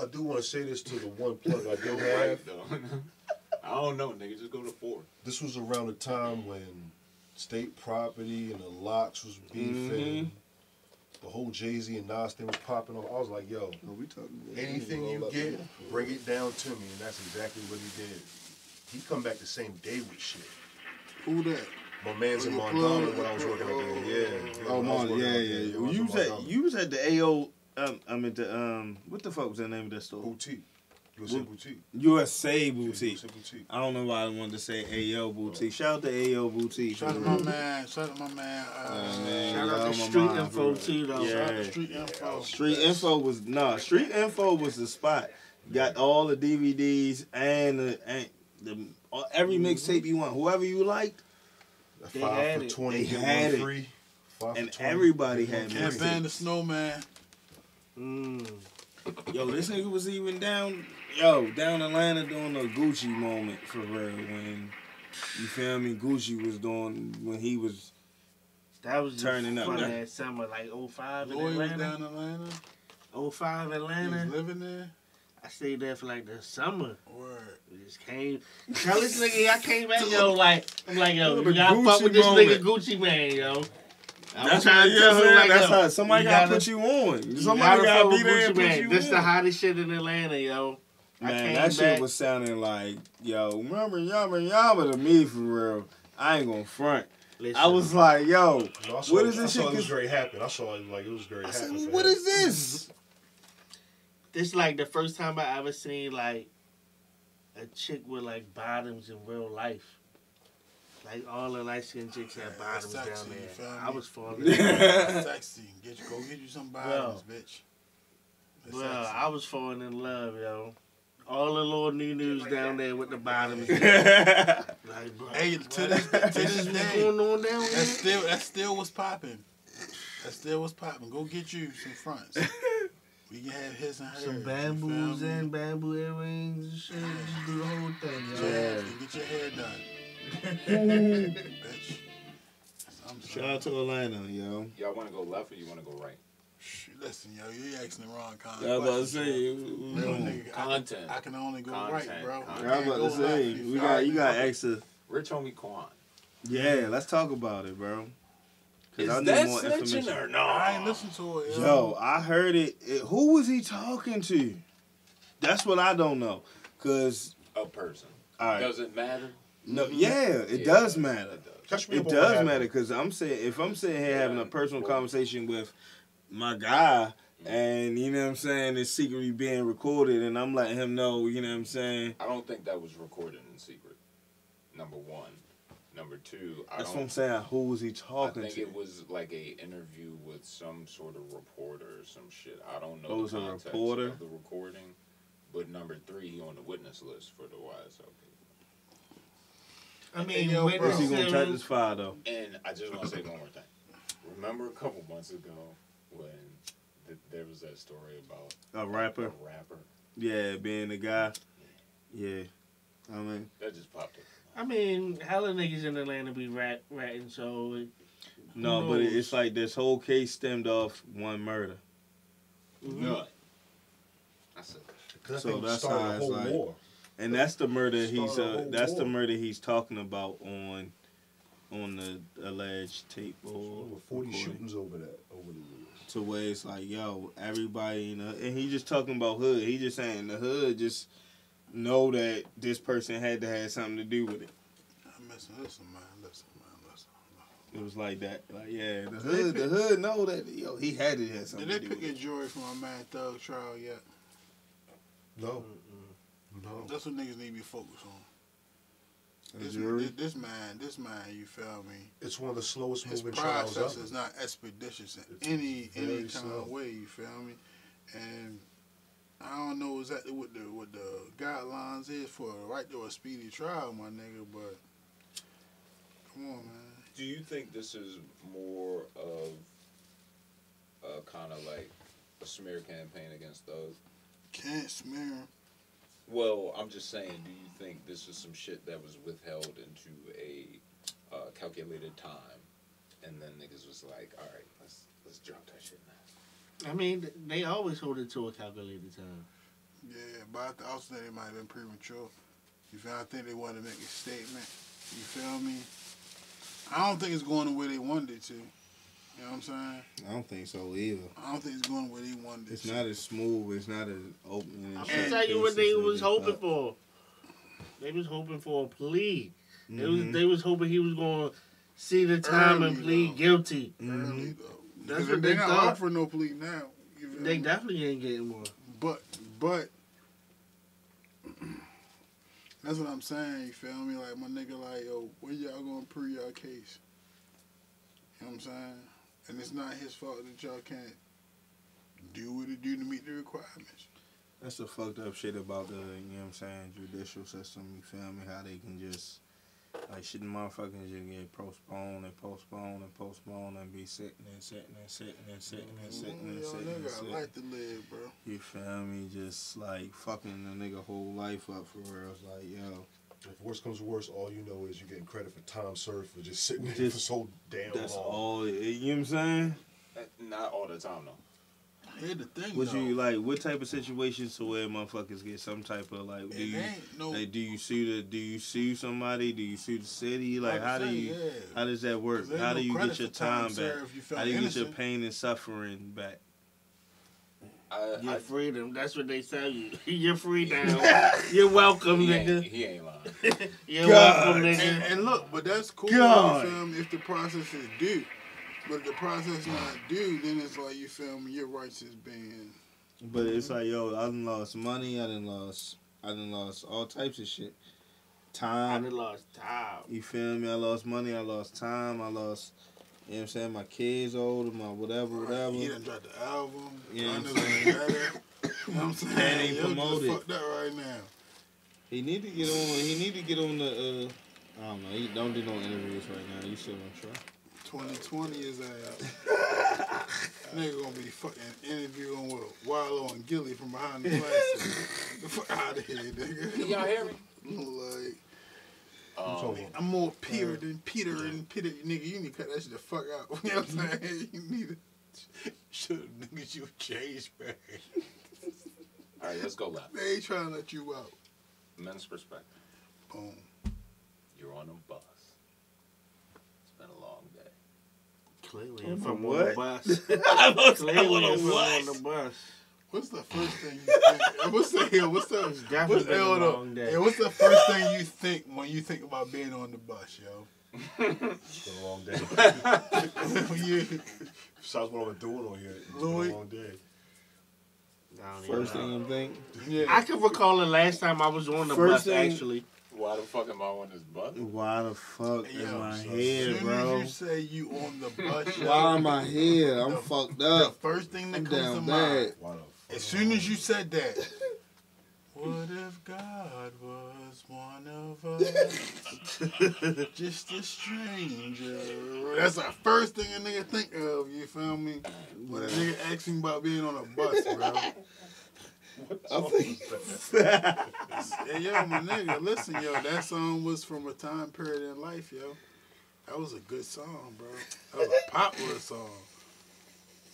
Speaker 8: I do want to say this to the one plug I do
Speaker 6: Right,
Speaker 8: have.
Speaker 6: I don't know, nigga. Just go to four.
Speaker 8: This was around the time when state property and the LOX was beefing. Mm-hmm. The whole Jay Z and Nas thing was popping off. I was like, yo,
Speaker 3: we talking
Speaker 8: anything you get, bring it down to me. And that's exactly what he did. He come back the same day with shit.
Speaker 5: Who that?
Speaker 8: My man's in
Speaker 5: Oh, plug?
Speaker 8: when I was working there. Yeah. yeah
Speaker 3: Oh,
Speaker 8: when I was
Speaker 3: man, yeah, yeah, yeah. You was at you was at the AO. Um, I mean the um, what the fuck was the name of that store?
Speaker 8: Boutique. USA
Speaker 3: What-
Speaker 8: Boutique.
Speaker 3: USA Boutique.
Speaker 8: USA Boutique.
Speaker 3: I don't know why I wanted to say AO Boutique. Shout out to AO Boutique.
Speaker 5: Shout out to my man. Shout out to my man. Uh,
Speaker 3: Uh, man,
Speaker 2: Shout out to Street
Speaker 3: mind,
Speaker 2: Info
Speaker 3: bro.
Speaker 2: too, though.
Speaker 3: Yeah.
Speaker 5: Shout out to Street Info.
Speaker 3: Street Info was nah. Street Info was the spot. got all the DVDs and the, and the all- every mixtape you want, whoever you liked,
Speaker 2: They
Speaker 8: Five
Speaker 2: had
Speaker 8: for
Speaker 2: it.
Speaker 8: twenty,
Speaker 3: They had
Speaker 8: one
Speaker 3: it.
Speaker 8: free. Five
Speaker 3: And
Speaker 8: for
Speaker 3: everybody had
Speaker 8: free.
Speaker 5: Can't ban the snowman.
Speaker 2: Mm.
Speaker 3: yo, this nigga was even down, yo, down Atlanta doing a Gucci moment for real when you feel me. Gucci was doing when he was
Speaker 2: That was just
Speaker 3: Turning up,
Speaker 2: fun
Speaker 3: that-
Speaker 2: that summer, like 05 in
Speaker 5: Lloyd was
Speaker 2: Atlanta.
Speaker 5: down in Atlanta.
Speaker 2: 05
Speaker 5: He was
Speaker 2: Atlanta.
Speaker 5: living there.
Speaker 2: I stayed there for like the summer.
Speaker 5: Word.
Speaker 2: We just came. Tell this nigga I came back, yo, like, I'm like, yo, you gotta fuck with this
Speaker 3: moment.
Speaker 2: nigga Gucci Mane, yo. I was
Speaker 3: That's how,
Speaker 2: to
Speaker 3: yeah,
Speaker 2: tell him,
Speaker 3: man,
Speaker 2: like,
Speaker 3: that's
Speaker 2: yo,
Speaker 3: how somebody
Speaker 2: you
Speaker 3: gotta, put you on. Somebody gotta,
Speaker 2: fuck
Speaker 3: be there
Speaker 2: Gucci
Speaker 3: and put
Speaker 2: man.
Speaker 3: you
Speaker 2: This
Speaker 3: on.
Speaker 2: the hottest shit in Atlanta, yo. I
Speaker 3: Man,
Speaker 2: came
Speaker 3: that shit was sounding like, yo, remember Yama Yama to me for real. I ain't gonna front.
Speaker 2: Listen,
Speaker 3: I was like, yo,
Speaker 8: No, I saw,
Speaker 3: What is
Speaker 8: I
Speaker 3: this
Speaker 8: saw it was
Speaker 3: cons-
Speaker 8: great happen. I saw it like it was great
Speaker 3: I said,
Speaker 8: happen. for
Speaker 3: what
Speaker 8: him.
Speaker 3: is this?
Speaker 2: this like the first time I ever seen like a chick with like bottoms in real life. Like all the light skinned chicks had bottoms
Speaker 5: that's
Speaker 2: down
Speaker 5: sexy, you feel
Speaker 2: there. I was falling.
Speaker 5: Sexy. Get you, go get you some bottoms, bitch. It's
Speaker 2: Well,
Speaker 5: sexy.
Speaker 2: I was falling in love, yo. All the little new news down there with the bottoms. like, bro,
Speaker 5: Hey, to
Speaker 2: what?
Speaker 5: this to this
Speaker 2: This what's
Speaker 5: day,
Speaker 2: going on down
Speaker 5: that
Speaker 2: there.
Speaker 5: still that still was popping. That still was popping. Go get you some fronts. We can have his and hers.
Speaker 2: Some bamboos and bamboo earrings and shit. Just do the whole thing, yo.
Speaker 5: Yeah.
Speaker 3: Yeah.
Speaker 5: Get your hair done, bitch. I'm
Speaker 3: Shout out to Atlanta, yo.
Speaker 6: Y'all want to go left or you want to go right?
Speaker 5: Shh, Listen, yo, you asking the wrong kind
Speaker 3: I
Speaker 5: of
Speaker 3: was about to
Speaker 5: questions,
Speaker 3: say,
Speaker 5: bro. Little
Speaker 3: mm.
Speaker 5: nigga, I can-
Speaker 6: Content.
Speaker 5: I can only go
Speaker 6: Content,
Speaker 5: right, bro.
Speaker 6: content.
Speaker 3: I was
Speaker 5: can't
Speaker 3: about to say, we got you got extra.
Speaker 6: Rich homie Quan.
Speaker 3: Yeah, let's talk about it, bro. 'Cause
Speaker 6: Is
Speaker 3: I need
Speaker 6: that
Speaker 3: more
Speaker 6: snitching
Speaker 3: information.
Speaker 6: or no?
Speaker 5: I ain't listen to it, yo.
Speaker 3: Yo, I heard it. it. Who was he talking to? That's what I don't know. Cause
Speaker 6: A person.
Speaker 3: all right,
Speaker 6: Does it matter?
Speaker 3: no, yeah, it
Speaker 6: Yeah,
Speaker 3: does matter.
Speaker 6: It does.
Speaker 3: It
Speaker 8: up on what
Speaker 3: does matter because I'm saying if I'm sitting here having a personal
Speaker 6: Well-
Speaker 3: conversation with my guy, mm-hmm. and you know what I'm saying, it's secretly being recorded, and I'm letting him know, you know what I'm saying.
Speaker 6: I don't think that was recorded in secret. Number one. Number two, I
Speaker 3: That's
Speaker 6: don't
Speaker 3: what I'm saying. Who was he talking to?
Speaker 6: I think
Speaker 3: to?
Speaker 6: it was like a interview with some sort of reporter or some shit. I don't know
Speaker 3: Oh, was
Speaker 6: the
Speaker 3: a
Speaker 6: context
Speaker 3: reporter?
Speaker 6: of the recording. But number three, he on the witness list for the YSL people.
Speaker 2: I mean,
Speaker 5: Yo, bro.
Speaker 3: Is he gonna
Speaker 2: witness
Speaker 3: touch this fire though?
Speaker 6: And I just want to say one more thing. Remember a couple months ago when th- there was that story about
Speaker 3: A rapper?
Speaker 6: a rapper
Speaker 3: Yeah, being a guy. Yeah, I mean,
Speaker 6: that just popped up.
Speaker 2: I mean, hella niggas in Atlanta be rat ratting, so it,
Speaker 3: no,
Speaker 2: Who
Speaker 3: but it's like this whole case stemmed off one murder.
Speaker 2: mhm.
Speaker 6: Nut. I said,
Speaker 8: Cause
Speaker 3: So that's how
Speaker 8: a
Speaker 3: it's like-
Speaker 8: war.
Speaker 3: And that's the murder he's uh,
Speaker 8: whole
Speaker 3: that's the murder he's talking about on on the alleged tape or
Speaker 8: Over forty
Speaker 3: recording.
Speaker 8: shootings over that over the years.
Speaker 3: To where it's like, yo, everybody, you know, and he just talking about hood. He just saying the hood just know that this person had to have something to do with it.
Speaker 5: I'm missing. Listen, man. Listen, man. Listen.
Speaker 3: It was like that, like yeah, the hood, the hood know that yo, he had to have
Speaker 5: Did
Speaker 3: something
Speaker 5: they
Speaker 3: to do
Speaker 5: pick a
Speaker 3: it.
Speaker 5: jury for my man Thug trial yet?
Speaker 8: No, no.
Speaker 5: That's what niggas need to be focused on.
Speaker 3: A
Speaker 5: This,
Speaker 3: jury?
Speaker 5: this, this man, this man, you feel me?
Speaker 8: It's one of the slowest
Speaker 5: His
Speaker 8: moving trials
Speaker 5: process is not expeditious in
Speaker 8: It's
Speaker 5: any any kind
Speaker 8: slow.
Speaker 5: of way. You feel me? And I don't know exactly what the what the guidelines is for a right to a speedy trial, my nigga. But come on, man.
Speaker 6: Do you think this is more of a kind of like a smear campaign against those?
Speaker 5: Can't smear. Him.
Speaker 6: Well, I'm just saying, do you think this is some shit that was withheld into a uh, calculated time, and then niggas was like, all right, let's let's drop that shit now.
Speaker 2: I mean, they always hold it to a calculated time.
Speaker 5: Yeah, but I th- also think it might have been premature. You feel? I think they wanted to make a statement. You feel me? I don't think it's going the way they wanted it to. You know what I'm saying?
Speaker 3: I don't think so either.
Speaker 5: I don't think it's going the way they wanted it
Speaker 3: It's not as smooth. It's not as open.
Speaker 2: I'm
Speaker 3: shut
Speaker 2: gonna tell you what they was hoping
Speaker 3: thought.
Speaker 2: for. They was hoping for a plea. They was
Speaker 3: Mhm.
Speaker 2: they was hoping he was gonna see the time and plead
Speaker 5: though.
Speaker 2: guilty.
Speaker 5: Early
Speaker 3: Mhm.
Speaker 5: though.
Speaker 2: That's what
Speaker 5: they
Speaker 2: they
Speaker 5: not
Speaker 2: thought.
Speaker 5: offering no plea now. You feel
Speaker 2: They
Speaker 5: me?
Speaker 2: definitely ain't getting one.
Speaker 5: But but that's what I'm saying. You feel me? Like my nigga, like yo, when y'all gonna prove y'all case? You know what I'm saying? And it's not his fault that y'all can't do what it do to meet the requirements.
Speaker 3: That's the fucked up shit about the, you know what I'm saying, judicial system, you feel me? How they can just, like, shit, motherfuckers just get postponed and postponed and postponed and be sitting and sitting and sitting and sitting and sitting and
Speaker 5: Yo,
Speaker 3: sitting and
Speaker 5: nigga, I like to live, bro.
Speaker 3: You feel me? Just, like, fucking the nigga whole life up for real. It's like, yo,
Speaker 8: If worse comes to worse, all you know is you're getting credit for time served for just sitting there
Speaker 3: Just-
Speaker 8: for so damn
Speaker 3: that's
Speaker 8: long.
Speaker 3: all, you know what I'm saying?
Speaker 6: Uh, Not all the time though.
Speaker 5: Here's the thing,
Speaker 3: Would
Speaker 5: though.
Speaker 3: you, like, what type of situations to where motherfuckers get some type of, like, do you,
Speaker 5: ain't no.
Speaker 3: like, do you sue the, do you sue somebody? Do you sue the city? Like,
Speaker 5: I'm
Speaker 3: how do you,
Speaker 5: yeah.
Speaker 3: how does that work? How do you
Speaker 5: credit
Speaker 3: get your
Speaker 5: time
Speaker 3: time back?
Speaker 5: served if you
Speaker 3: How do you get your pain and suffering back?
Speaker 6: I,
Speaker 2: Your
Speaker 6: I,
Speaker 2: freedom. That's what they tell you. You're free now. You're welcome,
Speaker 6: he, ain't,
Speaker 2: nigga.
Speaker 6: he ain't lying.
Speaker 2: You're
Speaker 3: God.
Speaker 2: welcome, nigga.
Speaker 5: and look, but that's cool.
Speaker 3: God.
Speaker 5: You feel me? If the process is due, but if the process is not due, then it's like you feel me. Your rights is being.
Speaker 3: But it's mm-hmm. like, yo, I done lost money. I done lost, I done lost all types of shit. Time.
Speaker 2: I
Speaker 3: Time.
Speaker 2: done lost time.
Speaker 3: You feel me? I lost money. I lost time. I lost, you know what I'm saying? My kids older, my whatever, whatever.
Speaker 5: He done dropped the album.
Speaker 3: You know
Speaker 5: I
Speaker 3: what I'm saying?
Speaker 5: that. You know what I'm saying?
Speaker 3: Can't even
Speaker 5: Yo,
Speaker 3: promote
Speaker 5: just fucked up right now.
Speaker 3: He need to get on. He need to get on the. Uh, I don't know. He don't do no interviews right now. You still on track?
Speaker 5: 2020 is out. Nigga gonna be fucking interviewing with Wallo and Gillie from behind the glasses. the fuck out of here, nigga.
Speaker 6: Can y'all hear me?
Speaker 5: Like,
Speaker 6: Um,
Speaker 5: I'm more Peter than Peter and Peter, nigga. You need to cut that shit the fuck out. You know what I'm saying? You need to. Should niggas you change, man.
Speaker 6: all right, let's go left.
Speaker 5: They ain't trying to let you out.
Speaker 6: Men's perspective.
Speaker 5: Boom.
Speaker 6: You're on a bus. It's been a long day.
Speaker 2: Clearly, if I'm
Speaker 3: what?
Speaker 2: on the bus.
Speaker 3: I was
Speaker 2: Clearly, if I'm on the bus.
Speaker 5: What's the first thing you think? what's the yo, What's the
Speaker 2: It's
Speaker 5: what's,
Speaker 2: been a
Speaker 5: hold up.
Speaker 2: long day.
Speaker 5: Yeah, what's the first thing you think when you think about being on the bus, yo?
Speaker 8: It's been a long day.
Speaker 5: When you,
Speaker 8: Besides what I'm doing on here, it's
Speaker 5: Louis?
Speaker 8: been a long day.
Speaker 2: I don't even
Speaker 3: First
Speaker 2: know.
Speaker 3: thing I'm think.
Speaker 5: yeah.
Speaker 2: I can recall the last time I was on the
Speaker 3: First
Speaker 2: bus.
Speaker 3: thing-
Speaker 2: Actually,
Speaker 6: Why the fuck am I on this bus?
Speaker 3: Why the fuck
Speaker 5: Hey,
Speaker 3: am
Speaker 5: yo,
Speaker 3: I
Speaker 5: so
Speaker 3: here,
Speaker 5: soon
Speaker 3: bro?
Speaker 5: as you say you on the bus, yo,
Speaker 3: Why am I here? I'm
Speaker 5: The-
Speaker 3: fucked up.
Speaker 5: the first thing that
Speaker 3: I'm
Speaker 5: comes to
Speaker 3: down
Speaker 5: mind,
Speaker 3: bad.
Speaker 8: Why the
Speaker 5: as soon as you said that, what if God was one of us, just a stranger? That's the first thing a nigga think of. You feel me? When a nigga asking about being on a bus, bro.
Speaker 3: I think.
Speaker 5: Hey, yo, my nigga, listen, yo, that song was from a time period in life, yo. That was a good song, bro. That was a popular song.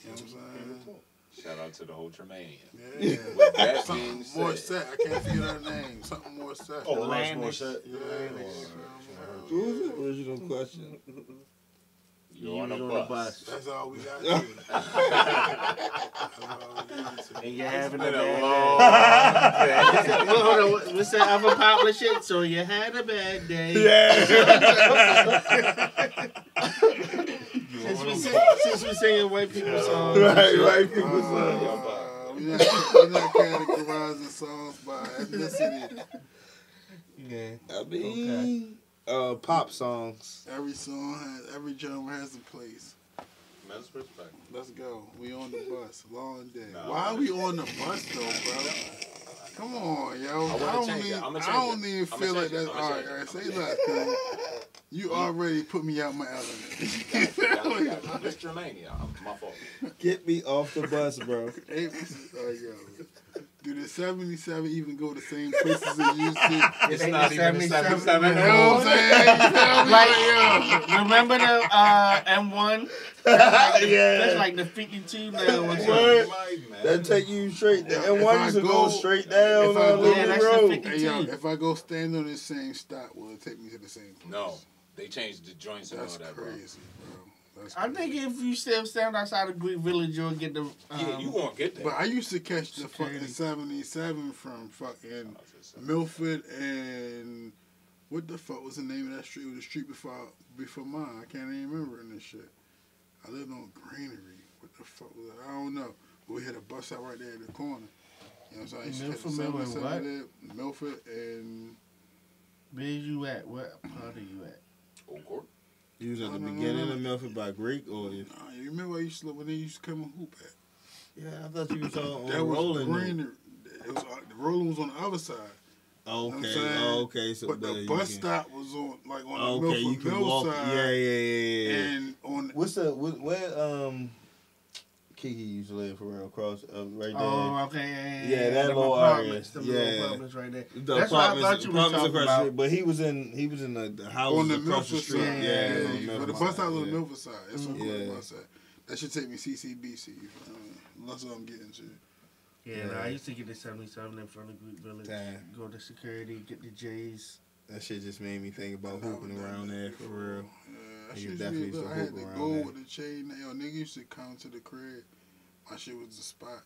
Speaker 5: You know what I'm saying?
Speaker 6: Shout out to the whole Tremania.
Speaker 5: Yeah.
Speaker 6: With that being
Speaker 5: Something more
Speaker 6: said,
Speaker 5: set. I can't figure her name. Something more set.
Speaker 8: Oh, Alanis
Speaker 2: Atlantis.
Speaker 8: Morissette.
Speaker 5: Yeah.
Speaker 3: What was the original question?
Speaker 6: you're
Speaker 2: You
Speaker 6: on a
Speaker 2: on
Speaker 6: bus.
Speaker 2: bus.
Speaker 5: That's all we got to do. That's all we got to
Speaker 2: and you're having a
Speaker 6: Been a
Speaker 2: bad
Speaker 6: long
Speaker 2: day.
Speaker 6: day.
Speaker 2: Well, hold on. what- What's that other popular shit? So you had a bad day. Since we, sing, since we singing white people songs.
Speaker 3: right, right. People
Speaker 5: Uh,
Speaker 3: say.
Speaker 5: we not, not categorizing songs by ethnicity.
Speaker 3: Yeah. I mean, uh, pop songs.
Speaker 5: Every song has, every genre has a place.
Speaker 6: Men's perspective.
Speaker 5: Let's go. We on the bus. Long day.
Speaker 6: No.
Speaker 5: Why are we on the bus though, bro? Come on, yo. I,
Speaker 6: wanna
Speaker 5: don't
Speaker 6: change
Speaker 5: even,
Speaker 6: I'ma
Speaker 5: I don't
Speaker 6: it.
Speaker 5: even
Speaker 6: I'ma
Speaker 5: feel like
Speaker 6: change
Speaker 5: that's all right. All right, say that, cuz you already put me out my element.
Speaker 6: It's Tremania. I'm- My fault.
Speaker 3: Get me off the bus, bro.
Speaker 5: Hey, this is- all right, yo. Do the 77 even go the same places it used to?
Speaker 6: It's
Speaker 2: ain't
Speaker 6: not
Speaker 2: the
Speaker 6: even the
Speaker 2: 77
Speaker 6: 77
Speaker 5: You know what I'm saying? You feel me?
Speaker 2: Like,
Speaker 5: yo.
Speaker 2: remember the uh, M1? That's like, the,
Speaker 3: Yeah.
Speaker 2: that's like the 52 now or
Speaker 6: Like, man.
Speaker 3: That take you straight down.
Speaker 5: Yeah,
Speaker 3: And
Speaker 5: if
Speaker 3: one
Speaker 5: I
Speaker 3: used to
Speaker 5: go-
Speaker 3: go straight down
Speaker 5: if I go-
Speaker 2: Yeah, that's the
Speaker 3: Road.
Speaker 2: 50
Speaker 5: Hey, yo, if I go stand on the same stop, will it take me to the same place?
Speaker 6: No, they changed the joints and all
Speaker 5: That's
Speaker 6: that, bro.
Speaker 5: crazy, bro. That's
Speaker 2: I think if you still stand outside of Greek Village, you'll get the. Um,
Speaker 6: Yeah, you won't get that. But.
Speaker 5: I used to catch the
Speaker 2: Security.
Speaker 5: fucking 77 from fucking Milford and what the fuck was the name of that street? It was the street before before mine. I can't even remember in this shit. I lived on Greenery. What the fuck was that? I don't know. But we had a bus out right there in the corner. You know what I'm saying? I used to
Speaker 2: Milford, Mill, and
Speaker 5: 77 there, Milford and
Speaker 2: Where you at? What part are you at?
Speaker 6: Old Court.
Speaker 3: You was at the
Speaker 5: No, no, no,
Speaker 3: beginning
Speaker 5: no.
Speaker 3: of Milford by Greek, or you?
Speaker 5: nah, you remember I used to live when they used to come and hoop at?
Speaker 3: Yeah, I thought you was on,
Speaker 5: That
Speaker 3: on
Speaker 5: was
Speaker 3: rolling. though.
Speaker 5: Greenery. It was uh, the rolling was on the other side.
Speaker 3: Okay,
Speaker 5: saying?
Speaker 3: oh, okay. So
Speaker 5: but the bus
Speaker 3: can-
Speaker 5: stop was on like on the
Speaker 3: Okay, you
Speaker 5: Milford Mill
Speaker 3: walk.
Speaker 5: side.
Speaker 3: Yeah, yeah, yeah, yeah.
Speaker 5: And on
Speaker 3: What's the what, where um Kiki used to live for real across uh, right there.
Speaker 2: Oh, okay. Yeah,
Speaker 3: Yeah, that
Speaker 2: Them
Speaker 3: little
Speaker 2: apartments,
Speaker 3: area.
Speaker 2: them little
Speaker 3: Yeah.
Speaker 2: apartments right there.
Speaker 3: the
Speaker 2: That's what I thought you was
Speaker 3: apartments
Speaker 2: talking about.
Speaker 3: street, but he was in he was in the, the houses
Speaker 5: on the
Speaker 3: across the street.
Speaker 5: side.
Speaker 3: Yeah,
Speaker 2: Yeah,
Speaker 3: on the
Speaker 5: but
Speaker 3: Milford
Speaker 5: the bus
Speaker 3: side,
Speaker 5: stop on the Milford side. That's what I'm
Speaker 3: Yeah.
Speaker 5: the bus at. That should take me CCBC. You feel me? That's what I'm getting to.
Speaker 2: Yeah,
Speaker 3: Yeah.
Speaker 2: no, I used to get the 77 in front of Greek Village.
Speaker 3: Damn.
Speaker 2: Go to security, get the J's.
Speaker 3: That shit just made me think about
Speaker 5: That
Speaker 3: hooping around there for real.
Speaker 5: Yeah, shit used to be
Speaker 3: used.
Speaker 5: I had to go with the chain. Yo, nigga used to come to the crib. My shit was the spot.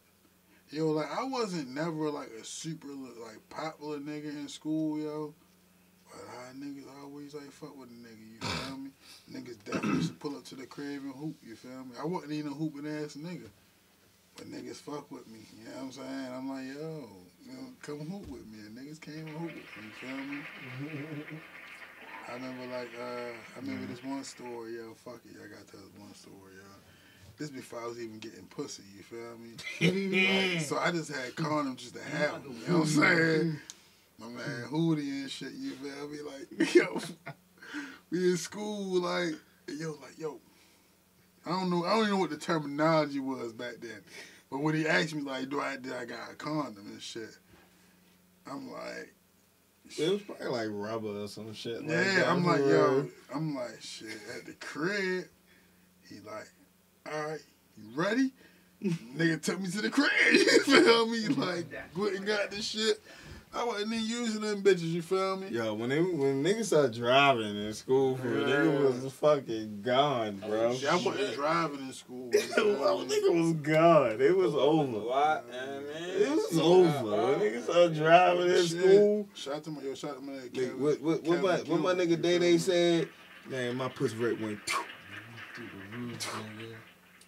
Speaker 5: Yo, like I wasn't never like a super like popular nigga in school, yo. But I niggas always like fuck with a nigga, you feel me? Niggas definitely used to pull up to the crib and hoop, you feel me? I wasn't even a hooping ass nigga. But niggas fuck with me, you know what I'm saying? I'm like, yo, you know, come hoop with me. And niggas came and hoop with me, you feel me? I remember like uh I remember this one story, yo, fuck it, I gotta tell this one story, yo. This before I was even getting pussy, you feel me? Like, so I just had condoms just to have them, you know what I'm saying? My man Hootie and shit, you feel me? Like, yo, we in school, like, yo, like, yo, I don't know, I don't even know what the terminology was back then. But when he asked me, like, do I, did I got a condom and shit? I'm like,
Speaker 3: It was probably like rubber or some shit. Like
Speaker 5: yeah,
Speaker 3: that,
Speaker 5: I'm like, yo, I'm like, shit, at the crib, he like, all right, you ready? Nigga took me to the crib, you feel me? Like, went and got this shit. I wasn't even using them bitches, you feel me?
Speaker 3: Yo, when they, when niggas start driving in school, for real, nigga was fucking gone, bro.
Speaker 5: Shit, I wasn't driving in school.
Speaker 3: Well, nigga was gone. It was over.
Speaker 6: What? man?
Speaker 3: It was over. When uh, niggas start driving in school.
Speaker 5: Shout out to my, yo, shout out to my nigga
Speaker 3: Nigga,
Speaker 5: Kevin.
Speaker 3: what, what, what, my,
Speaker 5: Kevin
Speaker 3: what my
Speaker 5: Gill,
Speaker 3: nigga Day Day said, man, my pussy rate went.
Speaker 2: Through the roof, nigga.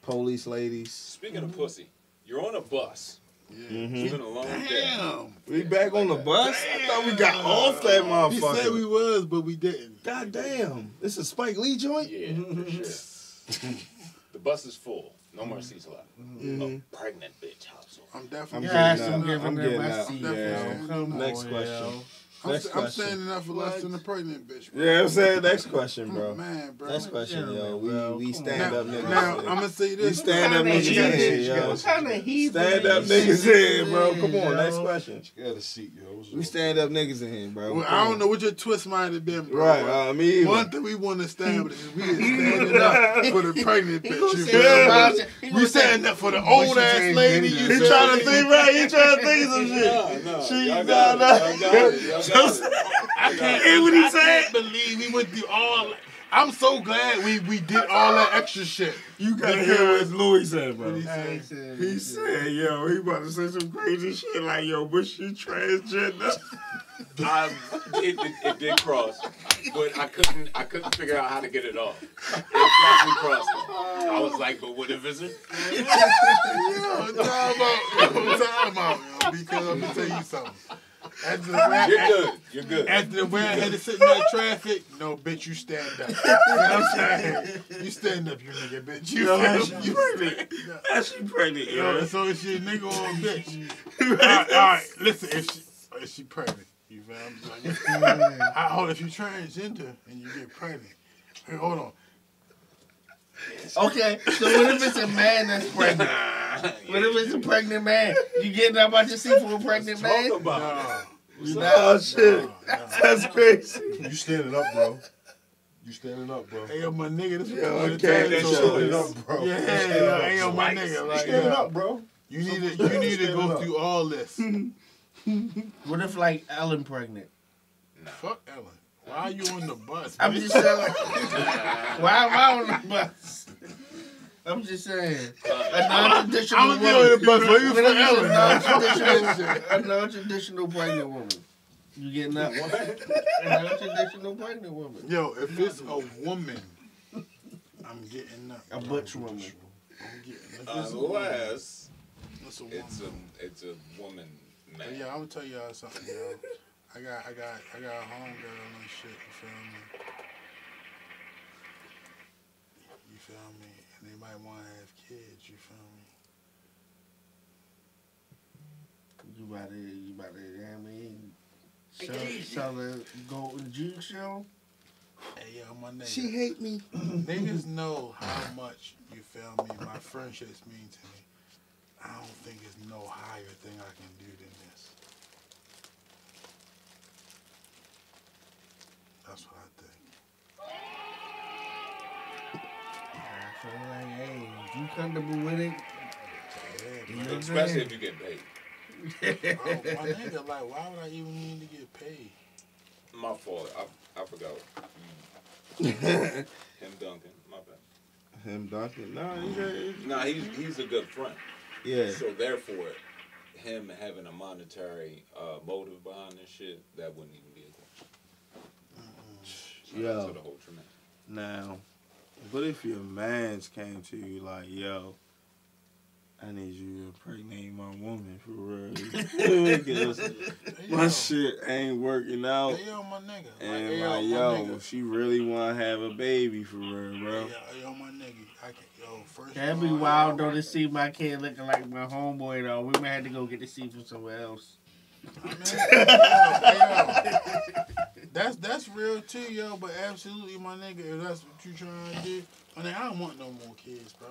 Speaker 3: Police ladies.
Speaker 6: Speaking of pussy, you're on a bus.
Speaker 5: Yeah.
Speaker 3: Mhm.
Speaker 6: It's been a long day.
Speaker 5: Damn.
Speaker 3: We back on the bus? I thought we got off that
Speaker 5: He
Speaker 3: motherfucker.
Speaker 5: said we was, but we didn't.
Speaker 3: God damn. This is Spike Lee joint?
Speaker 6: Yeah, for sure. the bus is full. No more seats left.
Speaker 3: Mhm.
Speaker 6: A pregnant bitch household.
Speaker 5: I'm
Speaker 3: I'm
Speaker 5: definitely.
Speaker 2: Yeah,
Speaker 3: getting
Speaker 2: I'm
Speaker 3: out. I'm getting
Speaker 2: my
Speaker 3: out.
Speaker 2: seat,
Speaker 5: Yeah.
Speaker 2: yo. Come
Speaker 3: Next
Speaker 2: on,
Speaker 3: question.
Speaker 2: yo.
Speaker 5: I'm,
Speaker 3: Next
Speaker 5: st- I'm
Speaker 3: question.
Speaker 5: standing up for less than a pregnant bitch, bro.
Speaker 3: Yeah, I'm saying next question, bro.
Speaker 5: Man, bro.
Speaker 3: Next question, yo. We we stand
Speaker 5: now,
Speaker 3: up niggas.
Speaker 5: now
Speaker 3: in.
Speaker 5: I'm gonna say
Speaker 3: we
Speaker 5: this.
Speaker 3: stand up
Speaker 2: What kind
Speaker 3: niggas
Speaker 2: of
Speaker 3: in
Speaker 2: heathen-
Speaker 3: here, yo.
Speaker 2: What kind of heathen
Speaker 3: Stand up niggas in bro. Come on, next question.
Speaker 8: You got a seat, yo.
Speaker 3: We stand up niggas in here, bro.
Speaker 5: Well, I don't know what your twist might have been, bro.
Speaker 3: Right, uh, me either.
Speaker 5: One thing we want to establish is we is standing up for the pregnant bitch.
Speaker 2: gonna
Speaker 5: You
Speaker 2: say
Speaker 5: feel
Speaker 2: about
Speaker 5: me? We
Speaker 2: gonna
Speaker 5: standing up for the old ass
Speaker 2: changed
Speaker 5: lady. You
Speaker 3: He trying to think right. He trying to think some shit.
Speaker 6: no.
Speaker 3: She
Speaker 6: y'all
Speaker 3: got
Speaker 6: got
Speaker 3: it.
Speaker 6: it. Y'all got it. Y'all got it.
Speaker 5: I can't,
Speaker 3: Hear what he
Speaker 5: I
Speaker 3: said?
Speaker 5: can't believe we went through all. I'm so glad we we did all that extra shit.
Speaker 3: You gotta hear what Louis said, bro.
Speaker 5: What he said?
Speaker 2: ain't saying
Speaker 3: He said, yo, he about to say some crazy shit like, yo, but she transgender.
Speaker 6: I, it, it, it did cross, but I couldn't. I couldn't figure out how to get it off. It definitely crossed. me. I was like, but what if it's a?
Speaker 5: Yo, time out. Yo, time out, yo. Because I'm gonna tell you something. After the way,
Speaker 6: You're good. You're good.
Speaker 5: After the way I had to sit in that traffic, no, bitch, you stand up. You know what I'm saying? You stand up, you nigga, bitch. You,
Speaker 3: Yo, how
Speaker 5: feel
Speaker 3: she?
Speaker 5: You
Speaker 3: pregnant? How she pregnant,
Speaker 5: Yo,
Speaker 3: yo?
Speaker 5: so is she a nigga or a bitch? all, right, all right, listen, if she, is she pregnant? You feel me? Like, I, hold if you transgender and you get pregnant. Hey, hold on.
Speaker 2: Okay, so what if it's a man that's pregnant? What if it's a pregnant man? You getting up out your seat for a pregnant man?
Speaker 6: Talk about.
Speaker 5: No,
Speaker 3: Oh, shit.
Speaker 5: no, no.
Speaker 3: That's crazy.
Speaker 8: You standing up, bro. You standing up, bro.
Speaker 5: Hey, yo, my nigga, this
Speaker 3: Yo,
Speaker 5: what
Speaker 3: I
Speaker 5: the
Speaker 3: can't- that
Speaker 5: is.
Speaker 3: shit
Speaker 8: Standing up, bro.
Speaker 5: Yeah,
Speaker 8: You
Speaker 5: yeah,
Speaker 8: up,
Speaker 5: hey, yo,
Speaker 8: bro.
Speaker 5: my nigga,
Speaker 8: You
Speaker 5: like,
Speaker 8: standing
Speaker 5: yo,
Speaker 8: up, bro.
Speaker 5: you need to, you need to go
Speaker 8: up.
Speaker 5: through all this.
Speaker 2: What if like Ellen pregnant?
Speaker 5: Fuck Ellen. Why are you on the bus?
Speaker 2: I'm just saying. Like, why am I on the bus? I'm just saying. A non-traditional woman.
Speaker 5: I'm
Speaker 2: woman.
Speaker 5: gonna be on the bus. Why you
Speaker 2: What
Speaker 5: for
Speaker 2: if it's
Speaker 5: Ellen?
Speaker 2: a
Speaker 5: that
Speaker 2: non-traditional, a non-traditional pregnant woman? You getting up? A non-traditional pregnant woman.
Speaker 5: Yo, if it's a woman, I'm getting that.
Speaker 2: A butch woman.
Speaker 5: I'm getting. If it's a woman,
Speaker 6: Unless
Speaker 5: it's a woman.
Speaker 6: it's a it's a woman man.
Speaker 5: Yeah, I'm gonna tell y'all something, yo. I got, I got, I got a homegirl and shit. You feel me? You feel me? And they might want to have kids. You feel me?
Speaker 2: You about to, you about to, you know what I mean, sell, sell a golden juke show?
Speaker 5: Hey, yo, my nigga.
Speaker 3: She hate me.
Speaker 5: Niggas know how much, you feel me, my friendships mean to me. I don't think there's no higher thing I can do than this. That's what I think.
Speaker 2: I feel like, hey, if you comfortable with it,
Speaker 5: Yeah,
Speaker 2: you know I'm
Speaker 6: Especially if you get paid.
Speaker 5: Oh, my nigga, like, why would I even need to get paid?
Speaker 6: My fault. I, I forgot. Him Duncan. My bad.
Speaker 3: Him Duncan. No, he's a,
Speaker 6: Nah, he's he's a good friend.
Speaker 3: yeah.
Speaker 6: So therefore, him having a monetary uh, motive behind this shit, that wouldn't even be a question. Shout out
Speaker 3: Yo.
Speaker 6: to the whole tremendous.
Speaker 3: Now, what if your man's came to you like, yo, I need you to impregnate my woman for real. My shit ain't working out.
Speaker 5: Hey, yo, my nigga. Like,
Speaker 3: And
Speaker 5: hey,
Speaker 3: like,
Speaker 5: my
Speaker 3: yo,
Speaker 5: nigga.
Speaker 3: she really want to have a baby for real, bro.
Speaker 5: yo, yo, my nigga. I can, yo, first
Speaker 2: That'd be wild
Speaker 5: yo,
Speaker 2: though to see my kid looking like my homeboy though. We might have to go get the seed from somewhere else.
Speaker 5: I mean, yo, yo, that's that's real too, yo. But absolutely, my nigga, if that's what you trying to do, I mean, I don't want no more kids, bro.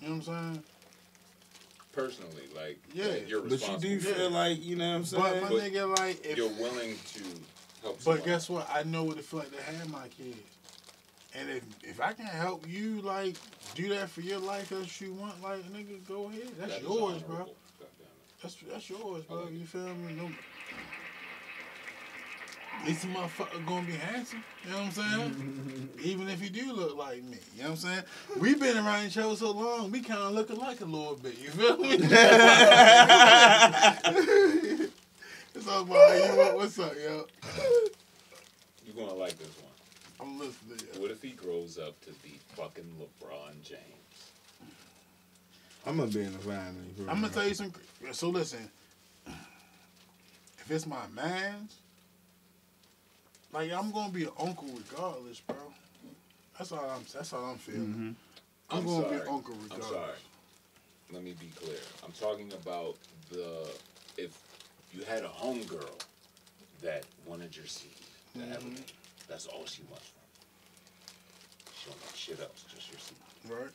Speaker 5: You know what I'm saying?
Speaker 6: Personally, like,
Speaker 5: Yeah.
Speaker 6: like, you're
Speaker 3: But you do feel like, you know what I'm saying?
Speaker 5: But my
Speaker 6: But
Speaker 5: nigga, like, if
Speaker 6: you're willing to help.
Speaker 5: But
Speaker 6: someone.
Speaker 5: guess what? I know what it feel like to have my kids. And if if I can help you like do that for your life as you want, like nigga, go ahead. That's
Speaker 6: That is
Speaker 5: yours, bro.
Speaker 6: honorable. Goddamn
Speaker 5: That's that's yours, bro.
Speaker 6: like
Speaker 5: You feel me? No. This motherfucker gonna be handsome. You know what I'm saying? Mm-hmm. Even if he do look like me. You know what I'm saying? We've been around each other so long, we kinda look alike a little bit. You feel me? it's all about you. What- What's up, yo?
Speaker 6: You're gonna like this one.
Speaker 5: I'm listening. yo.
Speaker 6: What if he grows up to be fucking LeBron James?
Speaker 3: I'm going to be in the family.
Speaker 5: I'm gonna tell you some. So listen, if it's my man's, like I'm gonna be an uncle regardless, bro. That's all I'm. That's all I'm feeling. I'm,
Speaker 6: I'm
Speaker 5: gonna be
Speaker 6: sorry.
Speaker 5: an uncle
Speaker 6: I'm
Speaker 5: regardless.
Speaker 6: sorry. Let me be clear. I'm talking about the if you had a homegirl that wanted your seed to have a
Speaker 5: Mhm.
Speaker 6: baby. That's all she wants from you. She don't want shit else, just your seed.
Speaker 5: Right.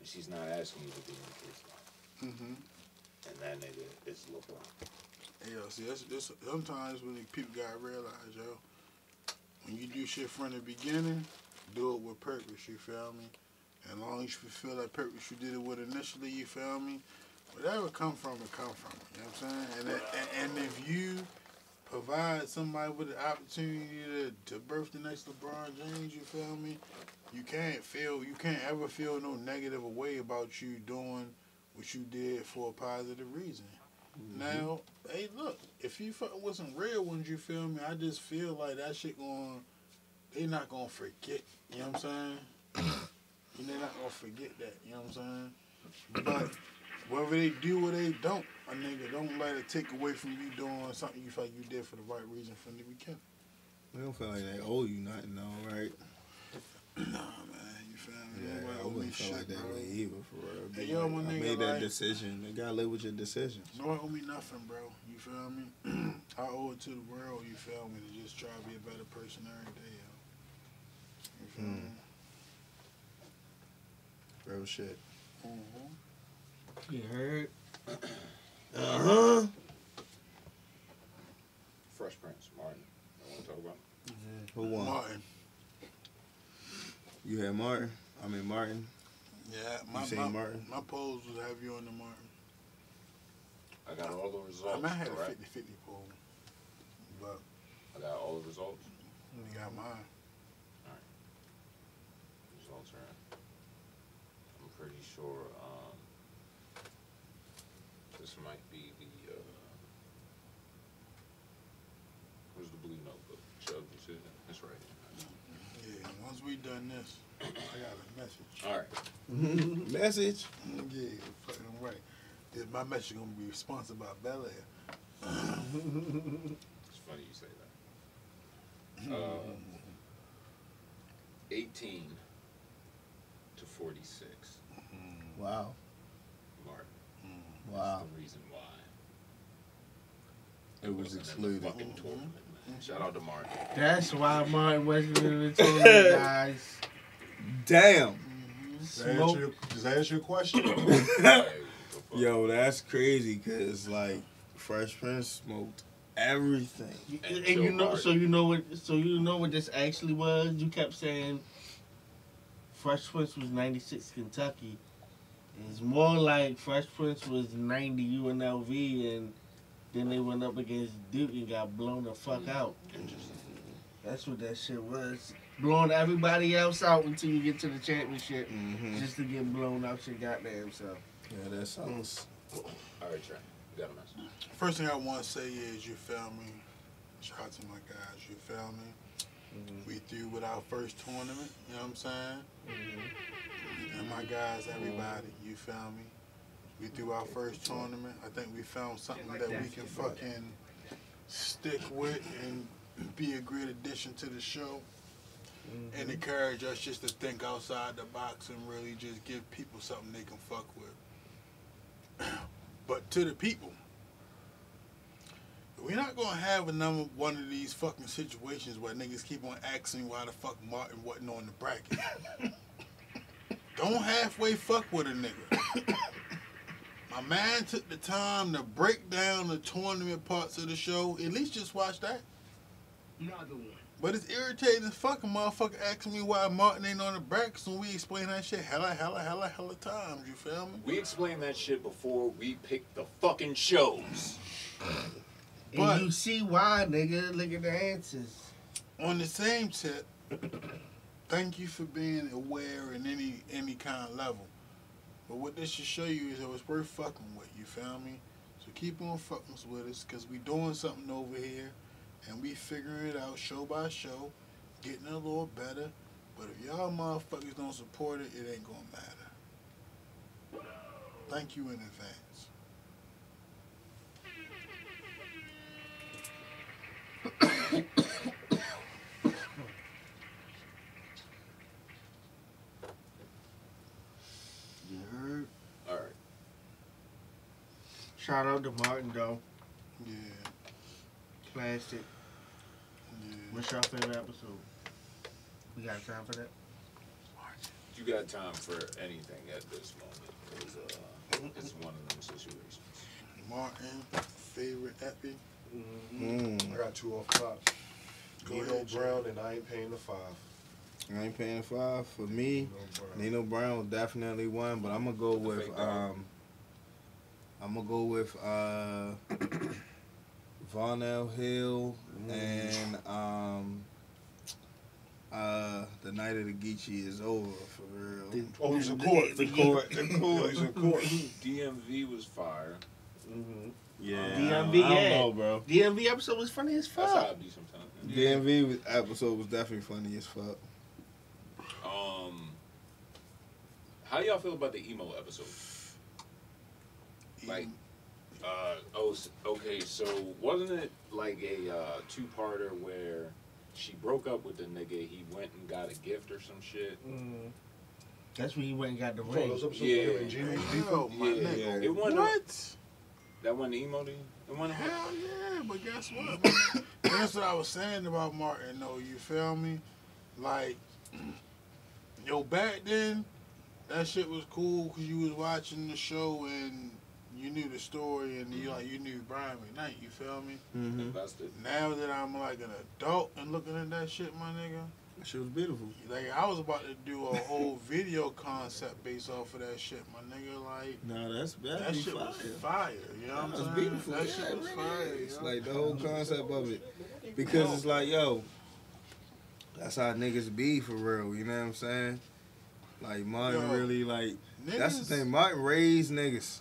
Speaker 6: And she's not asking you to be in the kid's life.
Speaker 5: Mm-hmm.
Speaker 6: And that nigga is LeBron.
Speaker 5: Yeah. See, that's, that's sometimes when people gotta realize, yo, when you do shit from the beginning, do it with purpose. You feel me? And long as you fulfill that purpose you did it with initially, you feel me? Whatever come from it, come from. You know what I'm saying? And and, and if you provide somebody with the opportunity to, to birth the next LeBron James, you feel me? You can't feel you can't ever feel no negative way about you doing what you did for a positive reason. Mm-hmm. Now, hey, look, if you fucking with some real ones, you feel me? I just feel like that shit going, they not gonna forget. You know what I'm saying? and they're not gonna forget that. You know what I'm saying? But whether they do or they don't, a nigga, don't let it take away from you doing something you feel like you did for the right reason from the beginning.
Speaker 3: They don't feel like they owe you nothing, though, right?
Speaker 5: Nah, man, you feel?
Speaker 3: Yeah, I wouldn't feel
Speaker 5: shit,
Speaker 3: like that
Speaker 5: bro.
Speaker 3: way either, for real.
Speaker 5: Hey,
Speaker 3: Be
Speaker 5: yo,
Speaker 3: like,
Speaker 5: my
Speaker 3: I
Speaker 5: nigga,
Speaker 3: made that
Speaker 5: like-
Speaker 3: decision. You gotta live with your decisions.
Speaker 5: No one owe me nothing, bro. You feel me? I owe it to the world, you feel me, to just try to be a better person every day, yo. You feel
Speaker 3: Mm.
Speaker 5: me?
Speaker 3: Real shit.
Speaker 5: Mm-hmm.
Speaker 2: You heard?
Speaker 3: Uh huh.
Speaker 6: Fresh Prince, Martin. You want to talk about?
Speaker 3: Who won?
Speaker 5: Martin.
Speaker 3: You had Martin. I mean Martin.
Speaker 5: Yeah, my,
Speaker 3: You seen
Speaker 5: my,
Speaker 3: Martin?
Speaker 5: my polls was have you on the Martin.
Speaker 6: I got all the
Speaker 5: I
Speaker 6: results.
Speaker 5: mean, I had
Speaker 6: correct?
Speaker 5: a 50 50 poll, but
Speaker 6: I got all the results.
Speaker 5: you got mine. All right.
Speaker 6: Results are in. I'm pretty sure um, this might be the. Uh, where's the blue notebook? Chubb decision. That's right.
Speaker 5: Yeah, once we done this, I got a message.
Speaker 6: All right. Mm-hmm.
Speaker 3: Message.
Speaker 5: Yeah, fucking right. Yeah, My message gonna be sponsored by Belaire.
Speaker 6: It's funny you say that. Uh, 18 to 46. Mm-hmm.
Speaker 3: Wow.
Speaker 6: Martin. Mm-hmm.
Speaker 3: Wow.
Speaker 6: the reason why.
Speaker 3: It was
Speaker 6: wasn't in the
Speaker 3: excluded.
Speaker 6: fucking tournament, man. Shout out to Martin.
Speaker 2: That's why Martin wasn't in the tournament, guys.
Speaker 3: Damn.
Speaker 8: Does that answer
Speaker 2: Smoke.
Speaker 8: your, does answer your question?
Speaker 6: Like, what the fuck?
Speaker 3: Yo, that's crazy because like Fresh Prince smoked everything.
Speaker 2: And,
Speaker 6: And
Speaker 2: you know,
Speaker 6: Martin.
Speaker 2: so you know what, so you know what this actually was. You kept saying Fresh Prince was '96 Kentucky. It's more like Fresh Prince was '90 UNLV, and then they went up against Duke and got blown the fuck mm. out.
Speaker 6: Interesting.
Speaker 2: That's what that shit was. Blowing everybody else out until you get to the championship,
Speaker 3: Mm-hmm.
Speaker 2: just to get blown out your goddamn self.
Speaker 3: Yeah, that sounds.
Speaker 6: All right, Tra. You got a message.
Speaker 5: First thing I want to say is you feel me. Shout out to my guys. You feel me. We through with our first tournament. You know what I'm saying? And my guys, everybody. You feel me. We through our first tournament. I think we found something that we can fucking stick with and be a great addition to the show. Mm-hmm. And encourage us just to think outside the box and really just give people something they can fuck with. But to the people, we're not gonna have another one of these fucking situations where niggas keep on asking why the fuck Martin wasn't on the bracket. Don't halfway fuck with a nigga. My man took the time to break down the tournament parts of the show. At least just watch that.
Speaker 4: Another one.
Speaker 5: But it's irritating as fuck a motherfucker asking me why Martin ain't on the brackets when we explain that shit hella, hella, hella, hella times. You feel me?
Speaker 6: We explained that shit before we picked the fucking shows.
Speaker 2: And
Speaker 5: But-
Speaker 2: you see why, nigga. Look at the answers.
Speaker 5: on the same tip, thank you for being aware in any any kind of level. But what this should show you is that it's worth fucking with. You feel me? So keep on fucking with us, cause we doing something over here, and we figuring it out show by show, getting a little better. But if y'all motherfuckers don't support it, it ain't gonna matter. Thank you in advance.
Speaker 2: You heard?
Speaker 6: All right.
Speaker 2: Shout out to Martin though.
Speaker 5: Yeah,
Speaker 2: Classic.
Speaker 5: Yeah.
Speaker 2: What's your favorite episode? We got time for that?
Speaker 6: You got time for anything at this moment because uh, it's one of them situations.
Speaker 5: Martin, favorite epic.
Speaker 3: Mm.
Speaker 8: I got two off top.
Speaker 5: Go
Speaker 8: Nino
Speaker 5: ahead,
Speaker 8: Brown and I ain't paying the five.
Speaker 3: I ain't paying five for me.
Speaker 8: Nino Brown.
Speaker 3: Nino Brown was definitely one, but I'm gonna go with um. I'm gonna go with uh, Vonell Hill and um, uh, the night of the Geechee is over for real.
Speaker 8: Oh, it was in court.
Speaker 3: The court, the
Speaker 8: It
Speaker 3: court.
Speaker 8: was in court.
Speaker 6: DMV was fire.
Speaker 2: Mm-hmm.
Speaker 3: Yeah,
Speaker 2: DMV,
Speaker 3: I don't
Speaker 2: yeah.
Speaker 3: know, bro.
Speaker 2: DMV episode was funny as
Speaker 6: That's how
Speaker 2: fuck.
Speaker 6: be sometimes.
Speaker 3: DMV was- episode was definitely funny as fuck.
Speaker 6: Um, how y'all feel about the emo episode? Like, uh, oh, okay. So wasn't it like a uh, two-parter where she broke up with the nigga, he went and got a gift or some shit?
Speaker 2: Mm. That's when he went and got the
Speaker 8: Oh,
Speaker 2: ring.
Speaker 8: those episodes
Speaker 6: Yeah.
Speaker 8: with Jimmy beefing?
Speaker 5: My
Speaker 6: Yeah,
Speaker 5: nigga.
Speaker 6: it wasn't.
Speaker 5: What?
Speaker 6: That wasn't emo to you? It wasn't.
Speaker 5: Hell yeah, but guess what? That's what I was saying about Martin, though. You feel me? Like, yo, back then, that shit was cool because you was watching the show and you knew the story and you like you knew Brian McKnight. You feel me?
Speaker 3: Mm-hmm.
Speaker 6: Invested.
Speaker 5: Now that I'm like an adult and looking at that shit, my nigga,
Speaker 3: She was beautiful.
Speaker 5: like I was about to do a whole video concept based off of that shit, my nigga. Like.
Speaker 3: No, that's
Speaker 5: That shit was fire. You know what I'm
Speaker 3: That's
Speaker 5: saying?
Speaker 3: beautiful.
Speaker 5: That
Speaker 3: yeah,
Speaker 5: shit
Speaker 3: it
Speaker 5: was
Speaker 3: really
Speaker 5: fire.
Speaker 3: is.
Speaker 5: yo.
Speaker 3: Like the whole concept of it, because it's like, yo, that's how niggas be for real. You know what I'm saying? Like Martin
Speaker 5: Yo,
Speaker 3: really like. That's the thing. Martin raised niggas.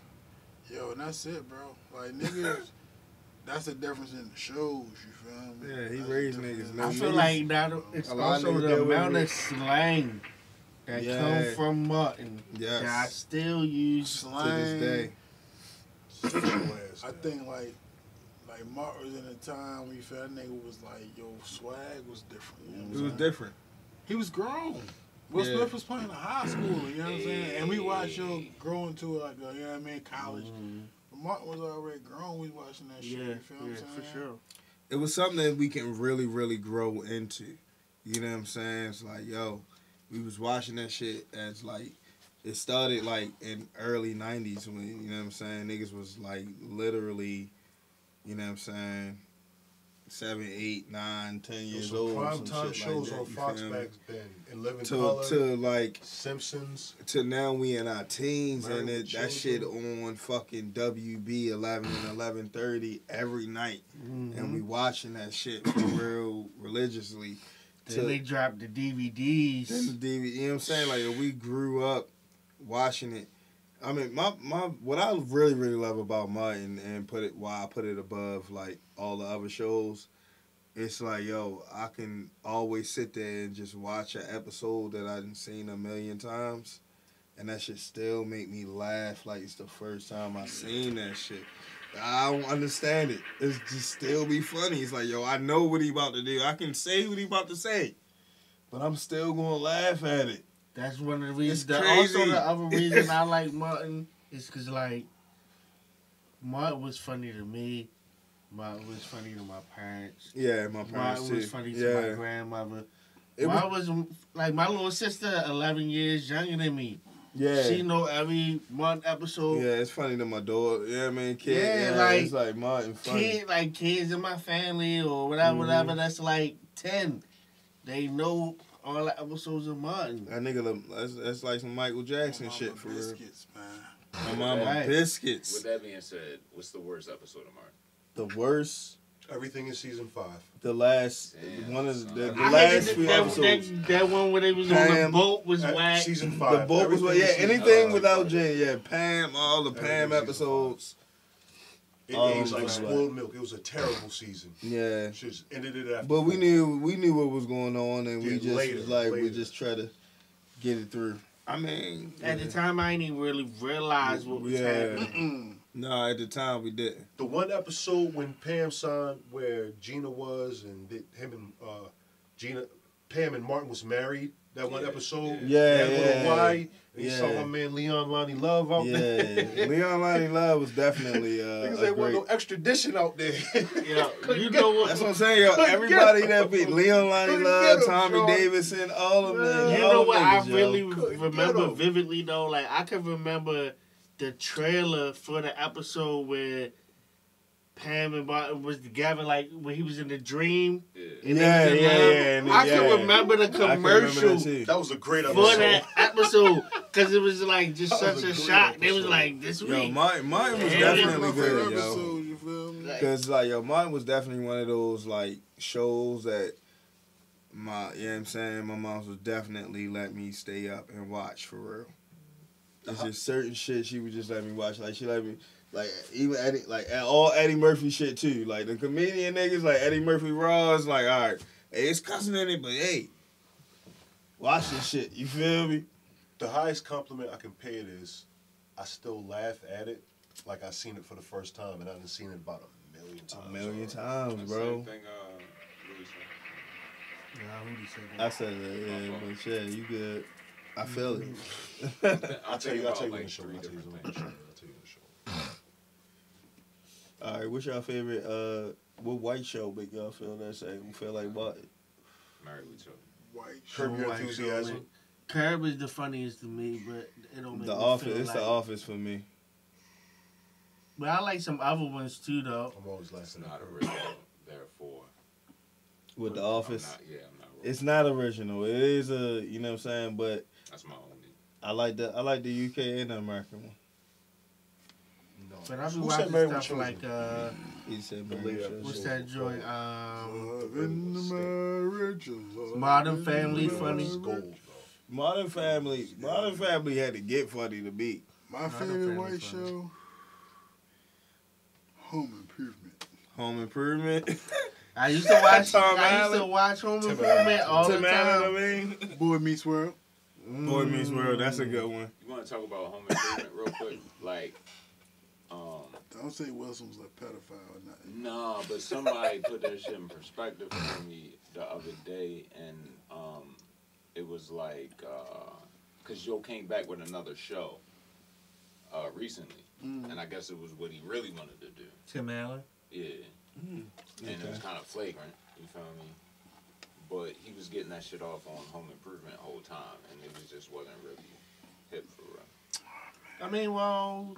Speaker 5: Yo, and that's it, bro. Like niggas, that's the difference in the shows. You feel me?
Speaker 3: Yeah, he
Speaker 5: That's
Speaker 3: raised niggas. No
Speaker 2: I feel
Speaker 3: niggas-
Speaker 2: like that it's
Speaker 3: A
Speaker 2: also the amount of slang that
Speaker 3: Yeah.
Speaker 2: come from Martin
Speaker 3: Yes.
Speaker 2: that I still use.
Speaker 5: slang.
Speaker 3: To this day.
Speaker 5: I think like, like Mark was in a time when you feel that nigga was like, yo, swag was different. You know
Speaker 3: It was
Speaker 5: saying?
Speaker 3: different.
Speaker 5: He was grown. Will
Speaker 3: Yeah.
Speaker 5: Smith was playing a high school, you know what I'm saying? And we watched yo grow into like a, you know what I mean, college. Mm-hmm. Martin was already grown. We watching that shit.
Speaker 2: Yeah,
Speaker 5: you feel
Speaker 2: yeah,
Speaker 5: what I'm
Speaker 2: for sure.
Speaker 3: it was something that we can really, really grow into. You know what I'm saying? It's like, yo, we was watching that shit as like it started like in early nineties when you know what I'm saying, niggas was like literally, you know what I'm saying, seven, eight, nine, ten years
Speaker 8: Some
Speaker 3: old.
Speaker 8: prime time
Speaker 3: shit
Speaker 8: shows
Speaker 3: like that,
Speaker 8: on Fox
Speaker 3: feel me?
Speaker 8: back then. In Living
Speaker 3: To
Speaker 8: Color,
Speaker 3: to like
Speaker 8: Simpsons.
Speaker 3: to now we in our teens
Speaker 8: Married
Speaker 3: and it, that shit on fucking WB eleven and eleven thirty every night. And we mm-hmm. watching that shit real religiously.
Speaker 2: Then they dropped the DVDs.
Speaker 3: Then the DVD, you know what I'm saying? Like we grew up watching it. I mean, my my what I really really love about Martin and put it why I put it above like all the other shows. It's like yo, I can always sit there and just watch an episode that I've seen a million times, and that shit still make me laugh like it's the first time I seen that shit. I don't understand it. It's just still be funny. It's like yo, I know what he about to do. I can say what he about to say, but I'm still gonna laugh at it.
Speaker 2: That's one of the reasons.
Speaker 3: It's
Speaker 2: The,
Speaker 3: crazy.
Speaker 2: also, the other reason I like Martin is because, like, Martin was funny to me. Martin was funny to my parents.
Speaker 3: Yeah, my parents
Speaker 2: Martin
Speaker 3: too.
Speaker 2: was funny to
Speaker 3: yeah,
Speaker 2: my grandmother.
Speaker 3: It was-
Speaker 2: Martin was, like my little sister, eleven years younger than me.
Speaker 3: yeah.
Speaker 2: She know every Martin episode.
Speaker 3: Yeah, it's funny to my daughter. Yeah, I mean, kid.
Speaker 2: Yeah,
Speaker 3: Yeah,
Speaker 2: like,
Speaker 3: it's like Martin funny.
Speaker 2: Kid, like kids in my family or whatever, whatever.
Speaker 3: Mhm.
Speaker 2: That's like ten. They know all the episodes of Martin.
Speaker 3: That nigga, look- that's, that's like some Michael Jackson shit
Speaker 5: mama
Speaker 3: for real.
Speaker 5: biscuits, man.
Speaker 3: My mama
Speaker 2: Right.
Speaker 3: biscuits.
Speaker 6: With that being said, what's the worst episode of Martin?
Speaker 3: The worst,
Speaker 8: Everything in season five.
Speaker 3: the last
Speaker 6: Damn,
Speaker 3: one of the, the last
Speaker 2: hated
Speaker 3: few
Speaker 2: that,
Speaker 3: episodes.
Speaker 2: that, that one where they was on the boat was whack.
Speaker 8: season five.
Speaker 3: The
Speaker 8: five.
Speaker 3: boat was
Speaker 8: Everything
Speaker 3: yeah.
Speaker 8: in season
Speaker 3: Anything
Speaker 8: five.
Speaker 3: without Jen, yeah. Pam, all the Pam
Speaker 8: Everything season
Speaker 3: episodes.
Speaker 8: It aged like spoiled milk. It was a terrible season.
Speaker 3: Yeah.
Speaker 8: Just ended it after.
Speaker 3: But we knew we knew what was going on, and we just
Speaker 8: later,
Speaker 3: was like we just try to get it through. I mean,
Speaker 2: At the time, I didn't even really realize what was
Speaker 3: Yeah.
Speaker 2: happening.
Speaker 3: no, at the time we didn't.
Speaker 8: The one episode when Pam signed where Gina was and him and uh, Gina, Pam and Martin was married. That one
Speaker 6: Yeah,
Speaker 8: episode.
Speaker 3: Yeah,
Speaker 8: They had a little
Speaker 3: yeah.
Speaker 8: wide. And he saw my man Leon Lonnie Love out
Speaker 3: Yeah,
Speaker 8: there.
Speaker 3: Leon Lonnie Love was definitely uh,
Speaker 8: Niggas
Speaker 3: a
Speaker 8: ain't want
Speaker 3: great.
Speaker 8: no extradition out there.
Speaker 2: Yeah, you know what?
Speaker 3: That's what I'm saying, yo. Everybody that beat Leon Lonnie Love,
Speaker 8: get 'em,
Speaker 3: Tommy
Speaker 8: Sean.
Speaker 3: Davidson, all of them.
Speaker 2: You know what I
Speaker 3: niggas, yo.
Speaker 2: really
Speaker 8: Couldn't
Speaker 2: remember vividly though? Like I can remember the trailer for the episode where Pam and Bob was together, like when he was in the dream.
Speaker 6: Yeah.
Speaker 2: and
Speaker 3: Yeah,
Speaker 2: was in
Speaker 3: yeah, yeah, and-
Speaker 2: I
Speaker 3: yeah.
Speaker 2: can remember the
Speaker 3: I can remember that
Speaker 2: commercial
Speaker 8: that was a great episode.
Speaker 2: for
Speaker 8: episode.
Speaker 2: that episode because it was like just
Speaker 8: That
Speaker 2: such
Speaker 8: a
Speaker 2: a
Speaker 8: great
Speaker 2: shock. They was like this
Speaker 3: Yo,
Speaker 2: week.
Speaker 3: mine Martin was
Speaker 2: Yeah,
Speaker 3: definitely
Speaker 5: My favorite
Speaker 3: good, yo.
Speaker 5: episode, you feel?
Speaker 2: Like,
Speaker 3: Cause like yo, mine was definitely one of those like shows that my you know what I'm saying, my mom would definitely let me stay up and watch for real. It's uh-huh. just certain shit she would just let me watch. Like she let me like even Eddie like all Eddie Murphy shit too. Like the comedian niggas like Eddie Murphy Raw is like, alright, hey, it's cussing in it, but hey, watch this shit. You feel me?
Speaker 8: The highest compliment I can pay it is, I still laugh at it like I seen it for the first time, and I've seen it about a million times.
Speaker 3: A million
Speaker 8: already.
Speaker 3: times,
Speaker 6: Same
Speaker 3: bro.
Speaker 6: thing, uh, Louis said.
Speaker 2: Nah, who said
Speaker 3: I
Speaker 2: that?
Speaker 3: said that, yeah, but yeah, you good. I feel it.
Speaker 8: I'll tell you. I'll tell you on
Speaker 6: like,
Speaker 8: the show. I'll tell you
Speaker 6: different
Speaker 8: on the show. I'll tell you on the show.
Speaker 3: All right, what's your favorite? Uh, what white show make y'all feel that same? Feel like what?
Speaker 6: Married with children.
Speaker 5: White
Speaker 8: Curb Your
Speaker 2: White
Speaker 8: Enthusiasm.
Speaker 2: show, Curb is the funniest to me, but it don't make
Speaker 3: The
Speaker 2: me
Speaker 3: Office.
Speaker 2: feel
Speaker 3: It's
Speaker 2: like,
Speaker 3: The Office for me.
Speaker 2: But I like some other ones too, though.
Speaker 8: I'm always
Speaker 6: It's
Speaker 8: laughing
Speaker 6: not
Speaker 8: at
Speaker 6: original, therefore.
Speaker 3: With The
Speaker 6: I'm
Speaker 3: Office,
Speaker 6: not, yeah, I'm not.
Speaker 3: it's not original. It is a, you know what I'm saying, but
Speaker 6: That's my only.
Speaker 3: I like the I like the UK and the American one.
Speaker 8: No.
Speaker 2: But I be
Speaker 8: Who
Speaker 2: watching
Speaker 8: Married with
Speaker 2: stuff like uh,
Speaker 3: He said,
Speaker 8: The
Speaker 3: man,
Speaker 2: what's that joint? Um,
Speaker 5: in the marriage.
Speaker 2: Modern Family funny.
Speaker 8: It's gold.
Speaker 3: Modern Family. Modern Family had to get funny to beat.
Speaker 5: My favorite white show. Home Improvement.
Speaker 3: Home Improvement.
Speaker 2: I used to watch.
Speaker 3: Tom
Speaker 2: I used to watch Home
Speaker 8: Tim
Speaker 2: Improvement all the
Speaker 3: Tim Allen,
Speaker 2: time.
Speaker 3: I mean.
Speaker 5: Boy Meets World.
Speaker 3: Boy Meets World. That's a good one.
Speaker 6: You want to talk about home improvement real quick? Like, um,
Speaker 5: Don't say Wilson was a pedophile or nothing.
Speaker 6: nah, but somebody put that shit in perspective for me the other day, and um, it was like, uh, cause Joe came back with another show, uh, recently,
Speaker 5: Mm.
Speaker 6: and I guess it was what he really wanted to do.
Speaker 2: Tim Allen.
Speaker 6: Yeah, and it was kind of flagrant. You feel me? But he was getting that shit off on Home Improvement the whole time, and it was just wasn't really hip for real.
Speaker 2: I mean, well,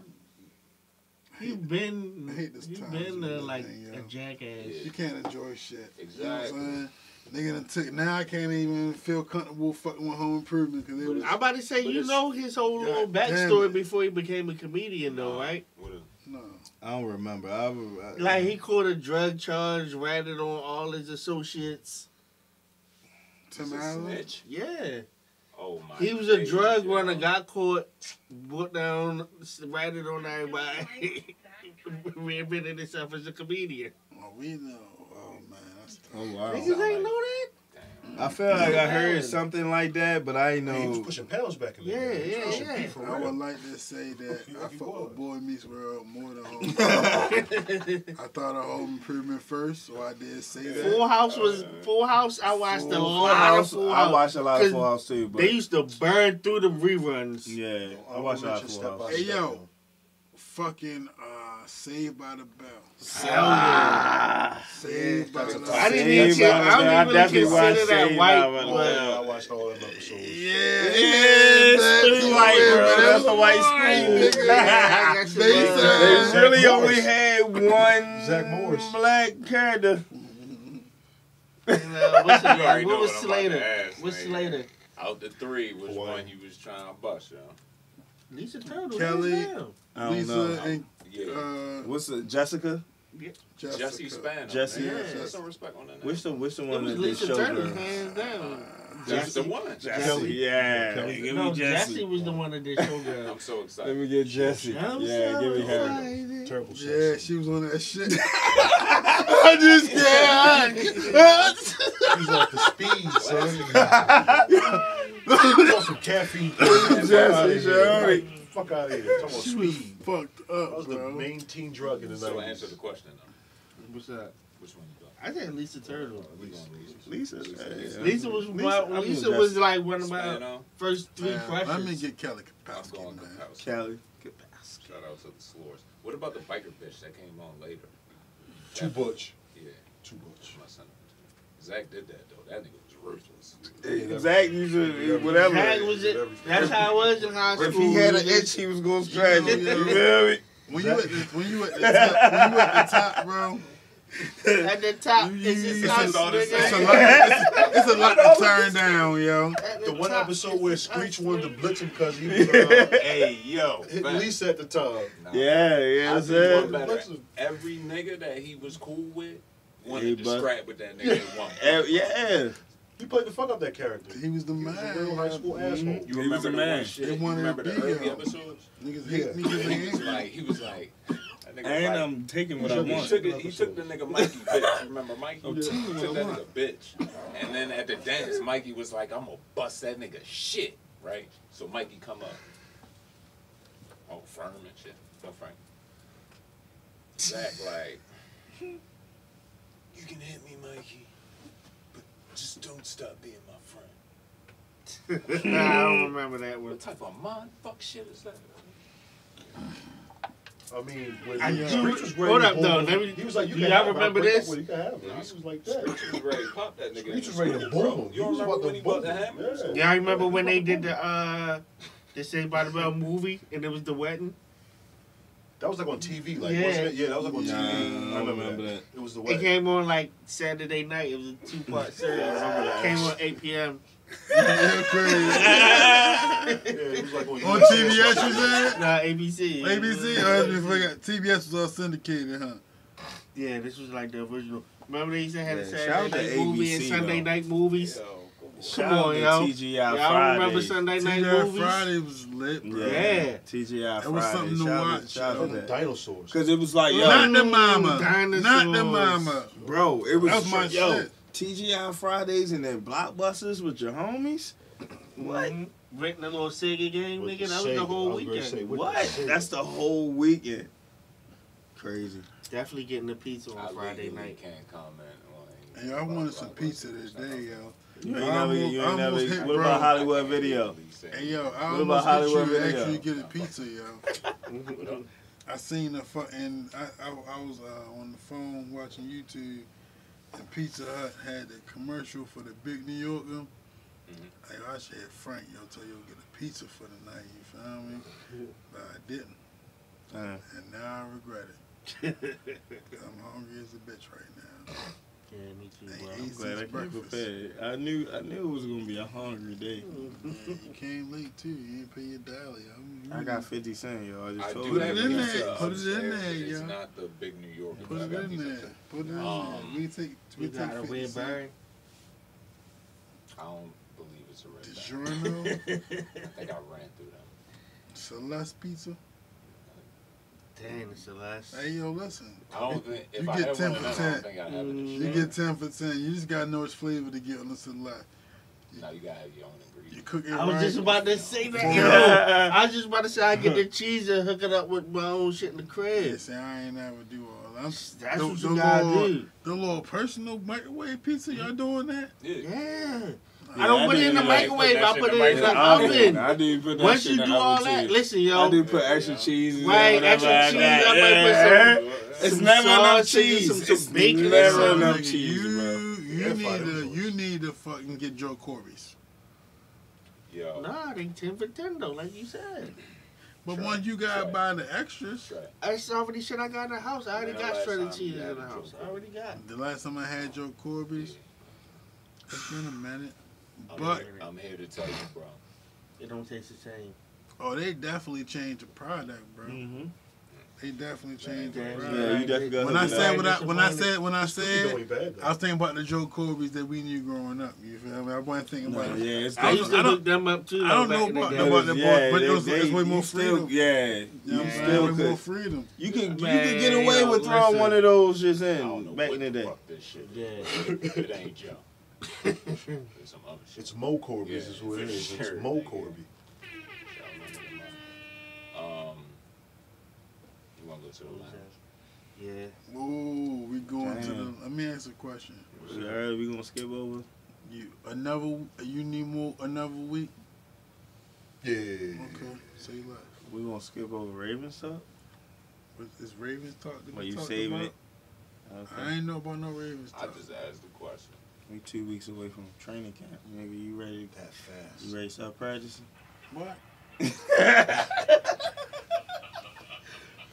Speaker 2: he been
Speaker 5: I hate
Speaker 2: he
Speaker 5: times
Speaker 2: been uh,
Speaker 5: live
Speaker 2: like
Speaker 5: in,
Speaker 2: a
Speaker 5: yo.
Speaker 2: jackass.
Speaker 5: You can't enjoy shit.
Speaker 6: Exactly.
Speaker 5: You know what I'm saying? Nigga done took, now I can't even feel comfortable fucking with home improvement because it was,
Speaker 2: I'm about to say, you know his whole little
Speaker 5: God damn
Speaker 2: backstory before he became a comedian, though, right?
Speaker 6: A,
Speaker 5: no.
Speaker 3: I don't remember. I, I,
Speaker 2: Like he caught a drug charge, ratted on all his associates.
Speaker 5: Tim
Speaker 6: he's a
Speaker 5: Allen?
Speaker 2: Yeah,
Speaker 6: Oh my!
Speaker 2: he was a drug
Speaker 6: yo.
Speaker 2: runner, got caught, put down, ratted on everybody, reinvented himself as a comedian.
Speaker 5: Oh, we know. Oh, man. That's
Speaker 3: oh wow.
Speaker 2: Niggas ain't know that.
Speaker 6: Damn.
Speaker 3: I feel like I heard
Speaker 2: Yeah.
Speaker 3: something like that, but I ain't
Speaker 8: He was pushing pounds back in the
Speaker 2: Yeah,
Speaker 8: day. He was
Speaker 2: yeah, yeah.
Speaker 8: beef for
Speaker 5: I would like to say that I
Speaker 8: he
Speaker 5: fuck with Boy Meets World more than Home I thought of Home Improvement first, so I did say that.
Speaker 2: Full House was Full House. I watched a lot
Speaker 3: House,
Speaker 2: of Full
Speaker 3: I
Speaker 2: House.
Speaker 3: watched a lot of
Speaker 2: 'Cause
Speaker 3: Full House too, but
Speaker 2: They used to burn through the reruns.
Speaker 3: yeah, I
Speaker 8: I'll
Speaker 3: watched a lot of
Speaker 8: mention
Speaker 3: Full House.
Speaker 5: Hey, yo. Fucking uh, Saved by the Bell.
Speaker 2: Hell yeah.
Speaker 5: Saved by the Bell.
Speaker 2: I didn't even,
Speaker 3: by the
Speaker 2: I
Speaker 3: Bell. I
Speaker 2: don't even
Speaker 3: definitely watched
Speaker 2: consider that white.
Speaker 3: by the
Speaker 2: but-
Speaker 8: yeah, I watched all them episodes.
Speaker 5: Yeah,
Speaker 3: Yeah,
Speaker 5: yeah,
Speaker 3: it's pretty white, bro. That's a white school.
Speaker 2: Yeah, I
Speaker 5: They
Speaker 2: bro.
Speaker 8: Zach
Speaker 3: really
Speaker 8: Morris.
Speaker 3: only had one
Speaker 8: Zach Morris.
Speaker 3: black character.
Speaker 2: And, uh, what's
Speaker 6: You
Speaker 2: what
Speaker 6: know
Speaker 2: was
Speaker 6: what I'm about to
Speaker 2: Slater?
Speaker 6: ask,
Speaker 2: What's
Speaker 6: nigga.
Speaker 2: Slater?
Speaker 6: Out the three, which
Speaker 8: Hawaii.
Speaker 6: one you was trying to bust, yo?
Speaker 2: Lisa Turtle.
Speaker 5: Kelly.
Speaker 2: hands down.
Speaker 3: I don't
Speaker 5: Lisa
Speaker 3: know.
Speaker 5: and
Speaker 6: Yeah.
Speaker 5: uh,
Speaker 3: What's the Jessica?
Speaker 5: Jessica.
Speaker 6: Jessie Spano.
Speaker 3: Jesse-
Speaker 6: man.
Speaker 5: Yeah.
Speaker 6: Put some respect on that. name.
Speaker 3: Which the which the one that they
Speaker 2: Lisa
Speaker 3: showed
Speaker 2: Turtle,
Speaker 3: her?
Speaker 2: hands down.
Speaker 6: That's the one.
Speaker 3: Jesse,
Speaker 8: Kelly.
Speaker 3: yeah.
Speaker 8: Kelly.
Speaker 3: Give
Speaker 2: No,
Speaker 3: me Jesse.
Speaker 2: Jesse was the one that did Showgirl.
Speaker 6: I'm so excited.
Speaker 3: Let me get Jesse.
Speaker 2: I'm
Speaker 3: Yeah, give me her.
Speaker 2: excited.
Speaker 8: Terrible
Speaker 5: Yeah, she was on that shit. I just can't.
Speaker 8: He's off the speed, son. He's off some caffeine.
Speaker 3: Jesse, sure.
Speaker 8: Fuck out of here. Talking about
Speaker 5: she was
Speaker 8: speed.
Speaker 5: fucked
Speaker 8: That
Speaker 5: up,
Speaker 8: was the main teen drug in the
Speaker 6: So
Speaker 8: 90s.
Speaker 6: answer the question though.
Speaker 2: What's up?
Speaker 6: Which one you got?
Speaker 2: I think Lisa Turtle.
Speaker 6: Oh, we going Lisa.
Speaker 3: Lisa. yeah.
Speaker 2: Lisa was
Speaker 3: Lisa-
Speaker 2: my,
Speaker 3: I'm
Speaker 2: Lisa was like one of my
Speaker 6: Spano.
Speaker 2: first three
Speaker 5: Man,
Speaker 2: crushes.
Speaker 5: let me get Kelly
Speaker 6: I'm
Speaker 5: Kapowski,
Speaker 6: going
Speaker 5: man.
Speaker 6: Kapowski.
Speaker 3: Kelly.
Speaker 6: Shout out to the Slores. What about the biker bitch that came on later?
Speaker 8: Too butch.
Speaker 6: Yeah,
Speaker 8: Too butch.
Speaker 6: my son. Zach did that though. That nigga was ruthless.
Speaker 3: Zach usually whatever.
Speaker 2: Zach was it. That's how it was in high school.
Speaker 3: If he had an itch, he was gonna scratch it. You feel me?
Speaker 5: When you at the when you at the top, when you at the top, bro,
Speaker 2: At the top,
Speaker 5: You-
Speaker 2: it's
Speaker 5: you- it's
Speaker 2: us,
Speaker 5: a-
Speaker 2: nigga.
Speaker 5: it's a lot. It's, it's a lot to turn down, yo.
Speaker 2: At
Speaker 8: The one
Speaker 2: top,
Speaker 8: episode where Screech
Speaker 2: us,
Speaker 8: wanted to blitz him because he was uh,
Speaker 6: hey, yo.
Speaker 8: hitting
Speaker 6: fact.
Speaker 8: Lisa at the top.
Speaker 6: Nah.
Speaker 3: Yeah, yeah,
Speaker 6: I
Speaker 3: that's
Speaker 6: think
Speaker 3: it.
Speaker 6: one better. Every nigga that he was cool with
Speaker 3: He
Speaker 6: wanted to scrap with that nigga at one.
Speaker 3: Yeah.
Speaker 8: He played the fuck out that character.
Speaker 5: He was the
Speaker 8: He was a
Speaker 5: man.
Speaker 8: real high school
Speaker 3: Mhm.
Speaker 8: asshole.
Speaker 6: You
Speaker 3: He was
Speaker 6: remember
Speaker 3: a
Speaker 6: the
Speaker 3: man.
Speaker 6: shit?
Speaker 5: They
Speaker 6: You
Speaker 5: wanted
Speaker 6: remember
Speaker 5: to
Speaker 6: the
Speaker 5: be
Speaker 6: early
Speaker 5: him.
Speaker 6: episodes?
Speaker 5: Niggas
Speaker 8: Yeah.
Speaker 5: hate me 'cause they
Speaker 6: He was like, he was like, that nigga
Speaker 3: And
Speaker 6: like,
Speaker 3: I'm taking what I
Speaker 8: He
Speaker 6: he
Speaker 3: want.
Speaker 6: took it, he took the nigga Mikey bitch. Remember Mikey?
Speaker 3: I'm
Speaker 6: He took
Speaker 3: what
Speaker 6: that nigga bitch. And then at the dance, Mikey was like, I'm gonna bust that nigga shit, right? So Mikey come up. Oh, firm and shit. No Frank. Zach like, you can hit me, Mikey, but just don't stop being my friend.
Speaker 2: Nah, I don't remember that one.
Speaker 6: What type of mind fuck shit is that?
Speaker 8: I mean, when
Speaker 2: I
Speaker 8: he,
Speaker 2: do-
Speaker 8: was ready
Speaker 2: hold up, though, let me-
Speaker 8: he was like, you
Speaker 2: do
Speaker 8: can
Speaker 2: y'all
Speaker 8: have it.
Speaker 2: remember
Speaker 8: I'll break up
Speaker 2: this?
Speaker 8: with it, You can have it. He was like that.
Speaker 6: Screech was ready to pop that nigga. in
Speaker 8: Screech was ready to
Speaker 6: street,
Speaker 8: boom
Speaker 6: bro. You don't remember
Speaker 8: about
Speaker 6: when he bought the
Speaker 8: him.
Speaker 6: hammers?
Speaker 8: Yeah.
Speaker 2: Y'all remember when they did the uh the Saved by the Bell movie and it was the wedding?
Speaker 8: That was like on TV, like
Speaker 2: Yeah.
Speaker 8: wasn't it? Yeah, that was like on
Speaker 3: Nah,
Speaker 8: TV.
Speaker 3: I
Speaker 8: remember,
Speaker 3: remember
Speaker 8: that.
Speaker 3: that.
Speaker 8: It was the
Speaker 2: It came on like Saturday night. It was a two part series. Came on eight p.m.
Speaker 5: Yeah, crazy.
Speaker 8: Yeah, it was like on,
Speaker 5: On TBS, you said?
Speaker 2: Nah, ABC.
Speaker 5: ABC? Oh, I forgot. TBS was all syndicated, huh?
Speaker 2: Yeah, this was like the original. Remember they used to have a
Speaker 3: Yeah, shout out
Speaker 2: Saturday
Speaker 3: to
Speaker 2: night movie and Sunday
Speaker 3: though.
Speaker 2: night movies.
Speaker 6: Yo, come on.
Speaker 3: Shout
Speaker 2: on,
Speaker 3: out to
Speaker 2: yo.
Speaker 3: TGI
Speaker 2: Y'all
Speaker 3: Fridays.
Speaker 2: remember Sunday night
Speaker 5: TGI
Speaker 2: movies?
Speaker 5: Friday was lit, bro.
Speaker 2: Yeah.
Speaker 3: TGI Fridays.
Speaker 5: It was something to
Speaker 3: Shout out
Speaker 5: watch,
Speaker 3: shout
Speaker 5: yo.
Speaker 3: out to
Speaker 8: Them dinosaurs.
Speaker 3: Cause it was like, yo,
Speaker 5: Not the mama.
Speaker 2: Dinosaurs.
Speaker 5: Not the mama.
Speaker 3: bro, it was
Speaker 5: That was my
Speaker 3: yo,
Speaker 5: shit.
Speaker 3: TGI Fridays and then blockbusters with your homies. What?
Speaker 2: Mhm. Renting a little Sega game,
Speaker 8: With
Speaker 2: nigga. That was the whole
Speaker 8: I was gonna
Speaker 2: weekend.
Speaker 8: say, with the
Speaker 3: What? That's the whole weekend. Crazy.
Speaker 2: Definitely getting a pizza on
Speaker 6: I
Speaker 2: Friday night.
Speaker 6: can't comment on.
Speaker 5: Hey, I wanted some pizza this day, yo.
Speaker 3: You ain't never, you ain't never.
Speaker 5: hit
Speaker 3: What
Speaker 5: bro.
Speaker 3: about Hollywood Video?
Speaker 5: Hey, yo, I
Speaker 3: What about Hollywood
Speaker 5: you
Speaker 3: Video?
Speaker 5: actually get a pizza, yo. I seen the fucking. I, I, I was uh, on the phone watching YouTube, and Pizza Hut had the commercial for the big New Yorker.
Speaker 6: Mhm.
Speaker 5: Like, I should have Frank, yo, tell you get a pizza for the night. You feel me? But I didn't,
Speaker 3: Uh,
Speaker 5: and now I regret it. I'm hungry as a bitch right now.
Speaker 2: Yeah, me too, bro.
Speaker 3: I'm glad I came prepared. I knew I knew it was gonna be a hungry day.
Speaker 5: Yeah, you came late too. You didn't pay your daily. I'm,
Speaker 3: got fifty cent, yo. I just
Speaker 6: I
Speaker 3: told
Speaker 6: do
Speaker 3: you.
Speaker 6: have
Speaker 5: it in there. Put it in
Speaker 6: upstairs.
Speaker 5: there,
Speaker 6: It's not the big New Yorker.
Speaker 5: Put it in there.
Speaker 6: too.
Speaker 5: Put it in
Speaker 6: Um,
Speaker 5: there. We take we
Speaker 2: You
Speaker 5: take
Speaker 2: got a
Speaker 5: 50
Speaker 2: weird bird?
Speaker 6: I don't believe it's a red dot.
Speaker 5: DiGiorno,
Speaker 6: I think I ran through them.
Speaker 5: Celeste Pizza.
Speaker 2: Dang, it's the last.
Speaker 5: Hey yo, listen.
Speaker 6: I don't think if
Speaker 5: You
Speaker 6: I
Speaker 5: get
Speaker 6: had one of them, I
Speaker 5: 10%.
Speaker 6: don't think I'd have it.
Speaker 2: Mm.
Speaker 5: You get ten percent. You just gotta know which flavor to get on the Celeste.
Speaker 6: Now you gotta have your own
Speaker 5: You
Speaker 6: ingredients.
Speaker 5: cook it
Speaker 2: I was
Speaker 5: right.
Speaker 2: just about to say that.
Speaker 5: Yeah.
Speaker 2: Yo, I was just about to say I get the cheese and hook it up with my own shit in the
Speaker 5: Yeah, see, I ain't never do all that. I'm,
Speaker 2: That's
Speaker 5: the,
Speaker 2: what
Speaker 5: the
Speaker 2: you gotta
Speaker 5: little,
Speaker 2: do.
Speaker 5: The little personal microwave pizza, y'all doing that?
Speaker 6: Yeah.
Speaker 2: Yeah.
Speaker 3: Yeah,
Speaker 2: I don't
Speaker 3: I
Speaker 2: put it in the
Speaker 3: didn't like
Speaker 2: microwave. I
Speaker 6: that
Speaker 2: put it
Speaker 6: in
Speaker 2: in
Speaker 6: the
Speaker 2: the oven.
Speaker 3: I didn't put that
Speaker 2: Once
Speaker 3: shit
Speaker 2: you do
Speaker 3: the
Speaker 2: all
Speaker 3: oven,
Speaker 2: that,
Speaker 3: too.
Speaker 2: listen,
Speaker 3: I
Speaker 2: yo.
Speaker 3: do put extra
Speaker 6: Yeah.
Speaker 3: cheese. in
Speaker 2: Right,
Speaker 3: there,
Speaker 2: extra
Speaker 3: whatever
Speaker 2: cheese.
Speaker 3: I
Speaker 2: I
Speaker 3: got.
Speaker 2: might put some-
Speaker 3: It's
Speaker 2: some
Speaker 3: never enough
Speaker 2: sausage,
Speaker 3: cheese.
Speaker 2: some- some
Speaker 3: It's
Speaker 2: bacon or
Speaker 3: never
Speaker 2: something.
Speaker 3: enough cheese,
Speaker 5: you,
Speaker 3: bro.
Speaker 5: You
Speaker 8: Yeah,
Speaker 5: need
Speaker 8: fire
Speaker 5: to you need to fucking get Joe Corbi's.
Speaker 6: Yo.
Speaker 2: Nah, they ten for ten though, like you said.
Speaker 5: But
Speaker 6: Try
Speaker 5: once you gotta
Speaker 6: Try
Speaker 5: buy the extras,
Speaker 6: Try it.
Speaker 2: That's already shit I got in the house. I already got
Speaker 6: last
Speaker 2: shredded
Speaker 6: time
Speaker 2: cheese in the
Speaker 6: the
Speaker 2: house. I already got.
Speaker 5: the last time I had Joe Corbi's, it's been a minute.
Speaker 6: I'm,
Speaker 5: But
Speaker 6: here, I'm here to tell you, bro.
Speaker 2: It don't taste the same.
Speaker 5: oh, they definitely changed the product, bro.
Speaker 3: Mm-hmm.
Speaker 5: They definitely changed the product.
Speaker 3: Yeah, you definitely got
Speaker 5: When I
Speaker 3: do
Speaker 5: said
Speaker 3: that.
Speaker 5: when I when I said when I said
Speaker 8: bad.
Speaker 5: I was thinking about the Joe Corbi's that we knew growing up. You feel me? I wasn't thinking
Speaker 3: No,
Speaker 5: about
Speaker 3: yeah,
Speaker 5: it.
Speaker 3: it's
Speaker 2: I used to
Speaker 5: I
Speaker 2: look them up too.
Speaker 5: I don't know
Speaker 2: in the
Speaker 5: about-
Speaker 2: day.
Speaker 5: about the
Speaker 3: yeah,
Speaker 5: but it
Speaker 3: they-
Speaker 5: was- it's way more
Speaker 3: you still-
Speaker 5: freedom.
Speaker 3: Yeah,
Speaker 5: You know I'm
Speaker 3: you still
Speaker 5: Way more
Speaker 3: could.
Speaker 5: freedom.
Speaker 3: You can you
Speaker 2: Man,
Speaker 3: can get away
Speaker 2: yo,
Speaker 3: with throwing one of those just
Speaker 6: I don't
Speaker 3: in back
Speaker 6: what
Speaker 3: in the
Speaker 6: the
Speaker 3: day.
Speaker 6: fuck this shit.
Speaker 2: Yeah.
Speaker 6: it ain't Joe. It's some other shit.
Speaker 8: It's Mo Corby
Speaker 6: Yeah,
Speaker 8: is what it
Speaker 6: for sure,
Speaker 8: It's Mo
Speaker 6: nigga.
Speaker 8: Corby.
Speaker 6: Um, you want to go to the lounge?
Speaker 2: Yeah.
Speaker 5: Ooh, we going to the. Let me ask a question.
Speaker 3: You heard we gonna skip over?
Speaker 5: You another? You need more another week?
Speaker 8: Yeah.
Speaker 5: Okay. Say less.
Speaker 3: We gonna skip over Ravens stuff?
Speaker 5: Is Ravens talk? to
Speaker 3: Well,
Speaker 5: be
Speaker 3: you saving
Speaker 5: about?
Speaker 3: it?
Speaker 5: I ain't know about no Ravens talk.
Speaker 6: I just asked the question.
Speaker 3: We two weeks away from training camp. Maybe you ready?
Speaker 8: That fast.
Speaker 3: You ready to start practicing?
Speaker 5: What?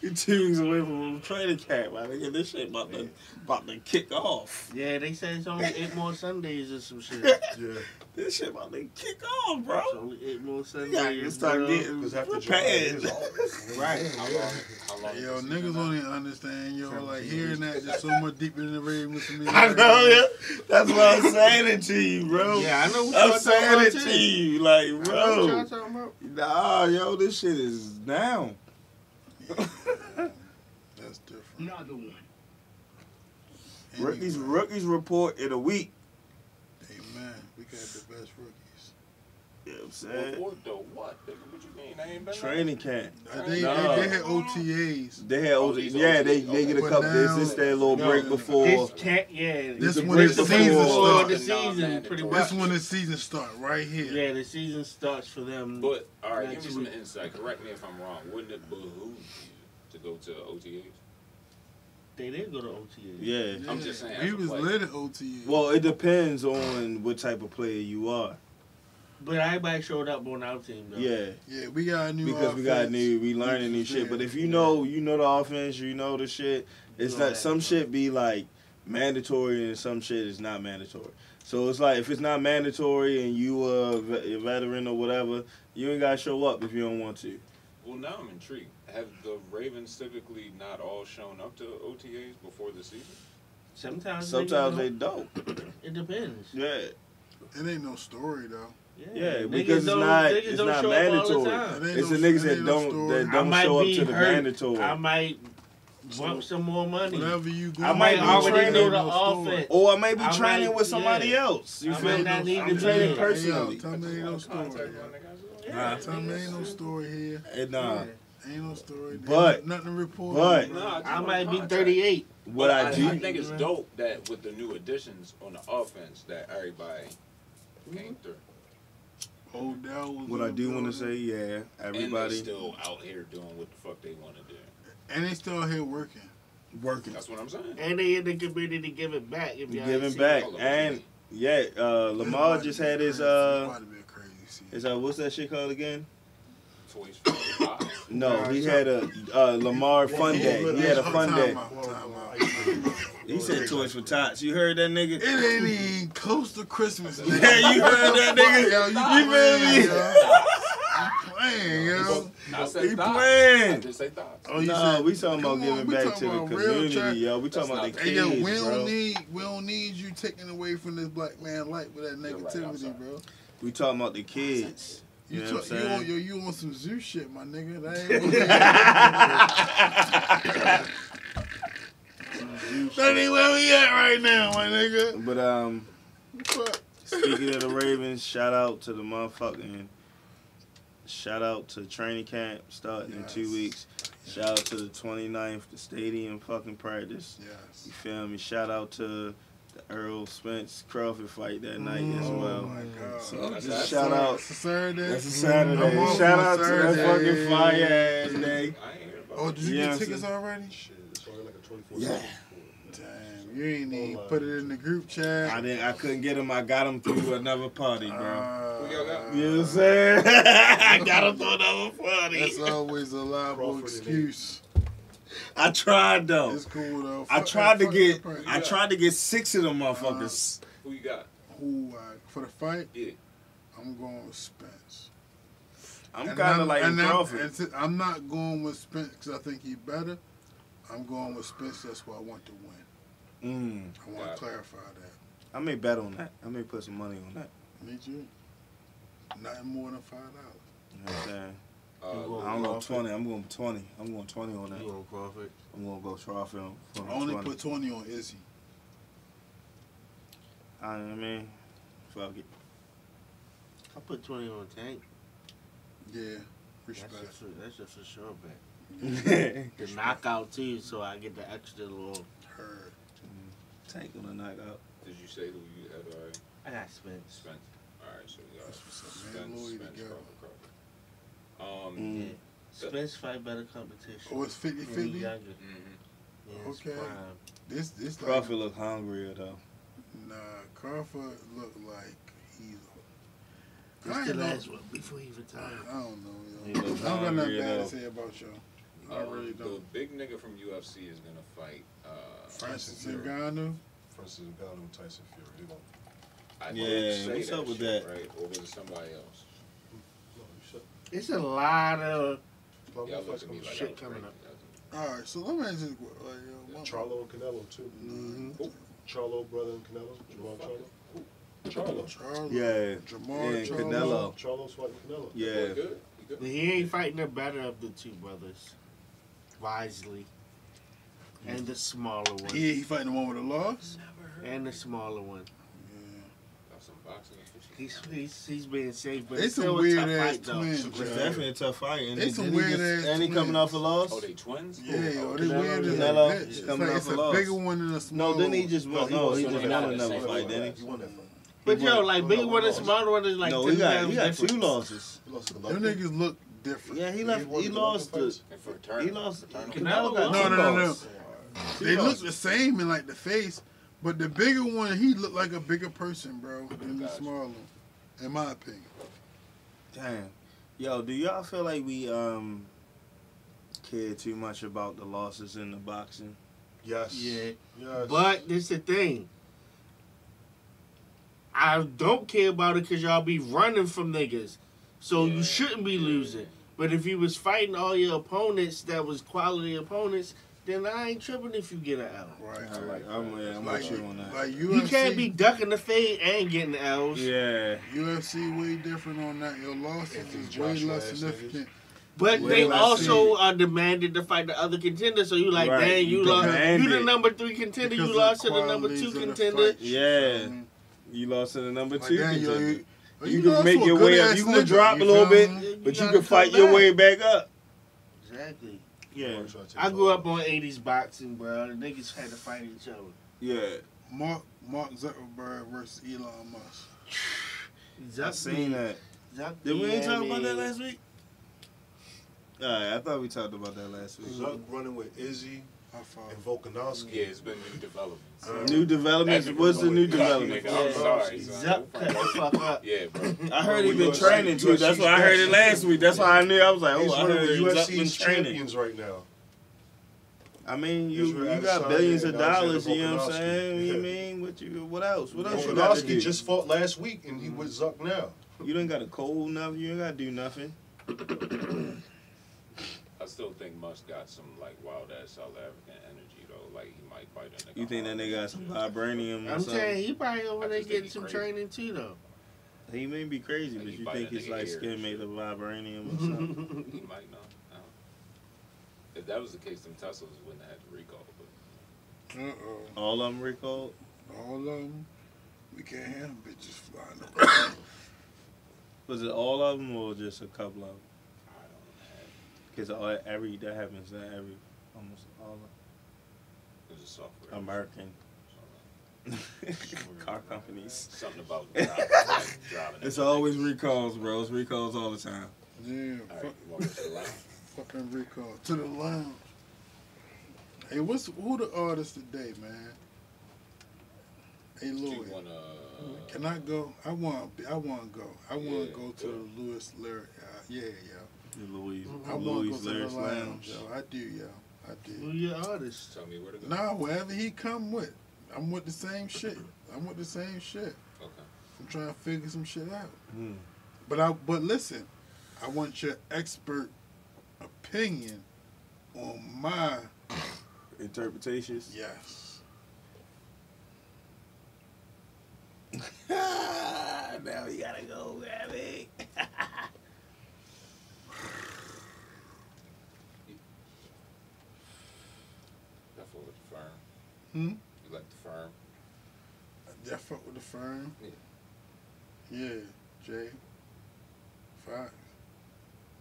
Speaker 3: You two weeks away from training camp, my nigga. This shit about to about to kick off.
Speaker 2: Yeah, they said it's only eight more Sundays or some shit.
Speaker 8: Yeah.
Speaker 3: This shit about to kick off, bro.
Speaker 2: It's only eight more
Speaker 3: You
Speaker 2: Sundays.
Speaker 3: gotta start
Speaker 2: bro.
Speaker 3: getting
Speaker 8: Because after July
Speaker 3: prepared.
Speaker 8: is
Speaker 2: Right.
Speaker 6: How long? How long?
Speaker 5: Yo, niggas
Speaker 6: season
Speaker 5: don't even understand. Yo, like hearing that just so much deeper than the Ravens to me.
Speaker 3: I know, yeah. That's why I'm saying it to you, bro.
Speaker 2: Yeah, I know what
Speaker 3: I'm saying it
Speaker 2: about,
Speaker 3: to you, like,
Speaker 2: I know what
Speaker 3: bro.
Speaker 2: y'all talking about.
Speaker 3: Nah, yo, this shit is down.
Speaker 5: That's different.
Speaker 7: Another one.
Speaker 3: Rookies,
Speaker 5: Anyway,
Speaker 3: rookies report in a week.
Speaker 5: Amen. We got the best rookies.
Speaker 3: You know what I'm saying?
Speaker 6: what the what? Nigga, what you mean? I ain't been
Speaker 3: Training camp.
Speaker 5: Uh, They,
Speaker 3: Nah.
Speaker 5: they, they had OTAs.
Speaker 3: They had,
Speaker 6: OTAs.
Speaker 3: OT, yeah, they,
Speaker 6: OTs,
Speaker 3: they get a
Speaker 5: okay.
Speaker 3: couple.
Speaker 5: But
Speaker 3: This
Speaker 5: now-
Speaker 3: this their little
Speaker 5: No,
Speaker 3: break before.
Speaker 2: This can't, yeah.
Speaker 5: This
Speaker 3: the
Speaker 5: when the season
Speaker 2: before
Speaker 5: starts.
Speaker 2: the
Speaker 6: The
Speaker 2: season,
Speaker 6: non-mandatory.
Speaker 2: pretty
Speaker 5: This
Speaker 2: much.
Speaker 5: when the season start right here.
Speaker 2: Yeah, the season starts for them.
Speaker 6: But all right, give
Speaker 2: Next
Speaker 6: me some insight. Correct me if I'm wrong. Wouldn't it behoove you to go to OTAs?
Speaker 2: they did go to OTA.
Speaker 3: Yeah.
Speaker 6: I'm just saying, He
Speaker 5: was
Speaker 6: player.
Speaker 5: lit at OTAs.
Speaker 3: Well, it depends on what type of player you are.
Speaker 2: But everybody showed up on our team though.
Speaker 3: Yeah.
Speaker 5: yeah, we got a new
Speaker 3: because we got new, we learning new shit. But if you know, you know the offense, you know the shit. It's
Speaker 2: know
Speaker 3: not some shit be like mandatory and some shit is not mandatory. So it's like if it's not mandatory and you a a veteran or whatever, you ain't gotta show up if you don't want to.
Speaker 6: Well, now I'm intrigued. Have the Ravens typically not all shown up to OTAs before the season?
Speaker 2: Sometimes.
Speaker 3: Sometimes
Speaker 2: niggas
Speaker 3: they
Speaker 2: don't.
Speaker 3: don't.
Speaker 2: It depends.
Speaker 3: Yeah,
Speaker 5: It ain't no story though.
Speaker 3: Yeah,
Speaker 2: Niggas
Speaker 3: because it's
Speaker 2: don't-
Speaker 3: it's
Speaker 2: don't
Speaker 3: not
Speaker 2: show up all the
Speaker 3: mandatory.
Speaker 5: It
Speaker 3: It's
Speaker 5: no-
Speaker 3: the niggas that don't
Speaker 5: story.
Speaker 3: that don't show up to the
Speaker 2: hurt.
Speaker 3: mandatory.
Speaker 2: I might bump some more money.
Speaker 5: Whatever you go.
Speaker 2: I might
Speaker 3: be
Speaker 2: already
Speaker 3: training
Speaker 2: know the
Speaker 5: no story.
Speaker 2: offense.
Speaker 3: or I may be
Speaker 2: I
Speaker 3: training
Speaker 2: might-
Speaker 3: with somebody
Speaker 2: yeah.
Speaker 3: else. You
Speaker 2: I
Speaker 3: feel
Speaker 2: might
Speaker 3: me?
Speaker 2: not need
Speaker 3: I'm
Speaker 2: to be
Speaker 3: training
Speaker 2: there.
Speaker 3: personally.
Speaker 5: Hey, yo, tell me ain't no story.
Speaker 6: Contact
Speaker 5: yo.
Speaker 6: my niggas.
Speaker 2: Yeah,
Speaker 3: Nah.
Speaker 5: Tell me ain't no story here.
Speaker 3: And, nah,
Speaker 5: Ain't no story.
Speaker 3: But-
Speaker 5: nothing to report.
Speaker 3: but-
Speaker 5: on,
Speaker 6: Nah,
Speaker 5: bro.
Speaker 6: I
Speaker 2: I might be 38.
Speaker 3: what
Speaker 6: But
Speaker 3: I do.
Speaker 6: I think it's dope that with the new additions on the offense that everybody came through.
Speaker 5: Odell was
Speaker 3: What I do want to say, yeah,
Speaker 6: And
Speaker 3: everybody.
Speaker 6: they still out here doing what the fuck they want to do.
Speaker 5: And they still out here working.
Speaker 3: Working.
Speaker 6: That's what I'm saying.
Speaker 2: And they in the community giving back. If y'all ain't
Speaker 3: Giving back.
Speaker 2: it.
Speaker 6: Hold on,
Speaker 3: And yeah, uh, Lamar
Speaker 5: about
Speaker 3: just had his
Speaker 5: crazy.
Speaker 3: Uh
Speaker 5: about to be a crazy season.
Speaker 3: his uh what's that shit called again?
Speaker 6: Toys for.
Speaker 3: No, he had a uh, Lamar fun day. He had a fun
Speaker 5: Time
Speaker 3: day.
Speaker 5: Out.
Speaker 3: He said toys for tots. You heard that nigga?
Speaker 5: It ain't even close to Christmas. nigga.
Speaker 3: Yeah, you heard that nigga?
Speaker 5: Yo,
Speaker 3: You
Speaker 5: playing,
Speaker 3: feel me?
Speaker 5: yo. You playing, yo.
Speaker 6: I said
Speaker 3: He
Speaker 6: thoughts.
Speaker 3: playing.
Speaker 6: I just say thoughts.
Speaker 5: Oh, you
Speaker 3: no,
Speaker 5: said-
Speaker 3: we talking about
Speaker 5: come on,
Speaker 3: giving back to the community,
Speaker 5: track.
Speaker 3: yo. We talking about
Speaker 6: That's
Speaker 3: the
Speaker 5: Hey,
Speaker 3: kids,
Speaker 5: yo, we don't need we don't need you taking away from this black man light with that
Speaker 6: You're right,
Speaker 5: negativity, bro.
Speaker 3: We talking about the kids.
Speaker 5: You,
Speaker 3: You know what
Speaker 5: talk,
Speaker 3: I'm
Speaker 5: you, on,
Speaker 3: saying?
Speaker 5: yo, you on some zoo shit, my nigga. That ain't, that ain't where we at right now, my nigga.
Speaker 3: But um, speaking of the Ravens, shout out to the motherfucking. Shout out to training camp starting in two
Speaker 5: Yes.
Speaker 3: weeks. Shout out to the 29th, the stadium fucking practice.
Speaker 5: Yes.
Speaker 3: You feel me? Shout out to the Errol Spence Crawford fight that night as
Speaker 5: Oh
Speaker 3: well.
Speaker 5: my god.
Speaker 3: So
Speaker 6: That's
Speaker 3: just
Speaker 6: a
Speaker 3: shout out.
Speaker 5: It's a Saturday.
Speaker 3: That's a Saturday.
Speaker 5: I'm
Speaker 3: Shout
Speaker 5: on
Speaker 3: out to that
Speaker 5: Saturday.
Speaker 3: fucking fire ass day.
Speaker 6: I ain't hear about
Speaker 5: Oh, did you
Speaker 3: Yeah,
Speaker 5: get tickets already?
Speaker 8: Shit, it's only like a 24
Speaker 3: Yeah.
Speaker 5: Damn, you ain't even put it in the group chat.
Speaker 3: I didn't. I couldn't get him. I got him through another party, bro.
Speaker 5: Uh,
Speaker 6: y'all got?
Speaker 3: you know what I'm saying? I got him through another party.
Speaker 5: That's always a liable excuse.
Speaker 3: I tried though.
Speaker 5: It's cool though.
Speaker 3: I tried to get.
Speaker 5: that part.
Speaker 3: I tried to get six of them motherfuckers.
Speaker 6: Who you got?
Speaker 5: Who uh, for the fight?
Speaker 6: Yeah.
Speaker 5: I'm going with Spence.
Speaker 3: I'm kind of like
Speaker 5: and I'm- and I'm not going with Spence because I think he's better. I'm going with Spence. That's why I want to win.
Speaker 3: Mm,
Speaker 5: I want to clarify that.
Speaker 3: I may bet on that. I may put some money on that.
Speaker 5: Me too. Nothing more than five dollars.
Speaker 3: You know what I'm saying?
Speaker 6: Uh,
Speaker 3: I don't know twenty. I'm going twenty. I'm going twenty on that.
Speaker 2: You on Crawford?
Speaker 3: I'm going to go Crawford on- for
Speaker 5: I only
Speaker 3: 20.
Speaker 5: put twenty on Izzy.
Speaker 3: I mean, fuck it.
Speaker 2: I put twenty on Tank.
Speaker 5: Yeah,
Speaker 2: That's just, a, that's just a sure bet. The knockout too, so I get the extra little.
Speaker 5: Heard.
Speaker 3: gonna knock out.
Speaker 6: Did you say who you had already?
Speaker 2: I got Spence.
Speaker 6: Spence. All right, so we got
Speaker 5: That's what's.
Speaker 6: Spence,
Speaker 5: Louis
Speaker 6: Spence. Crawford, Crawford. Um,
Speaker 3: Mm.
Speaker 2: Yeah. Spence fight better competition.
Speaker 5: Oh, it's 50 50?
Speaker 2: younger.
Speaker 6: mhm.
Speaker 2: Yeah, it's
Speaker 5: Okay.
Speaker 2: prime.
Speaker 5: This, this like,
Speaker 3: Crawford look hungrier though.
Speaker 5: Nah, Crawford look like he's. I
Speaker 2: This the last one before he retired.
Speaker 5: I don't know, yo. I
Speaker 3: look
Speaker 5: don't got nothing bad
Speaker 3: though.
Speaker 5: to say about y'all. I
Speaker 6: Um,
Speaker 5: really
Speaker 6: The
Speaker 5: don't.
Speaker 6: big nigga from UFC is gonna fight. Uh,
Speaker 5: Francis Ngannou.
Speaker 8: Francis Ngannou, Tyson Fury. They gonna,
Speaker 6: I
Speaker 3: Yeah,
Speaker 6: say
Speaker 3: what's up with
Speaker 6: shit,
Speaker 3: that?
Speaker 6: Right, or was it somebody else?
Speaker 8: no, you should.
Speaker 2: It's a lot of
Speaker 8: Pablo
Speaker 6: Y'all
Speaker 8: fights
Speaker 6: look at me
Speaker 8: coming
Speaker 6: like
Speaker 2: Shit
Speaker 6: I
Speaker 2: coming
Speaker 6: crazy.
Speaker 5: All right, so let me just like, yo,
Speaker 8: Yeah, Charlo and Canelo too.
Speaker 5: Mhm.
Speaker 8: Charlo brother and Canelo. Jamal Charlo. Charlo.
Speaker 5: Charlo.
Speaker 3: Yeah.
Speaker 5: Jamal
Speaker 3: Yeah,
Speaker 5: Charlo.
Speaker 3: Canelo.
Speaker 8: Charlo's fighting Canelo.
Speaker 6: He
Speaker 3: Yeah.
Speaker 6: good. He good.
Speaker 2: He ain't fighting the better of the two brothers. Wisely. And the smaller one.
Speaker 5: Yeah, he fighting the one with the loss.
Speaker 2: And the smaller one.
Speaker 6: Got some boxing officials.
Speaker 2: He's he's, he's being safe, but
Speaker 5: They
Speaker 2: it's
Speaker 5: some
Speaker 2: still a
Speaker 5: weird
Speaker 2: tough
Speaker 5: ass
Speaker 2: fight, though.
Speaker 3: It's definitely a tough fight. And
Speaker 5: They
Speaker 3: then
Speaker 5: some
Speaker 3: didn't he
Speaker 5: weird
Speaker 3: just-
Speaker 5: ass
Speaker 3: And he coming off a loss.
Speaker 6: Oh, they twins?
Speaker 5: Yeah, oh, oh, yo, they
Speaker 2: Canelo-
Speaker 5: weird as a
Speaker 3: Canelo
Speaker 5: bitch. It's,
Speaker 3: coming
Speaker 5: like,
Speaker 3: off
Speaker 5: it's
Speaker 3: a
Speaker 5: a
Speaker 3: loss.
Speaker 5: bigger one than a smaller one.
Speaker 3: No, then he
Speaker 5: one.
Speaker 3: just
Speaker 8: No,
Speaker 3: won.
Speaker 8: he
Speaker 3: No, he just
Speaker 8: of
Speaker 3: won another
Speaker 8: He
Speaker 3: fight,
Speaker 8: won
Speaker 3: didn't
Speaker 8: He won that fight.
Speaker 2: But yo, like
Speaker 8: oh,
Speaker 2: big one and
Speaker 8: lost.
Speaker 2: smaller one is like
Speaker 3: No,
Speaker 2: ten
Speaker 3: he got
Speaker 2: times
Speaker 3: he got two losses.
Speaker 8: He lost to
Speaker 5: Them
Speaker 8: Golovkin.
Speaker 5: niggas look different.
Speaker 3: Yeah, he
Speaker 8: He
Speaker 3: left.
Speaker 8: won
Speaker 3: He lost the.
Speaker 8: fights.
Speaker 3: He lost.
Speaker 6: Tournament.
Speaker 3: Canelo got
Speaker 5: No, no, no, no. They look the same in like the face, but the bigger one, he looked like a bigger person, bro, than the smaller one, in my opinion.
Speaker 3: Damn. Yo, do y'all feel like we um care too much about the losses in the boxing?
Speaker 8: Yes.
Speaker 2: Yeah.
Speaker 8: Yes.
Speaker 2: But this the thing. I don't care about it because y'all be running from niggas. So
Speaker 6: Yeah.
Speaker 2: you shouldn't be losing. But if you was fighting all your opponents that was quality opponents, then I ain't tripping if you get an L.
Speaker 5: Right.
Speaker 3: I like. I'm, yeah, I'm
Speaker 5: Like,
Speaker 3: with you on that.
Speaker 5: like UFC,
Speaker 2: You can't be ducking the fade and getting L's.
Speaker 3: Yeah.
Speaker 5: UFC way different on that. Your losses
Speaker 8: If
Speaker 5: is way
Speaker 8: Joshua
Speaker 5: less
Speaker 8: ass
Speaker 5: significant.
Speaker 2: But
Speaker 3: Well,
Speaker 2: they also are demanded to fight the other contender. So you like,
Speaker 3: Right,
Speaker 2: dang, you
Speaker 3: you
Speaker 2: lost. You the number three contender.
Speaker 5: Because
Speaker 2: You lost to the number two
Speaker 5: of the
Speaker 2: contender.
Speaker 5: fight.
Speaker 3: Yeah.
Speaker 5: Mhm.
Speaker 3: You lost to the number
Speaker 5: Like,
Speaker 3: two contender.
Speaker 5: you, oh,
Speaker 3: You, can make your way up. You can
Speaker 5: nigga,
Speaker 3: drop a little bit,
Speaker 5: me?
Speaker 3: but you can fight your way back up.
Speaker 2: Exactly.
Speaker 3: Yeah.
Speaker 8: Wanna try to take
Speaker 2: I grew up on '80s boxing, bro. The niggas had to fight each other.
Speaker 3: Yeah.
Speaker 5: Mark Mark Zuckerberg versus Elon Musk.
Speaker 3: I seen that.
Speaker 2: Zuck-
Speaker 3: Did we ain't
Speaker 2: yeah,
Speaker 3: talk about that last week? All right, I thought we talked about that last week.
Speaker 8: Zuck running with Izzy
Speaker 5: My fault.
Speaker 8: And Volkanovski.
Speaker 6: Yeah, it's been new developments.
Speaker 5: Uh,
Speaker 3: New developments. What's the new development?
Speaker 6: Nigga, I'm sorry, son.
Speaker 2: Zuck cut the fuck up.
Speaker 6: Yeah, bro.
Speaker 3: I heard he
Speaker 8: Well,
Speaker 3: been
Speaker 8: UFC
Speaker 3: training too. That's why I heard it last week. That's why I knew. I was like,
Speaker 8: He's
Speaker 3: oh, I
Speaker 8: running
Speaker 3: heard
Speaker 8: with
Speaker 3: Zuck been
Speaker 8: UFC's
Speaker 3: training.
Speaker 8: champions right now.
Speaker 3: I mean, you
Speaker 8: Israel
Speaker 3: you got billions of dollars. You know what I'm
Speaker 8: Volkanovski.
Speaker 3: saying? You mean what you? What else? What else you got to
Speaker 8: Volkanovski just fought last week and he with Zuck now.
Speaker 3: You don't got a cold nothing. You ain't got to do nothing.
Speaker 6: I still think Musk got some like wild ass South African energy though. Like he might bite a nigga.
Speaker 3: You think that
Speaker 6: hard
Speaker 3: nigga got some
Speaker 6: shit.
Speaker 3: vibranium or
Speaker 2: I'm
Speaker 3: something?
Speaker 2: saying he probably over
Speaker 6: I
Speaker 2: there getting some
Speaker 6: crazy.
Speaker 2: training too though.
Speaker 3: He may be crazy,
Speaker 6: Like
Speaker 3: but you think
Speaker 6: a
Speaker 3: his like skin made of vibranium or something?
Speaker 6: He might not. Know. If that was the case, them Teslas wouldn't have had the recall. But
Speaker 5: Uh-oh.
Speaker 3: All of them recalled.
Speaker 5: All of them. We can't have them bitches flying around.
Speaker 3: Was it all of them or just a couple of them?
Speaker 6: I don't know.
Speaker 3: Because all every that happens to every almost all
Speaker 6: It was a software.
Speaker 3: American
Speaker 6: So,
Speaker 3: car companies.
Speaker 6: Something about driving. like, driving
Speaker 3: It's always
Speaker 6: niggas.
Speaker 3: recalls, bro. It's recalls all the time.
Speaker 5: Yeah,
Speaker 6: All right,
Speaker 5: fuck,
Speaker 6: you want me to
Speaker 5: fucking recall. To the lounge. Hey, what's who the artist today, man? Hey, Louis.
Speaker 6: wanna?
Speaker 5: Can I go? I want. I want to go. I want to
Speaker 6: Yeah,
Speaker 5: go to
Speaker 6: good.
Speaker 5: the Lewis lyric. Uh, yeah, yeah.
Speaker 3: The Louis,
Speaker 5: I want
Speaker 3: Louis
Speaker 5: to go to the lounge,
Speaker 3: Lounge.
Speaker 5: yo. I do, yo. I
Speaker 2: Who
Speaker 5: do.
Speaker 2: your artist?
Speaker 6: Tell me where to go.
Speaker 5: Nah, wherever he come with, I'm with the same shit. I'm with the same shit.
Speaker 6: Okay.
Speaker 5: I'm trying to figure some shit out.
Speaker 3: Hmm.
Speaker 5: But I. But listen, I want your expert opinion on my
Speaker 3: Interpretations.
Speaker 5: yes.
Speaker 3: now you gotta go, Gabby.
Speaker 6: That's what with the firm.
Speaker 5: Hmm?
Speaker 6: You like the firm?
Speaker 5: I fuck with the firm.
Speaker 6: Yeah.
Speaker 5: Yeah, Jay. Fox.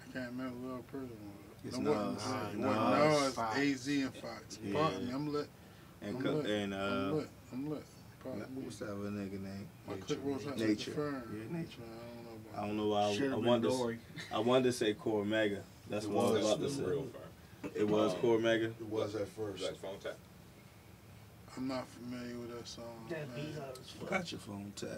Speaker 5: I can't remember what other person was.
Speaker 3: It's
Speaker 5: No, it wasn't-
Speaker 3: Nas.
Speaker 5: it
Speaker 2: Nas,
Speaker 5: wasn't Nas,
Speaker 2: Fox.
Speaker 5: AZ and Fox.
Speaker 3: Yeah.
Speaker 5: Pardon me, I'm lit.
Speaker 3: And,
Speaker 5: I'm
Speaker 3: co-
Speaker 5: lit.
Speaker 3: and uh,
Speaker 5: I'm lit. I'm lit. Pardon me.
Speaker 3: what's that other nigga name?
Speaker 5: My
Speaker 8: Nature.
Speaker 5: click rolls out
Speaker 3: Nature.
Speaker 5: the firm.
Speaker 3: Yeah, Nature.
Speaker 5: I
Speaker 3: I
Speaker 5: don't
Speaker 3: know why. I,
Speaker 2: don't know why
Speaker 3: I,
Speaker 2: I
Speaker 3: wanted to, I wanted to say Cormega. That's what I was
Speaker 8: was.
Speaker 3: about to say.
Speaker 6: real firm.
Speaker 3: It was
Speaker 6: Um,
Speaker 3: Cormega.
Speaker 8: It was at first.
Speaker 6: Black phone tap.
Speaker 5: Know. I'm not familiar with that song.
Speaker 2: That beat
Speaker 5: man.
Speaker 2: hard as fuck.
Speaker 3: Got your phone tap.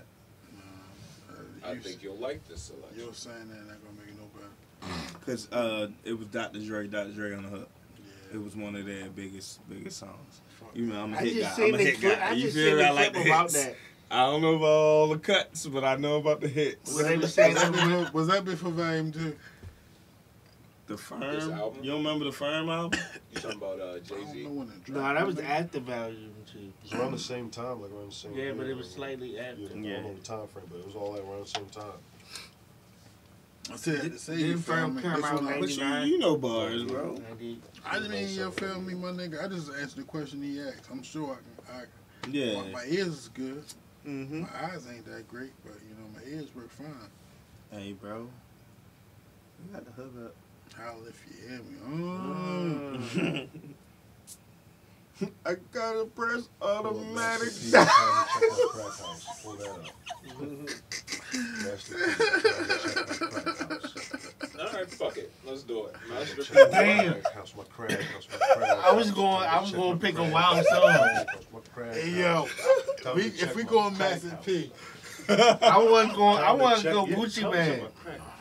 Speaker 5: Uh,
Speaker 6: I think you'll like this selection.
Speaker 5: You're saying that not gonna make it no better.
Speaker 3: Cause uh, it was Dr. Dre, Dr. Dre on the hook.
Speaker 5: Yeah.
Speaker 3: It was one of their biggest, biggest songs.
Speaker 5: Fuck
Speaker 3: You know, I'm a
Speaker 2: I
Speaker 3: hit
Speaker 2: just
Speaker 3: guy. I'm a
Speaker 2: the
Speaker 3: hit
Speaker 2: clip.
Speaker 3: guy.
Speaker 2: I
Speaker 3: You
Speaker 2: just
Speaker 3: feel me? I like
Speaker 2: clip
Speaker 3: the
Speaker 2: about
Speaker 3: hits.
Speaker 2: that.
Speaker 3: I don't know about all the cuts, but I know about the hits.
Speaker 2: Well, they were
Speaker 5: was, that
Speaker 2: that
Speaker 5: before, was that before Volume Two?
Speaker 3: The
Speaker 6: This
Speaker 3: Firm.
Speaker 6: album?
Speaker 3: You don't remember the Firm album?
Speaker 6: You talking about uh,
Speaker 5: I
Speaker 6: Jay
Speaker 5: don't
Speaker 6: Z?
Speaker 5: know when it
Speaker 2: No, that was after Volume Two.
Speaker 8: It was around the same time, like around the same.
Speaker 2: Yeah, but it was
Speaker 8: like,
Speaker 2: slightly
Speaker 8: Yeah,
Speaker 2: after.
Speaker 8: I
Speaker 3: Yeah.
Speaker 8: don't know the time frame, but it was all like around the same time.
Speaker 5: I said to say you
Speaker 2: Firm
Speaker 5: me.
Speaker 2: come
Speaker 5: This
Speaker 2: out
Speaker 5: one I-
Speaker 3: But you,
Speaker 2: 99?
Speaker 3: you know bars, bro.
Speaker 2: I did.
Speaker 5: I just mean you feel me, my nigga. I just answered the question he asked. I'm sure I can. I,
Speaker 3: Yeah.
Speaker 5: my, my ears is good.
Speaker 3: Mm-hmm.
Speaker 5: My eyes ain't that great, but you know my ears work fine.
Speaker 3: Hey, bro. You got the hook up.
Speaker 5: Howl if you hear me. Mm.
Speaker 3: I gotta press automatic.
Speaker 8: Master P, time to check my crack house. Pull that up. Master P, time to check my crack house.
Speaker 6: All right, fuck it. Let's do it. Master
Speaker 8: Check
Speaker 2: Damn.
Speaker 8: house, my crack house, my crack
Speaker 2: I was going-
Speaker 8: Time
Speaker 2: I
Speaker 8: to
Speaker 2: was gonna pick a wild song.
Speaker 8: my crack house, my crack
Speaker 5: Hey yo, we, if we
Speaker 8: go
Speaker 5: going
Speaker 8: crack
Speaker 5: Master. P,
Speaker 2: I wasn't going. I
Speaker 8: Time to
Speaker 2: wasn't go Gucci
Speaker 8: time
Speaker 2: man.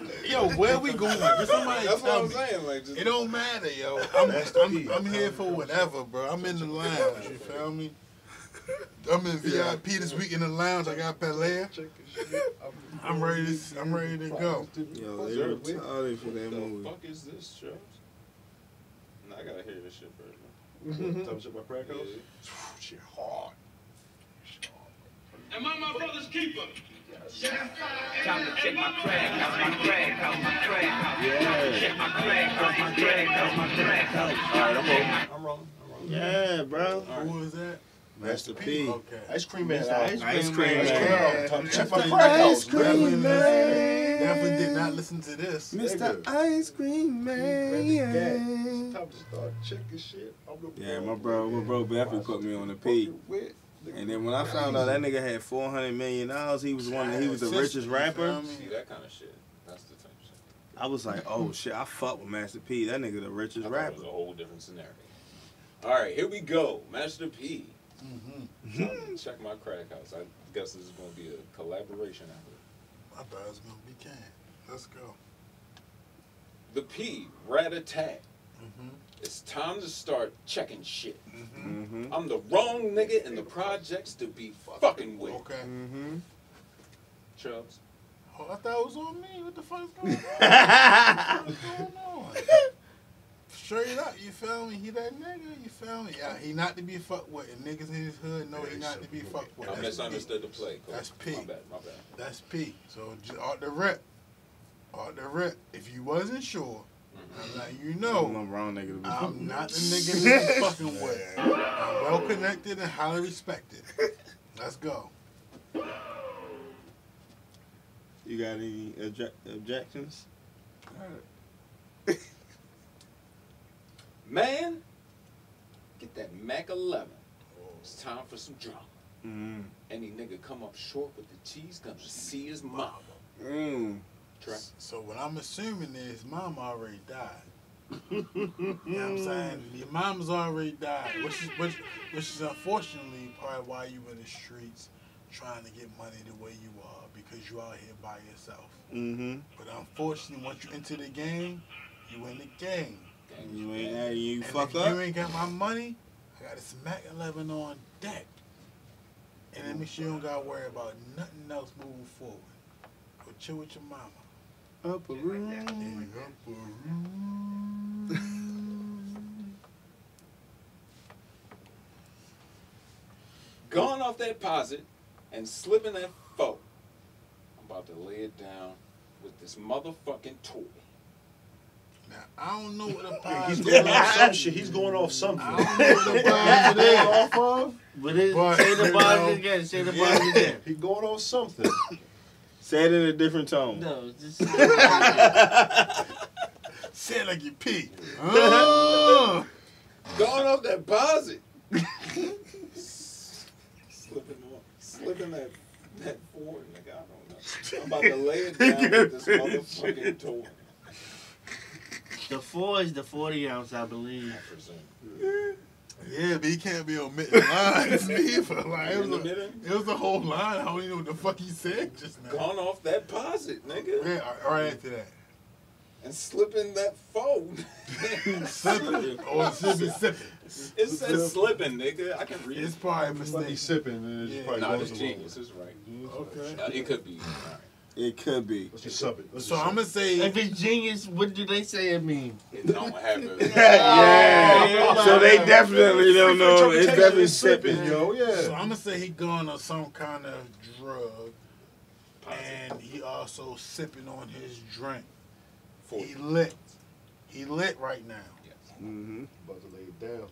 Speaker 8: Check my crack house.
Speaker 5: yo, where we going? Just somebody
Speaker 6: That's
Speaker 5: tell
Speaker 6: what I'm
Speaker 5: me.
Speaker 6: saying. Like, just
Speaker 5: It don't matter, yo. I'm, I'm,
Speaker 8: P.
Speaker 5: I'm here for whatever, bro. I'm in the lounge. You feel me? I'm in VIP this week in the lounge. I got Belaire.
Speaker 8: Check your shit.
Speaker 5: I'm ready. To, I'm ready to go.
Speaker 3: Yo, they
Speaker 6: Reserve,
Speaker 3: retarded for
Speaker 6: what
Speaker 3: that
Speaker 6: the
Speaker 3: movie.
Speaker 6: fuck is this, Charles? Nah, I gotta hear this shit first.
Speaker 8: Time to check my crack house.
Speaker 6: Yeah.
Speaker 8: Shit hard.
Speaker 9: Am I my brother's keeper?
Speaker 4: Time to check my crack house, my crack house, my crack house. Check my crack house, my crack house, my crack house.
Speaker 6: All right, I'm rolling. I'm rolling. I'm rolling.
Speaker 3: Yeah, bro.
Speaker 5: Who is that?
Speaker 3: Master P.
Speaker 5: Okay.
Speaker 8: Ice cream man.
Speaker 2: Ice cream
Speaker 3: cream
Speaker 8: Ice
Speaker 2: man.
Speaker 8: cream
Speaker 3: man.
Speaker 8: album. Time to check my
Speaker 5: Definitely-
Speaker 8: crack house.
Speaker 5: Definitely,
Speaker 3: cream
Speaker 5: listen- definitely did not listen to this.
Speaker 3: Mr. Ice Cream Man.
Speaker 8: Time to start checking shit.
Speaker 3: Yeah, my bro, my bro Beffy put me on the P. And then when I found out that nigga had four hundred million dollars, he was one. He was the richest rapper.
Speaker 6: See that kind of shit. That's the type of shit.
Speaker 3: I was like, oh shit, I fuck with Master P. That nigga the
Speaker 6: I
Speaker 3: richest
Speaker 6: thought it was a whole different scenario. All right, here we go. Master P.
Speaker 5: Mm-hmm.
Speaker 6: Trying check my crack house. I guess this is going to be a collaboration effort.
Speaker 5: I thought it was gonna be Can. Let's go.
Speaker 6: The P, rat a tat.
Speaker 5: Mm-hmm.
Speaker 6: It's time to start checking shit.
Speaker 5: Mm-hmm.
Speaker 6: I'm the wrong nigga in the projects to be fucking with.
Speaker 5: Okay.
Speaker 3: Mm-hmm.
Speaker 6: Chubbs.
Speaker 5: Oh, I thought it was on me. What the fuck is going on? What's going on? Straight up, you feel me? He that nigga, you feel me? Yeah, he not to be fucked with. And niggas in his hood know he not to be fucked with.
Speaker 6: I
Speaker 5: That's
Speaker 6: misunderstood the play. Coach.
Speaker 5: That's P.
Speaker 6: My bad, my bad.
Speaker 5: That's P. So just off the rep. off the rep. If you wasn't sure, I'm letting you
Speaker 3: I'm
Speaker 5: know.
Speaker 3: the wrong nigga
Speaker 5: I'm not the nigga that you fucking with. I'm well connected and highly respected. Let's go.
Speaker 3: You got any obje- objections?
Speaker 6: Man, get that Mac 11. It's time for some drama.
Speaker 3: Mm.
Speaker 6: Any nigga come up short with the cheese gonna see his mama.
Speaker 3: Mm.
Speaker 6: Trap.
Speaker 5: So what I'm assuming is mom already died. you know what I'm saying? Your mom's already died, which is which, which is unfortunately part of why you were in the streets trying to get money the way you are because you out here by yourself.
Speaker 3: Mm-hmm.
Speaker 5: But unfortunately, once you enter the game, you in the game.
Speaker 6: Gang,
Speaker 3: You ain't you
Speaker 5: and
Speaker 3: fuck
Speaker 5: if
Speaker 3: up.
Speaker 5: you ain't got my money, I got a Smack 11 on deck. And that means you don't got to worry about nothing else moving forward. Go chill with your mama.
Speaker 3: Up a room.
Speaker 5: And up a room.
Speaker 6: Gone off that posit and slipping that foe. I'm about to lay it down with this motherfucking toy.
Speaker 5: Now, I don't know what the
Speaker 8: Yeah, he's going off some shit. He's going off something.
Speaker 5: I don't know what the positive is.
Speaker 8: off of?
Speaker 2: But it,
Speaker 5: But,
Speaker 2: say the
Speaker 5: you
Speaker 2: bars again. Say the bars again.
Speaker 8: He going off something.
Speaker 3: Say it in a different tone.
Speaker 2: No, just say the.
Speaker 5: Say it like you pee. Uh,
Speaker 6: Gone off that posit. slipping on, slipping that that forward, nigga. I don't know. I'm about to lay it down with this motherfucking toy.
Speaker 2: The four is the 40 ounce, I believe.
Speaker 6: I presume.
Speaker 5: yeah, but he can't be omitting lines neither. Like, it, was a,
Speaker 6: Omitting?
Speaker 5: it was a whole line. I don't even know what the fuck he said just now.
Speaker 6: Gone off that posit, nigga.
Speaker 5: Yeah, all right after that.
Speaker 6: And slipping that phone.
Speaker 5: Sipping. Or oh, should be sipping.
Speaker 6: It says slipping, nigga. I can read
Speaker 5: It's
Speaker 6: it.
Speaker 5: probably a
Speaker 8: He be
Speaker 5: mistake.
Speaker 8: sipping and it's
Speaker 5: Yeah.
Speaker 8: probably
Speaker 6: Nah,
Speaker 8: going
Speaker 6: this
Speaker 8: to
Speaker 6: genius is right.
Speaker 5: Okay.
Speaker 6: It could be. Alright.
Speaker 3: It could be.
Speaker 8: Let's just sub it. Let's
Speaker 5: So
Speaker 8: just
Speaker 5: I'm gonna say
Speaker 2: If
Speaker 5: say
Speaker 2: it's genius, what do they say it mean?
Speaker 6: It don't have a.
Speaker 3: Yeah. So they definitely
Speaker 8: it.
Speaker 3: don't know. It's definitely
Speaker 8: is slipping,
Speaker 3: sipping.
Speaker 8: yo. Yeah.
Speaker 5: So I'm gonna say he going on some kind of drug
Speaker 6: Posit.
Speaker 5: and he also sipping on his drink.
Speaker 6: Forty.
Speaker 5: He lit. He lit right now.
Speaker 6: Yes.
Speaker 3: Mm-hmm.
Speaker 8: About to lay it down.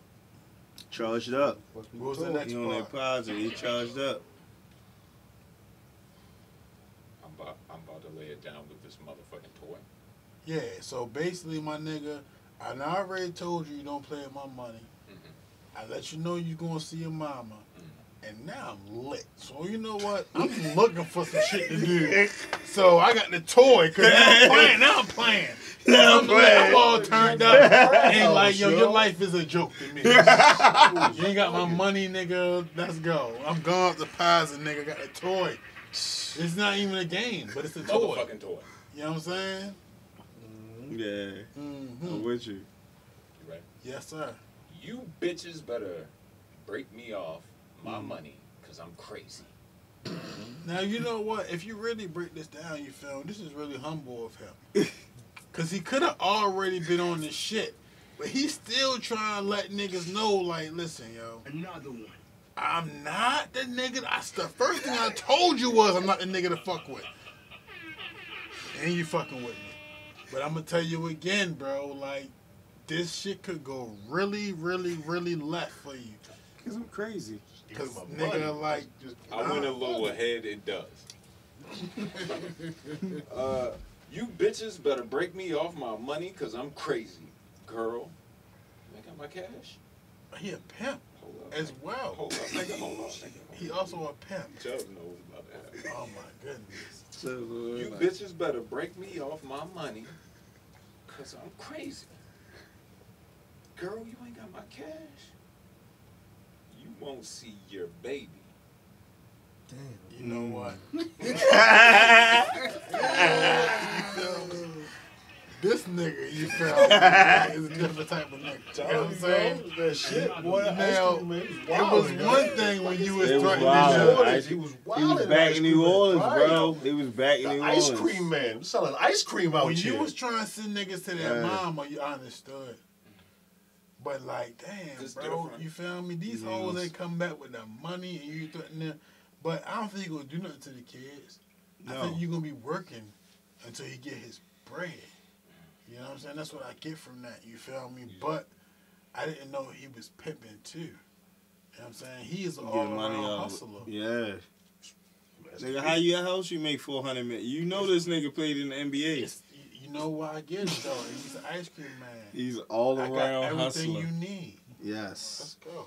Speaker 3: Charged up.
Speaker 8: Must
Speaker 5: What was the
Speaker 8: told.
Speaker 5: next
Speaker 3: He on that positive. He charged up.
Speaker 6: I'm about, I'm about to lay it down with this motherfucking toy.
Speaker 5: Yeah, so basically, my nigga, I already told you you don't play with my money.
Speaker 6: Mhm.
Speaker 5: I let you know you gonna see your mama,
Speaker 6: Mhm.
Speaker 5: and now I'm lit. So you know what? I'm looking for some shit to do. So I got the toy, cause now I'm playing. Now I'm playing.
Speaker 3: Now I'm
Speaker 5: I'm, lit, I'm all turned up. And like, yo,
Speaker 8: Yo.
Speaker 5: your life is a joke to me. you ain't got my money, nigga. Let's go. I'm going up the pies and nigga got a toy. It's not even a game, but it's a toy.
Speaker 6: Motherfucking toy.
Speaker 5: You know what I'm saying?
Speaker 3: Yeah. I'm
Speaker 5: hmm
Speaker 3: with you.
Speaker 6: You ready?
Speaker 5: Yes, sir.
Speaker 6: You bitches better break me off my
Speaker 5: Mm.
Speaker 6: money, cause I'm crazy.
Speaker 5: Now you know what? If you really break this down, you feel this is really humble of him. Cause he could have already been on this shit, but he's still trying to let niggas know, like, listen, yo,
Speaker 7: Another one.
Speaker 5: I'm not the nigga. That's the first thing I told you was I'm not the nigga to fuck with, and you fucking with me. But I'm gonna tell you again, bro. Like, this shit could go really, really, really left for you.
Speaker 3: Cause I'm crazy.
Speaker 5: Cause
Speaker 8: Give my
Speaker 5: nigga,
Speaker 8: money.
Speaker 5: like,
Speaker 8: Just-
Speaker 6: I went a little ahead, it does. uh, you bitches better break me off my money, cause I'm crazy. Girl, I got my cash.
Speaker 5: he a pimp
Speaker 6: Hold up.
Speaker 5: As well.
Speaker 6: Hold up, nigga, hold up, nigga.
Speaker 5: He also a pimp.
Speaker 6: Chubbs knows about that.
Speaker 5: Oh my goodness.
Speaker 6: Uh, you bitches better break me off my money, Cause I'm crazy. Girl, you ain't got my cash. You won't see your baby.
Speaker 2: Damn.
Speaker 5: You know mm. what? This nigga, you feel me, is a different type of nigga. You know what I'm saying?
Speaker 8: That shit, boy. That
Speaker 5: Now,
Speaker 8: ice cream man,
Speaker 5: It
Speaker 8: was
Speaker 5: was one thing when you was
Speaker 3: It was
Speaker 5: threatening
Speaker 3: wild.
Speaker 5: to
Speaker 8: Jordan,
Speaker 3: Ice-
Speaker 8: he was wild.
Speaker 3: He was back in New Orleans, bro. He was back in
Speaker 8: The
Speaker 3: New
Speaker 8: ice
Speaker 3: Orleans.
Speaker 8: cream man, we selling ice cream out
Speaker 5: when
Speaker 8: here.
Speaker 5: you was trying to send niggas to that
Speaker 3: Yeah.
Speaker 5: mama, you understood. But like, damn,
Speaker 6: It's
Speaker 5: bro,
Speaker 6: different.
Speaker 5: you feel me? These
Speaker 3: Yes.
Speaker 5: hoes they come back with the money and you threaten them. But I don't think you gonna do nothing to the kids. I
Speaker 3: No.
Speaker 5: think you gonna be working until he get his bread. You know what I'm saying? That's what I get from that. You feel me? But I didn't know he was pimping too. You know what I'm saying? He is an all
Speaker 3: money
Speaker 5: around hustler.
Speaker 3: Yeah. Nigga, how you at house you make four hundred million? You know this nigga played in the NBA.
Speaker 5: It's- you- know why I get it though? He's an ice cream man.
Speaker 3: He's all
Speaker 5: I got
Speaker 3: around
Speaker 5: everything
Speaker 3: hustler.
Speaker 5: you need.
Speaker 3: Yes.
Speaker 5: Let's go.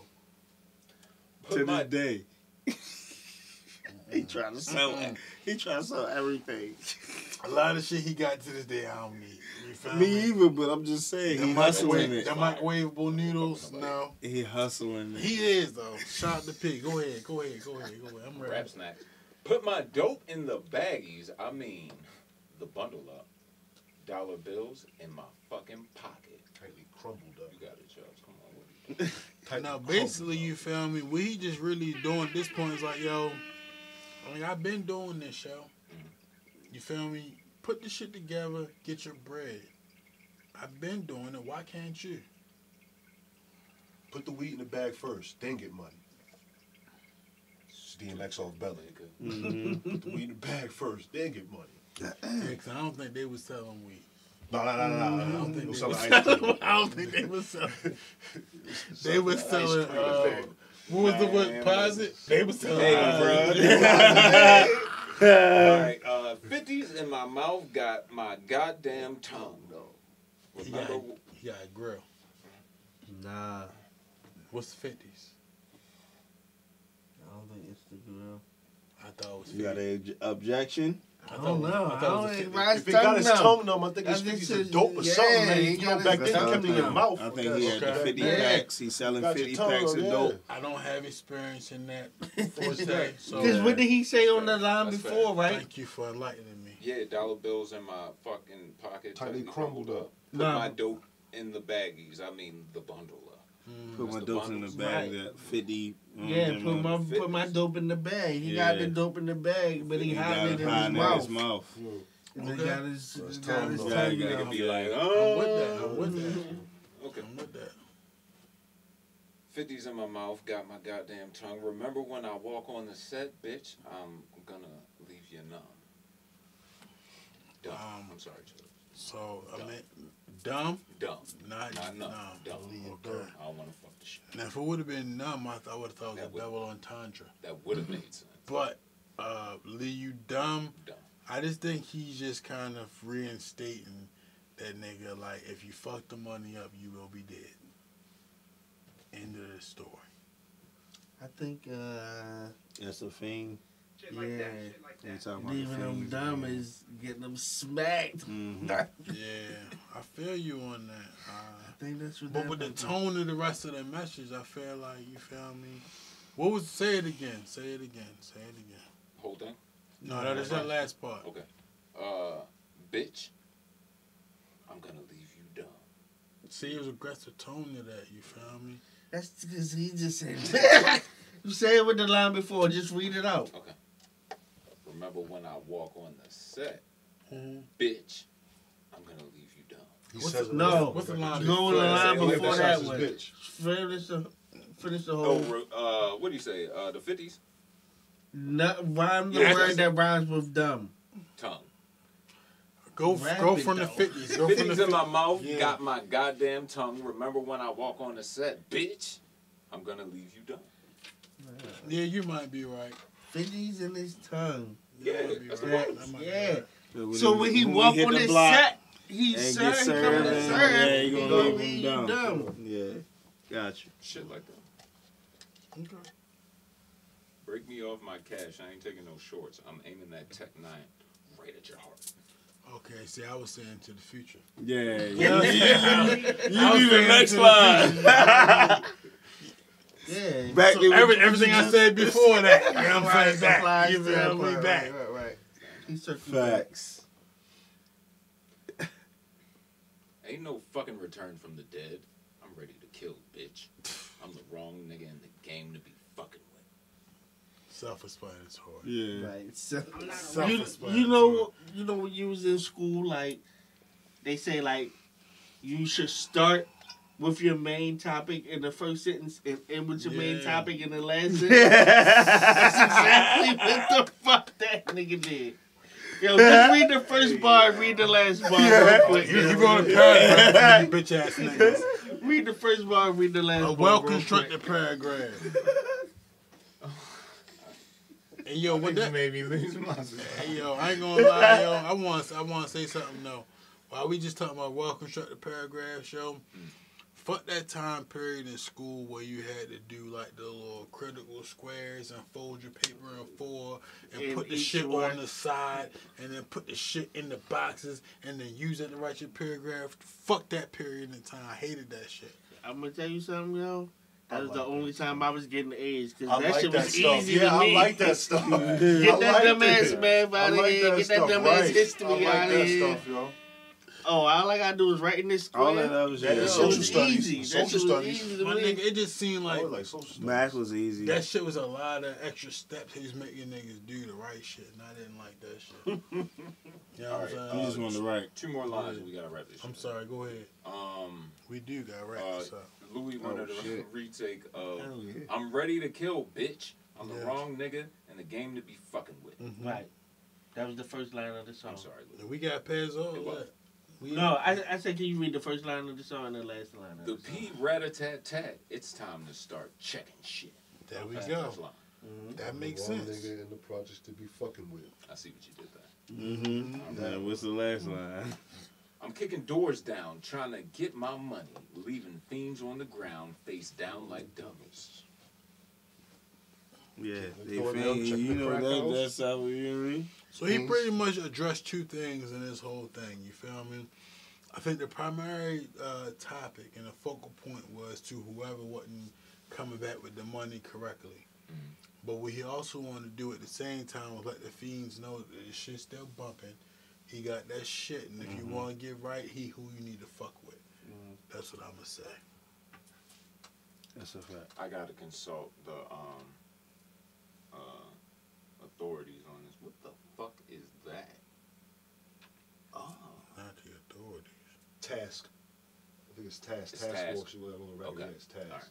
Speaker 3: To
Speaker 6: my-
Speaker 3: this day. he trying to sell. He trying to sell everything.
Speaker 5: A lot of shit he got to this day I don't need. You
Speaker 3: Me
Speaker 5: me?
Speaker 3: either, but I'm just saying
Speaker 5: The
Speaker 3: he hustling
Speaker 5: microwave,
Speaker 3: it.
Speaker 5: the microwavable noodles, no.
Speaker 3: He hustling it.
Speaker 5: He is though. Shot the pig. Go ahead, go ahead, go ahead, go ahead. I'm ready.
Speaker 6: Rap snacks. Put my dope in the baggies. I mean, the bundle up. Dollar bills in my fucking pocket.
Speaker 8: Tightly crumbled up.
Speaker 6: You got it, Chubbs. Come on, what are you
Speaker 5: Now basically you feel me? What he just really doing at this point is like, yo, I mean I've been doing this show. Mm. You feel me? Put the shit together, get your bread. I've been doing it. Why can't you?
Speaker 8: Put the weed in the bag first, then get money. It's DMX off belly.
Speaker 6: nigga?
Speaker 3: Mhm.
Speaker 8: Put the weed in the bag first, then get money.
Speaker 5: Yeah, 'cause I don't think they was selling weed.
Speaker 8: No, no, no, no, no.
Speaker 5: I don't think they
Speaker 8: was
Speaker 5: was
Speaker 8: selling
Speaker 5: selling. I don't think they was selling. They was
Speaker 8: Ice
Speaker 5: selling. Uh, what was the word?
Speaker 6: Man,
Speaker 5: Posit? They was selling.
Speaker 6: Hey,
Speaker 5: Posit.
Speaker 6: All right, uh, 50s in my mouth got my goddamn tongue.
Speaker 8: No.
Speaker 5: He got,
Speaker 6: Remember,
Speaker 5: he got a grill.
Speaker 2: Nah.
Speaker 5: What's the fifties?
Speaker 2: I don't think it's the grill.
Speaker 5: I thought it was.
Speaker 3: You got an objection?
Speaker 5: I
Speaker 2: I don't know.
Speaker 5: I
Speaker 2: I
Speaker 5: thought
Speaker 2: don't
Speaker 5: a
Speaker 2: think
Speaker 5: 50.
Speaker 8: If he got his
Speaker 2: tongue
Speaker 8: tongue numb, I think his
Speaker 2: That's
Speaker 8: 50s
Speaker 2: just
Speaker 8: dope or
Speaker 2: yeah,
Speaker 8: something, man.
Speaker 2: he
Speaker 8: You know,
Speaker 2: got
Speaker 8: back
Speaker 2: his
Speaker 8: then,
Speaker 2: tongue
Speaker 8: it come in your mouth.
Speaker 3: I think he had the 50
Speaker 2: Yeah.
Speaker 3: packs. He's selling
Speaker 8: Got
Speaker 3: 50
Speaker 8: tongue,
Speaker 3: packs of
Speaker 8: yeah.
Speaker 3: dope.
Speaker 5: I don't have experience in that. Forte, so
Speaker 2: Because what did he say on the line
Speaker 6: That's
Speaker 2: before,
Speaker 6: fair.
Speaker 2: right?
Speaker 5: thank you for enlightening me.
Speaker 6: yeah, dollar bills in my fucking pocket.
Speaker 8: Tightly crumbled up.
Speaker 6: Put
Speaker 2: Nah.
Speaker 6: my dope in the baggies. I mean, the bundle up.
Speaker 5: Mm.
Speaker 3: Put my dope in the bag. That 50. Mm,
Speaker 2: Yeah, put
Speaker 3: uh,
Speaker 2: my put my dope in the bag. He got the dope in the bag, but he,
Speaker 3: He got
Speaker 2: hiding
Speaker 3: it
Speaker 2: it in
Speaker 3: hiding
Speaker 2: his
Speaker 3: in
Speaker 2: mouth.
Speaker 3: his mouth.
Speaker 2: And he
Speaker 5: Okay.
Speaker 2: got his,
Speaker 8: So his
Speaker 2: he got
Speaker 8: tongue
Speaker 2: his.
Speaker 3: Yeah,
Speaker 2: tongue
Speaker 3: you
Speaker 6: Nigga be like,
Speaker 5: I'm
Speaker 6: oh.
Speaker 5: with that. I'm with that.
Speaker 6: Okay.
Speaker 5: I'm with that.
Speaker 6: 50s in my mouth, got my goddamn tongue. Remember when I walk on the set, bitch? I'm gonna leave you numb. Dumb.
Speaker 5: Um,
Speaker 6: I'm sorry, Chubbs.
Speaker 5: So I mean, dumb,
Speaker 6: Dumb.
Speaker 5: not
Speaker 6: Not numb.
Speaker 5: numb.
Speaker 6: Dumb.
Speaker 5: Okay.
Speaker 6: I don't wanna fuck the shit.
Speaker 5: Now, if it would have been numb, I, I would have thought it
Speaker 6: That
Speaker 5: was
Speaker 6: would-
Speaker 5: a double entendre.
Speaker 6: That would have made sense.
Speaker 5: But uh, Lee, you dumb.
Speaker 6: Dumb.
Speaker 5: I just think he's just kind of reinstating that nigga. Like, if you fuck the money up, you will be dead. End of the story.
Speaker 2: I think, uh,
Speaker 3: That's a fiend.
Speaker 2: yeah,
Speaker 3: You talking about
Speaker 2: leaving them dumb is getting them smacked.
Speaker 3: Mhm.
Speaker 5: Yeah, I feel you on that. Uh,
Speaker 2: I think that's what
Speaker 5: but
Speaker 2: that
Speaker 5: with the
Speaker 2: was.
Speaker 5: tone of the rest of the message, I feel like you feel me. What was say it again? Say it again. Say it again.
Speaker 6: Whole thing?
Speaker 5: No, that is that last part.
Speaker 6: Okay. Uh, bitch, I'm gonna leave you dumb.
Speaker 5: See, it was aggressive tone to that. You feel me?
Speaker 2: That's because he just said. you say it with the line before. Just read it out. Okay.
Speaker 6: Remember when I walk on the set,
Speaker 5: Mm-hmm.
Speaker 6: bitch, I'm gonna leave you dumb.
Speaker 8: He
Speaker 5: What's
Speaker 8: says
Speaker 5: the-
Speaker 2: no.
Speaker 5: what's the line
Speaker 2: Go on the line
Speaker 6: Say
Speaker 2: before that
Speaker 8: Besides
Speaker 2: one.
Speaker 8: bitch.
Speaker 2: Finish the, finish the
Speaker 6: Oh,
Speaker 2: whole.
Speaker 6: re- uh, what do you say? Uh, the 50s?
Speaker 2: Not, rhyme the
Speaker 5: Yeah,
Speaker 2: word that rhymes with dumb.
Speaker 6: Tongue.
Speaker 5: Go
Speaker 2: Rap
Speaker 5: go
Speaker 2: it,
Speaker 5: from the fifties. Go from
Speaker 6: 50s in my mouth,
Speaker 5: Yeah.
Speaker 6: got my goddamn tongue. Remember when I walk on the set, bitch, I'm gonna leave you dumb.
Speaker 5: Yeah, you might be right.
Speaker 2: Fifties in his tongue.
Speaker 5: You
Speaker 6: Yeah, that's
Speaker 5: right.
Speaker 6: bundles.
Speaker 5: That
Speaker 2: Yeah. So when he
Speaker 3: we
Speaker 2: walk on
Speaker 3: the
Speaker 2: his
Speaker 3: block
Speaker 2: set, he
Speaker 3: and
Speaker 2: served,
Speaker 3: get served,
Speaker 2: coming to
Speaker 3: and-
Speaker 2: serve.
Speaker 3: yeah, you
Speaker 2: he
Speaker 3: gonna
Speaker 2: gonna
Speaker 3: leave
Speaker 2: leave
Speaker 3: him dumb.
Speaker 2: dumb.
Speaker 3: Yeah, got you.
Speaker 6: Shit like that.
Speaker 5: Okay.
Speaker 6: Break me off my cash. I ain't taking no shorts. I'm aiming that Tech 9 right at your heart.
Speaker 5: Okay, see, I was saying to the future.
Speaker 3: Yeah,
Speaker 2: Yeah.
Speaker 3: yeah. you
Speaker 5: I was
Speaker 3: need the
Speaker 5: saying
Speaker 3: next
Speaker 5: to
Speaker 3: line.
Speaker 2: Yeah.
Speaker 3: Back
Speaker 5: So every, everything I said before that, you know what I'm
Speaker 2: Right,
Speaker 5: saying? Back.
Speaker 2: applies
Speaker 5: You
Speaker 2: to
Speaker 5: feel
Speaker 2: that
Speaker 5: me? Back.
Speaker 2: Right, right, right. He circled back.
Speaker 3: Facts.
Speaker 6: Ain't no fucking return from the dead. I'm ready to kill, bitch. I'm the wrong nigga in the game to be fucking with.
Speaker 5: Self-explanatory.
Speaker 3: Yeah.
Speaker 2: Right. So, you,
Speaker 5: Self-explanatory.
Speaker 2: you know, you know when you was in school, like they say, like you should start with your main topic in the first sentence and end with your main topic in the last sentence. That's exactly what the fuck that nigga did. Yo, just read the first bar, read the last bar real quick.
Speaker 5: You, you go to paragraph, you bitch ass niggas.
Speaker 2: Read the first bar, read the last
Speaker 5: A
Speaker 2: bar.
Speaker 5: A
Speaker 2: well
Speaker 5: constructed paragraph. And yo, what that?
Speaker 3: made me lose my
Speaker 5: Hey yo, I ain't gonna lie, yo. I want, I want to say something though. While we just talking about well constructed paragraphs, yo. Fuck that time period in school where you had to do like the little critical squares and fold your paper in four and
Speaker 2: And
Speaker 5: put the shit
Speaker 2: one-
Speaker 5: on the side and then put the shit in the boxes and then use it to write your paragraph. Fuck that period in time. I hated that shit.
Speaker 2: I'm gonna tell you something, yo. That
Speaker 8: I
Speaker 2: was
Speaker 8: like
Speaker 2: the only time I was getting A's because that
Speaker 8: like
Speaker 2: shit
Speaker 8: that
Speaker 2: was
Speaker 8: stuff.
Speaker 2: easy
Speaker 8: Yeah,
Speaker 2: to
Speaker 8: I like that stuff.
Speaker 2: Get
Speaker 8: I
Speaker 2: that
Speaker 8: like
Speaker 2: dumb ass
Speaker 8: it.
Speaker 2: math
Speaker 8: I
Speaker 2: out of
Speaker 8: like
Speaker 2: here.
Speaker 8: that
Speaker 2: Get that
Speaker 8: stuff,
Speaker 2: dumb ass
Speaker 8: right.
Speaker 2: history
Speaker 8: I like
Speaker 2: out of here.
Speaker 8: Stuff, yo.
Speaker 2: Oh, all I gotta do is write in this
Speaker 3: All
Speaker 2: square.
Speaker 3: that other shit.
Speaker 8: That
Speaker 2: That
Speaker 8: is
Speaker 2: shit
Speaker 8: social
Speaker 2: was
Speaker 8: studies.
Speaker 2: easy. That
Speaker 8: Social
Speaker 2: shit was
Speaker 8: studies.
Speaker 2: easy
Speaker 5: My nigga, it just seemed like
Speaker 8: was like social studies.
Speaker 3: Math was easy.
Speaker 5: that shit was a lot of extra steps he was making niggas do the right shit, and I didn't like that shit. you know what I'm
Speaker 6: Alright,
Speaker 5: saying?
Speaker 3: you just want to write.
Speaker 6: Two more lines and we gotta wrap this shit
Speaker 5: I'm sorry, go ahead.
Speaker 6: Um,
Speaker 5: We do got right
Speaker 6: Uh,
Speaker 5: this up.
Speaker 6: Louis wanted
Speaker 3: Oh,
Speaker 6: a retake of
Speaker 3: yeah.
Speaker 6: I'm ready to kill, bitch. I'm the wrong nigga in the game to be fucking with.
Speaker 5: Mhm.
Speaker 2: Right. That was the first line of the song.
Speaker 6: I'm sorry, Louis.
Speaker 5: We got Pez all that. We,
Speaker 2: No, I, I said, can you read the first line of the song and the last line
Speaker 6: The
Speaker 2: the?
Speaker 6: P rat a tat tat. It's time to start checking shit.
Speaker 5: there we
Speaker 6: Pass
Speaker 5: go.
Speaker 6: this line.
Speaker 2: Mhm.
Speaker 5: That makes
Speaker 8: the
Speaker 5: sense.
Speaker 8: nigga in the projects to be fucking with.
Speaker 6: I see what you did there.
Speaker 3: Mm-hmm. Now, what's the last line?
Speaker 6: I'm kicking doors down, trying to get my money, leaving fiends on the ground, face down like dummies.
Speaker 3: Yeah, they
Speaker 8: go in
Speaker 3: fiend, you know that,
Speaker 8: house.
Speaker 3: that's how we, you know what I mean?
Speaker 5: So he pretty much addressed two things in this whole thing. You feel me? I think the primary uh, topic and the focal point was to whoever wasn't coming back with the money correctly.
Speaker 6: Mhm.
Speaker 5: But what he also wanted to do at the same time was let the fiends know that the shit's still bumping. He got that shit, and if you
Speaker 3: Mhm.
Speaker 5: want to get right, he who you need to fuck with.
Speaker 2: Mhm.
Speaker 5: That's what I'm gonna say.
Speaker 3: That's a fact.
Speaker 6: I gotta consult the um uh authorities on this. What the fuck is that? Oh.
Speaker 5: Not the authorities.
Speaker 8: Task. I think it's task.
Speaker 6: It's
Speaker 8: task,
Speaker 6: task.
Speaker 8: force. Whatever on the record.
Speaker 6: Okay.
Speaker 8: Yeah, it's task.
Speaker 6: All right.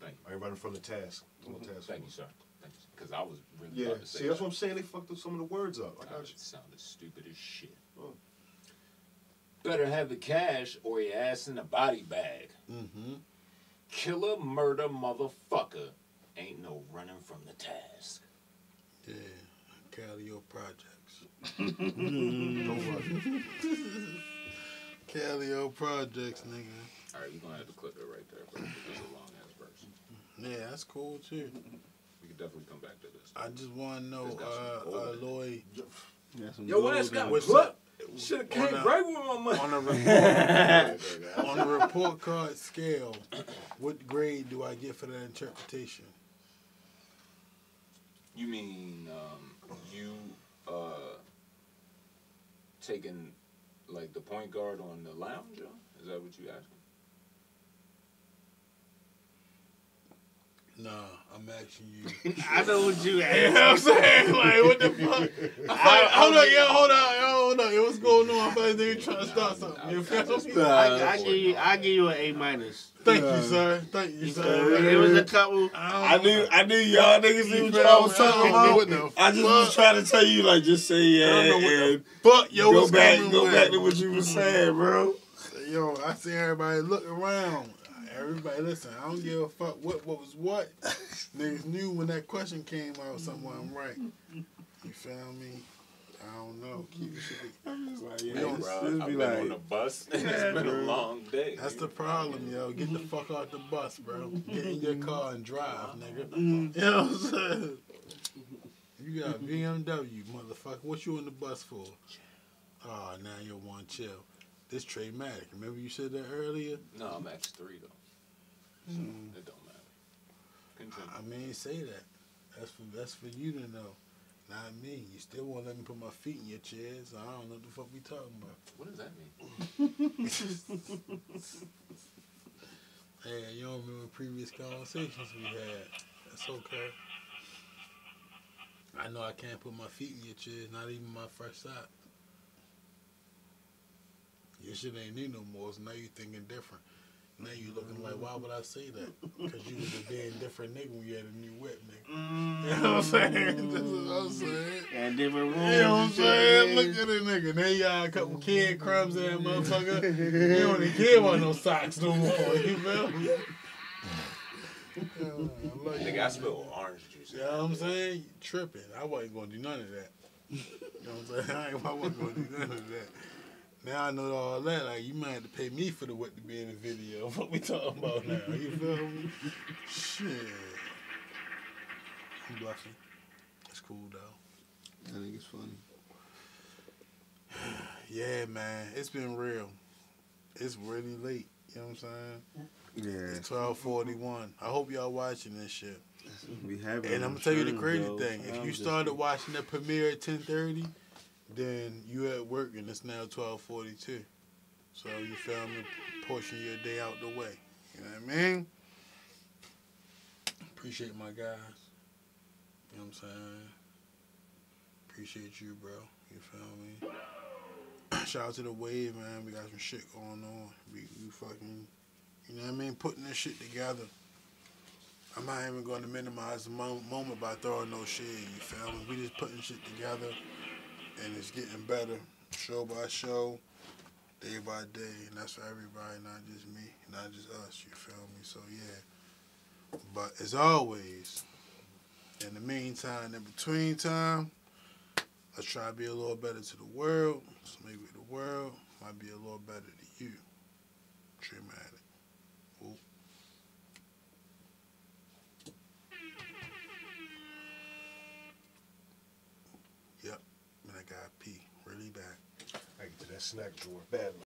Speaker 6: Thank you.
Speaker 8: Everybody from the task. I'm on task
Speaker 6: Thank you,
Speaker 8: force.
Speaker 6: sir. Thank you. Because I was really
Speaker 8: Yeah.
Speaker 6: about to say
Speaker 8: See, that's
Speaker 6: that.
Speaker 8: what I'm saying. They fucked up some of the words up. I got you.
Speaker 6: It sounded stupid as shit.
Speaker 8: Oh.
Speaker 6: Better have the cash or your ass in a body bag.
Speaker 5: Mm-hmm.
Speaker 6: Killer, murder, motherfucker. Ain't no running from the task.
Speaker 5: Yeah. Calliope Projects.
Speaker 8: Don't rush.
Speaker 5: Calliope Projects, nigga.
Speaker 6: All right, we're gonna have to clip it right there, bro. It's a long ass verse.
Speaker 5: Yeah, that's cool too.
Speaker 6: We can definitely come back to this.
Speaker 5: I just want to know,
Speaker 6: It's got some
Speaker 5: uh, uh. Lloyd,
Speaker 3: some
Speaker 6: Yo,
Speaker 3: gold
Speaker 6: ass
Speaker 3: in
Speaker 6: got
Speaker 3: it.
Speaker 5: what's
Speaker 6: clipped.
Speaker 5: up?
Speaker 6: Should have
Speaker 5: On
Speaker 6: came
Speaker 5: a-
Speaker 6: right with my money.
Speaker 5: on a report on a report card scale, what grade do I get for that interpretation?
Speaker 6: You mean um, you uh, taking like the point guard on the lounge? yo? Is that what you asking?
Speaker 5: Nah, I'm asking you.
Speaker 2: I know what you
Speaker 5: You know what I'm saying? Like, what the fuck? I, hold on, yo, hold on, yo, hold on. Yo, what's going on? I thought they were trying to start something. You feel me?
Speaker 2: I, I give you, I give you an A minus.
Speaker 5: Thank you, sir. Thank you,
Speaker 2: There
Speaker 5: sir.
Speaker 2: was a couple.
Speaker 3: I knew, I knew y'all niggas knew
Speaker 5: You
Speaker 3: what
Speaker 5: feel
Speaker 3: y'all was talking about. I just was
Speaker 5: fuck-
Speaker 3: trying to tell you, like, just say yeah,
Speaker 5: I don't know what the
Speaker 3: and
Speaker 5: fuck, yo,
Speaker 3: go
Speaker 5: what's
Speaker 3: back,
Speaker 5: going
Speaker 3: go back to what you was mm-hmm. saying, bro.
Speaker 5: Yo, I see everybody look around. Everybody, listen. I don't give a fuck what what was what. Niggas knew when that question came out, something wasn't right. You feel me? I don't know. Keep it shit.
Speaker 3: Like, yeah,
Speaker 5: don't-
Speaker 3: this,
Speaker 6: Bro, I've
Speaker 3: be
Speaker 6: been on the bus. and it's been a long day.
Speaker 5: That's the problem, yo. Get the fuck off the bus, bro. Get in your mm-hmm. car and drive, uh-huh. nigga.
Speaker 2: Mm.
Speaker 5: You know what I'm saying? You got BMW, motherfucker. What you on the bus for? Oh, now you're one chill. This Tramatic. Remember you said that earlier?
Speaker 6: No, I'm X three though. So it don't matter. Continue.
Speaker 5: I mean, say that. That's for that's for you to know, not me. You still won't let me put my feet in your chairs. I don't know what the fuck we talking about.
Speaker 6: What does that mean?
Speaker 5: Hey, you don't remember previous conversations we had. That's okay. I know I can't put my feet in your chairs, not even my fresh sock. Your shit ain't new no more, so now you thinking different. Now you looking like, why would I say that? Because you was a being different nigga when you had a new whip, nigga. Mm. You know what I'm saying? That's what I'm saying.
Speaker 2: And different rooms.
Speaker 5: You know what I'm saying? Look at that nigga. Now you got a couple kid crumbs in that motherfucker. You don't even care about no socks no more. You feel me? Yeah, I love.
Speaker 6: Nigga, I spilled orange juice.
Speaker 5: You know what I'm saying? You tripping. I wasn't gonna do none of that. You know what I'm saying? I, ain't, I wasn't gonna do none of that. Now I know all that. Like you might have to pay me for the what to be in the video. What we talking about now? You feel me? Shit. I'm bluffing. It's cool though.
Speaker 3: I think it's funny.
Speaker 5: Yeah, man. It's been real. It's really late. You know what I'm saying?
Speaker 3: Yeah,
Speaker 5: It's 1241. I hope y'all watching this shit.
Speaker 3: we have.
Speaker 5: And I'm gonna tell you the crazy thing. If you started watching the premiere at 10:30, then you at work and it's now 12:42. So you feel me? Portion your day out the way. You know what I mean? Appreciate my guys. You know what I'm saying? Appreciate you, bro. You feel me? Shout out to the wave, man. We got some shit going on. We, we fucking, you know what I mean? Putting this shit together. I'm not even going to minimize the moment by throwing no shit. You feel me? We just putting shit together, and it's getting better, show by show, day by day, and that's for everybody, not just me, not just us. You feel me? So yeah. But as always, in the meantime, in between time, let's try to be a little better to the world. So maybe the world might be a little better to you. Whoop. Yep, and I got pee really bad.
Speaker 8: I get to that snack drawer badly.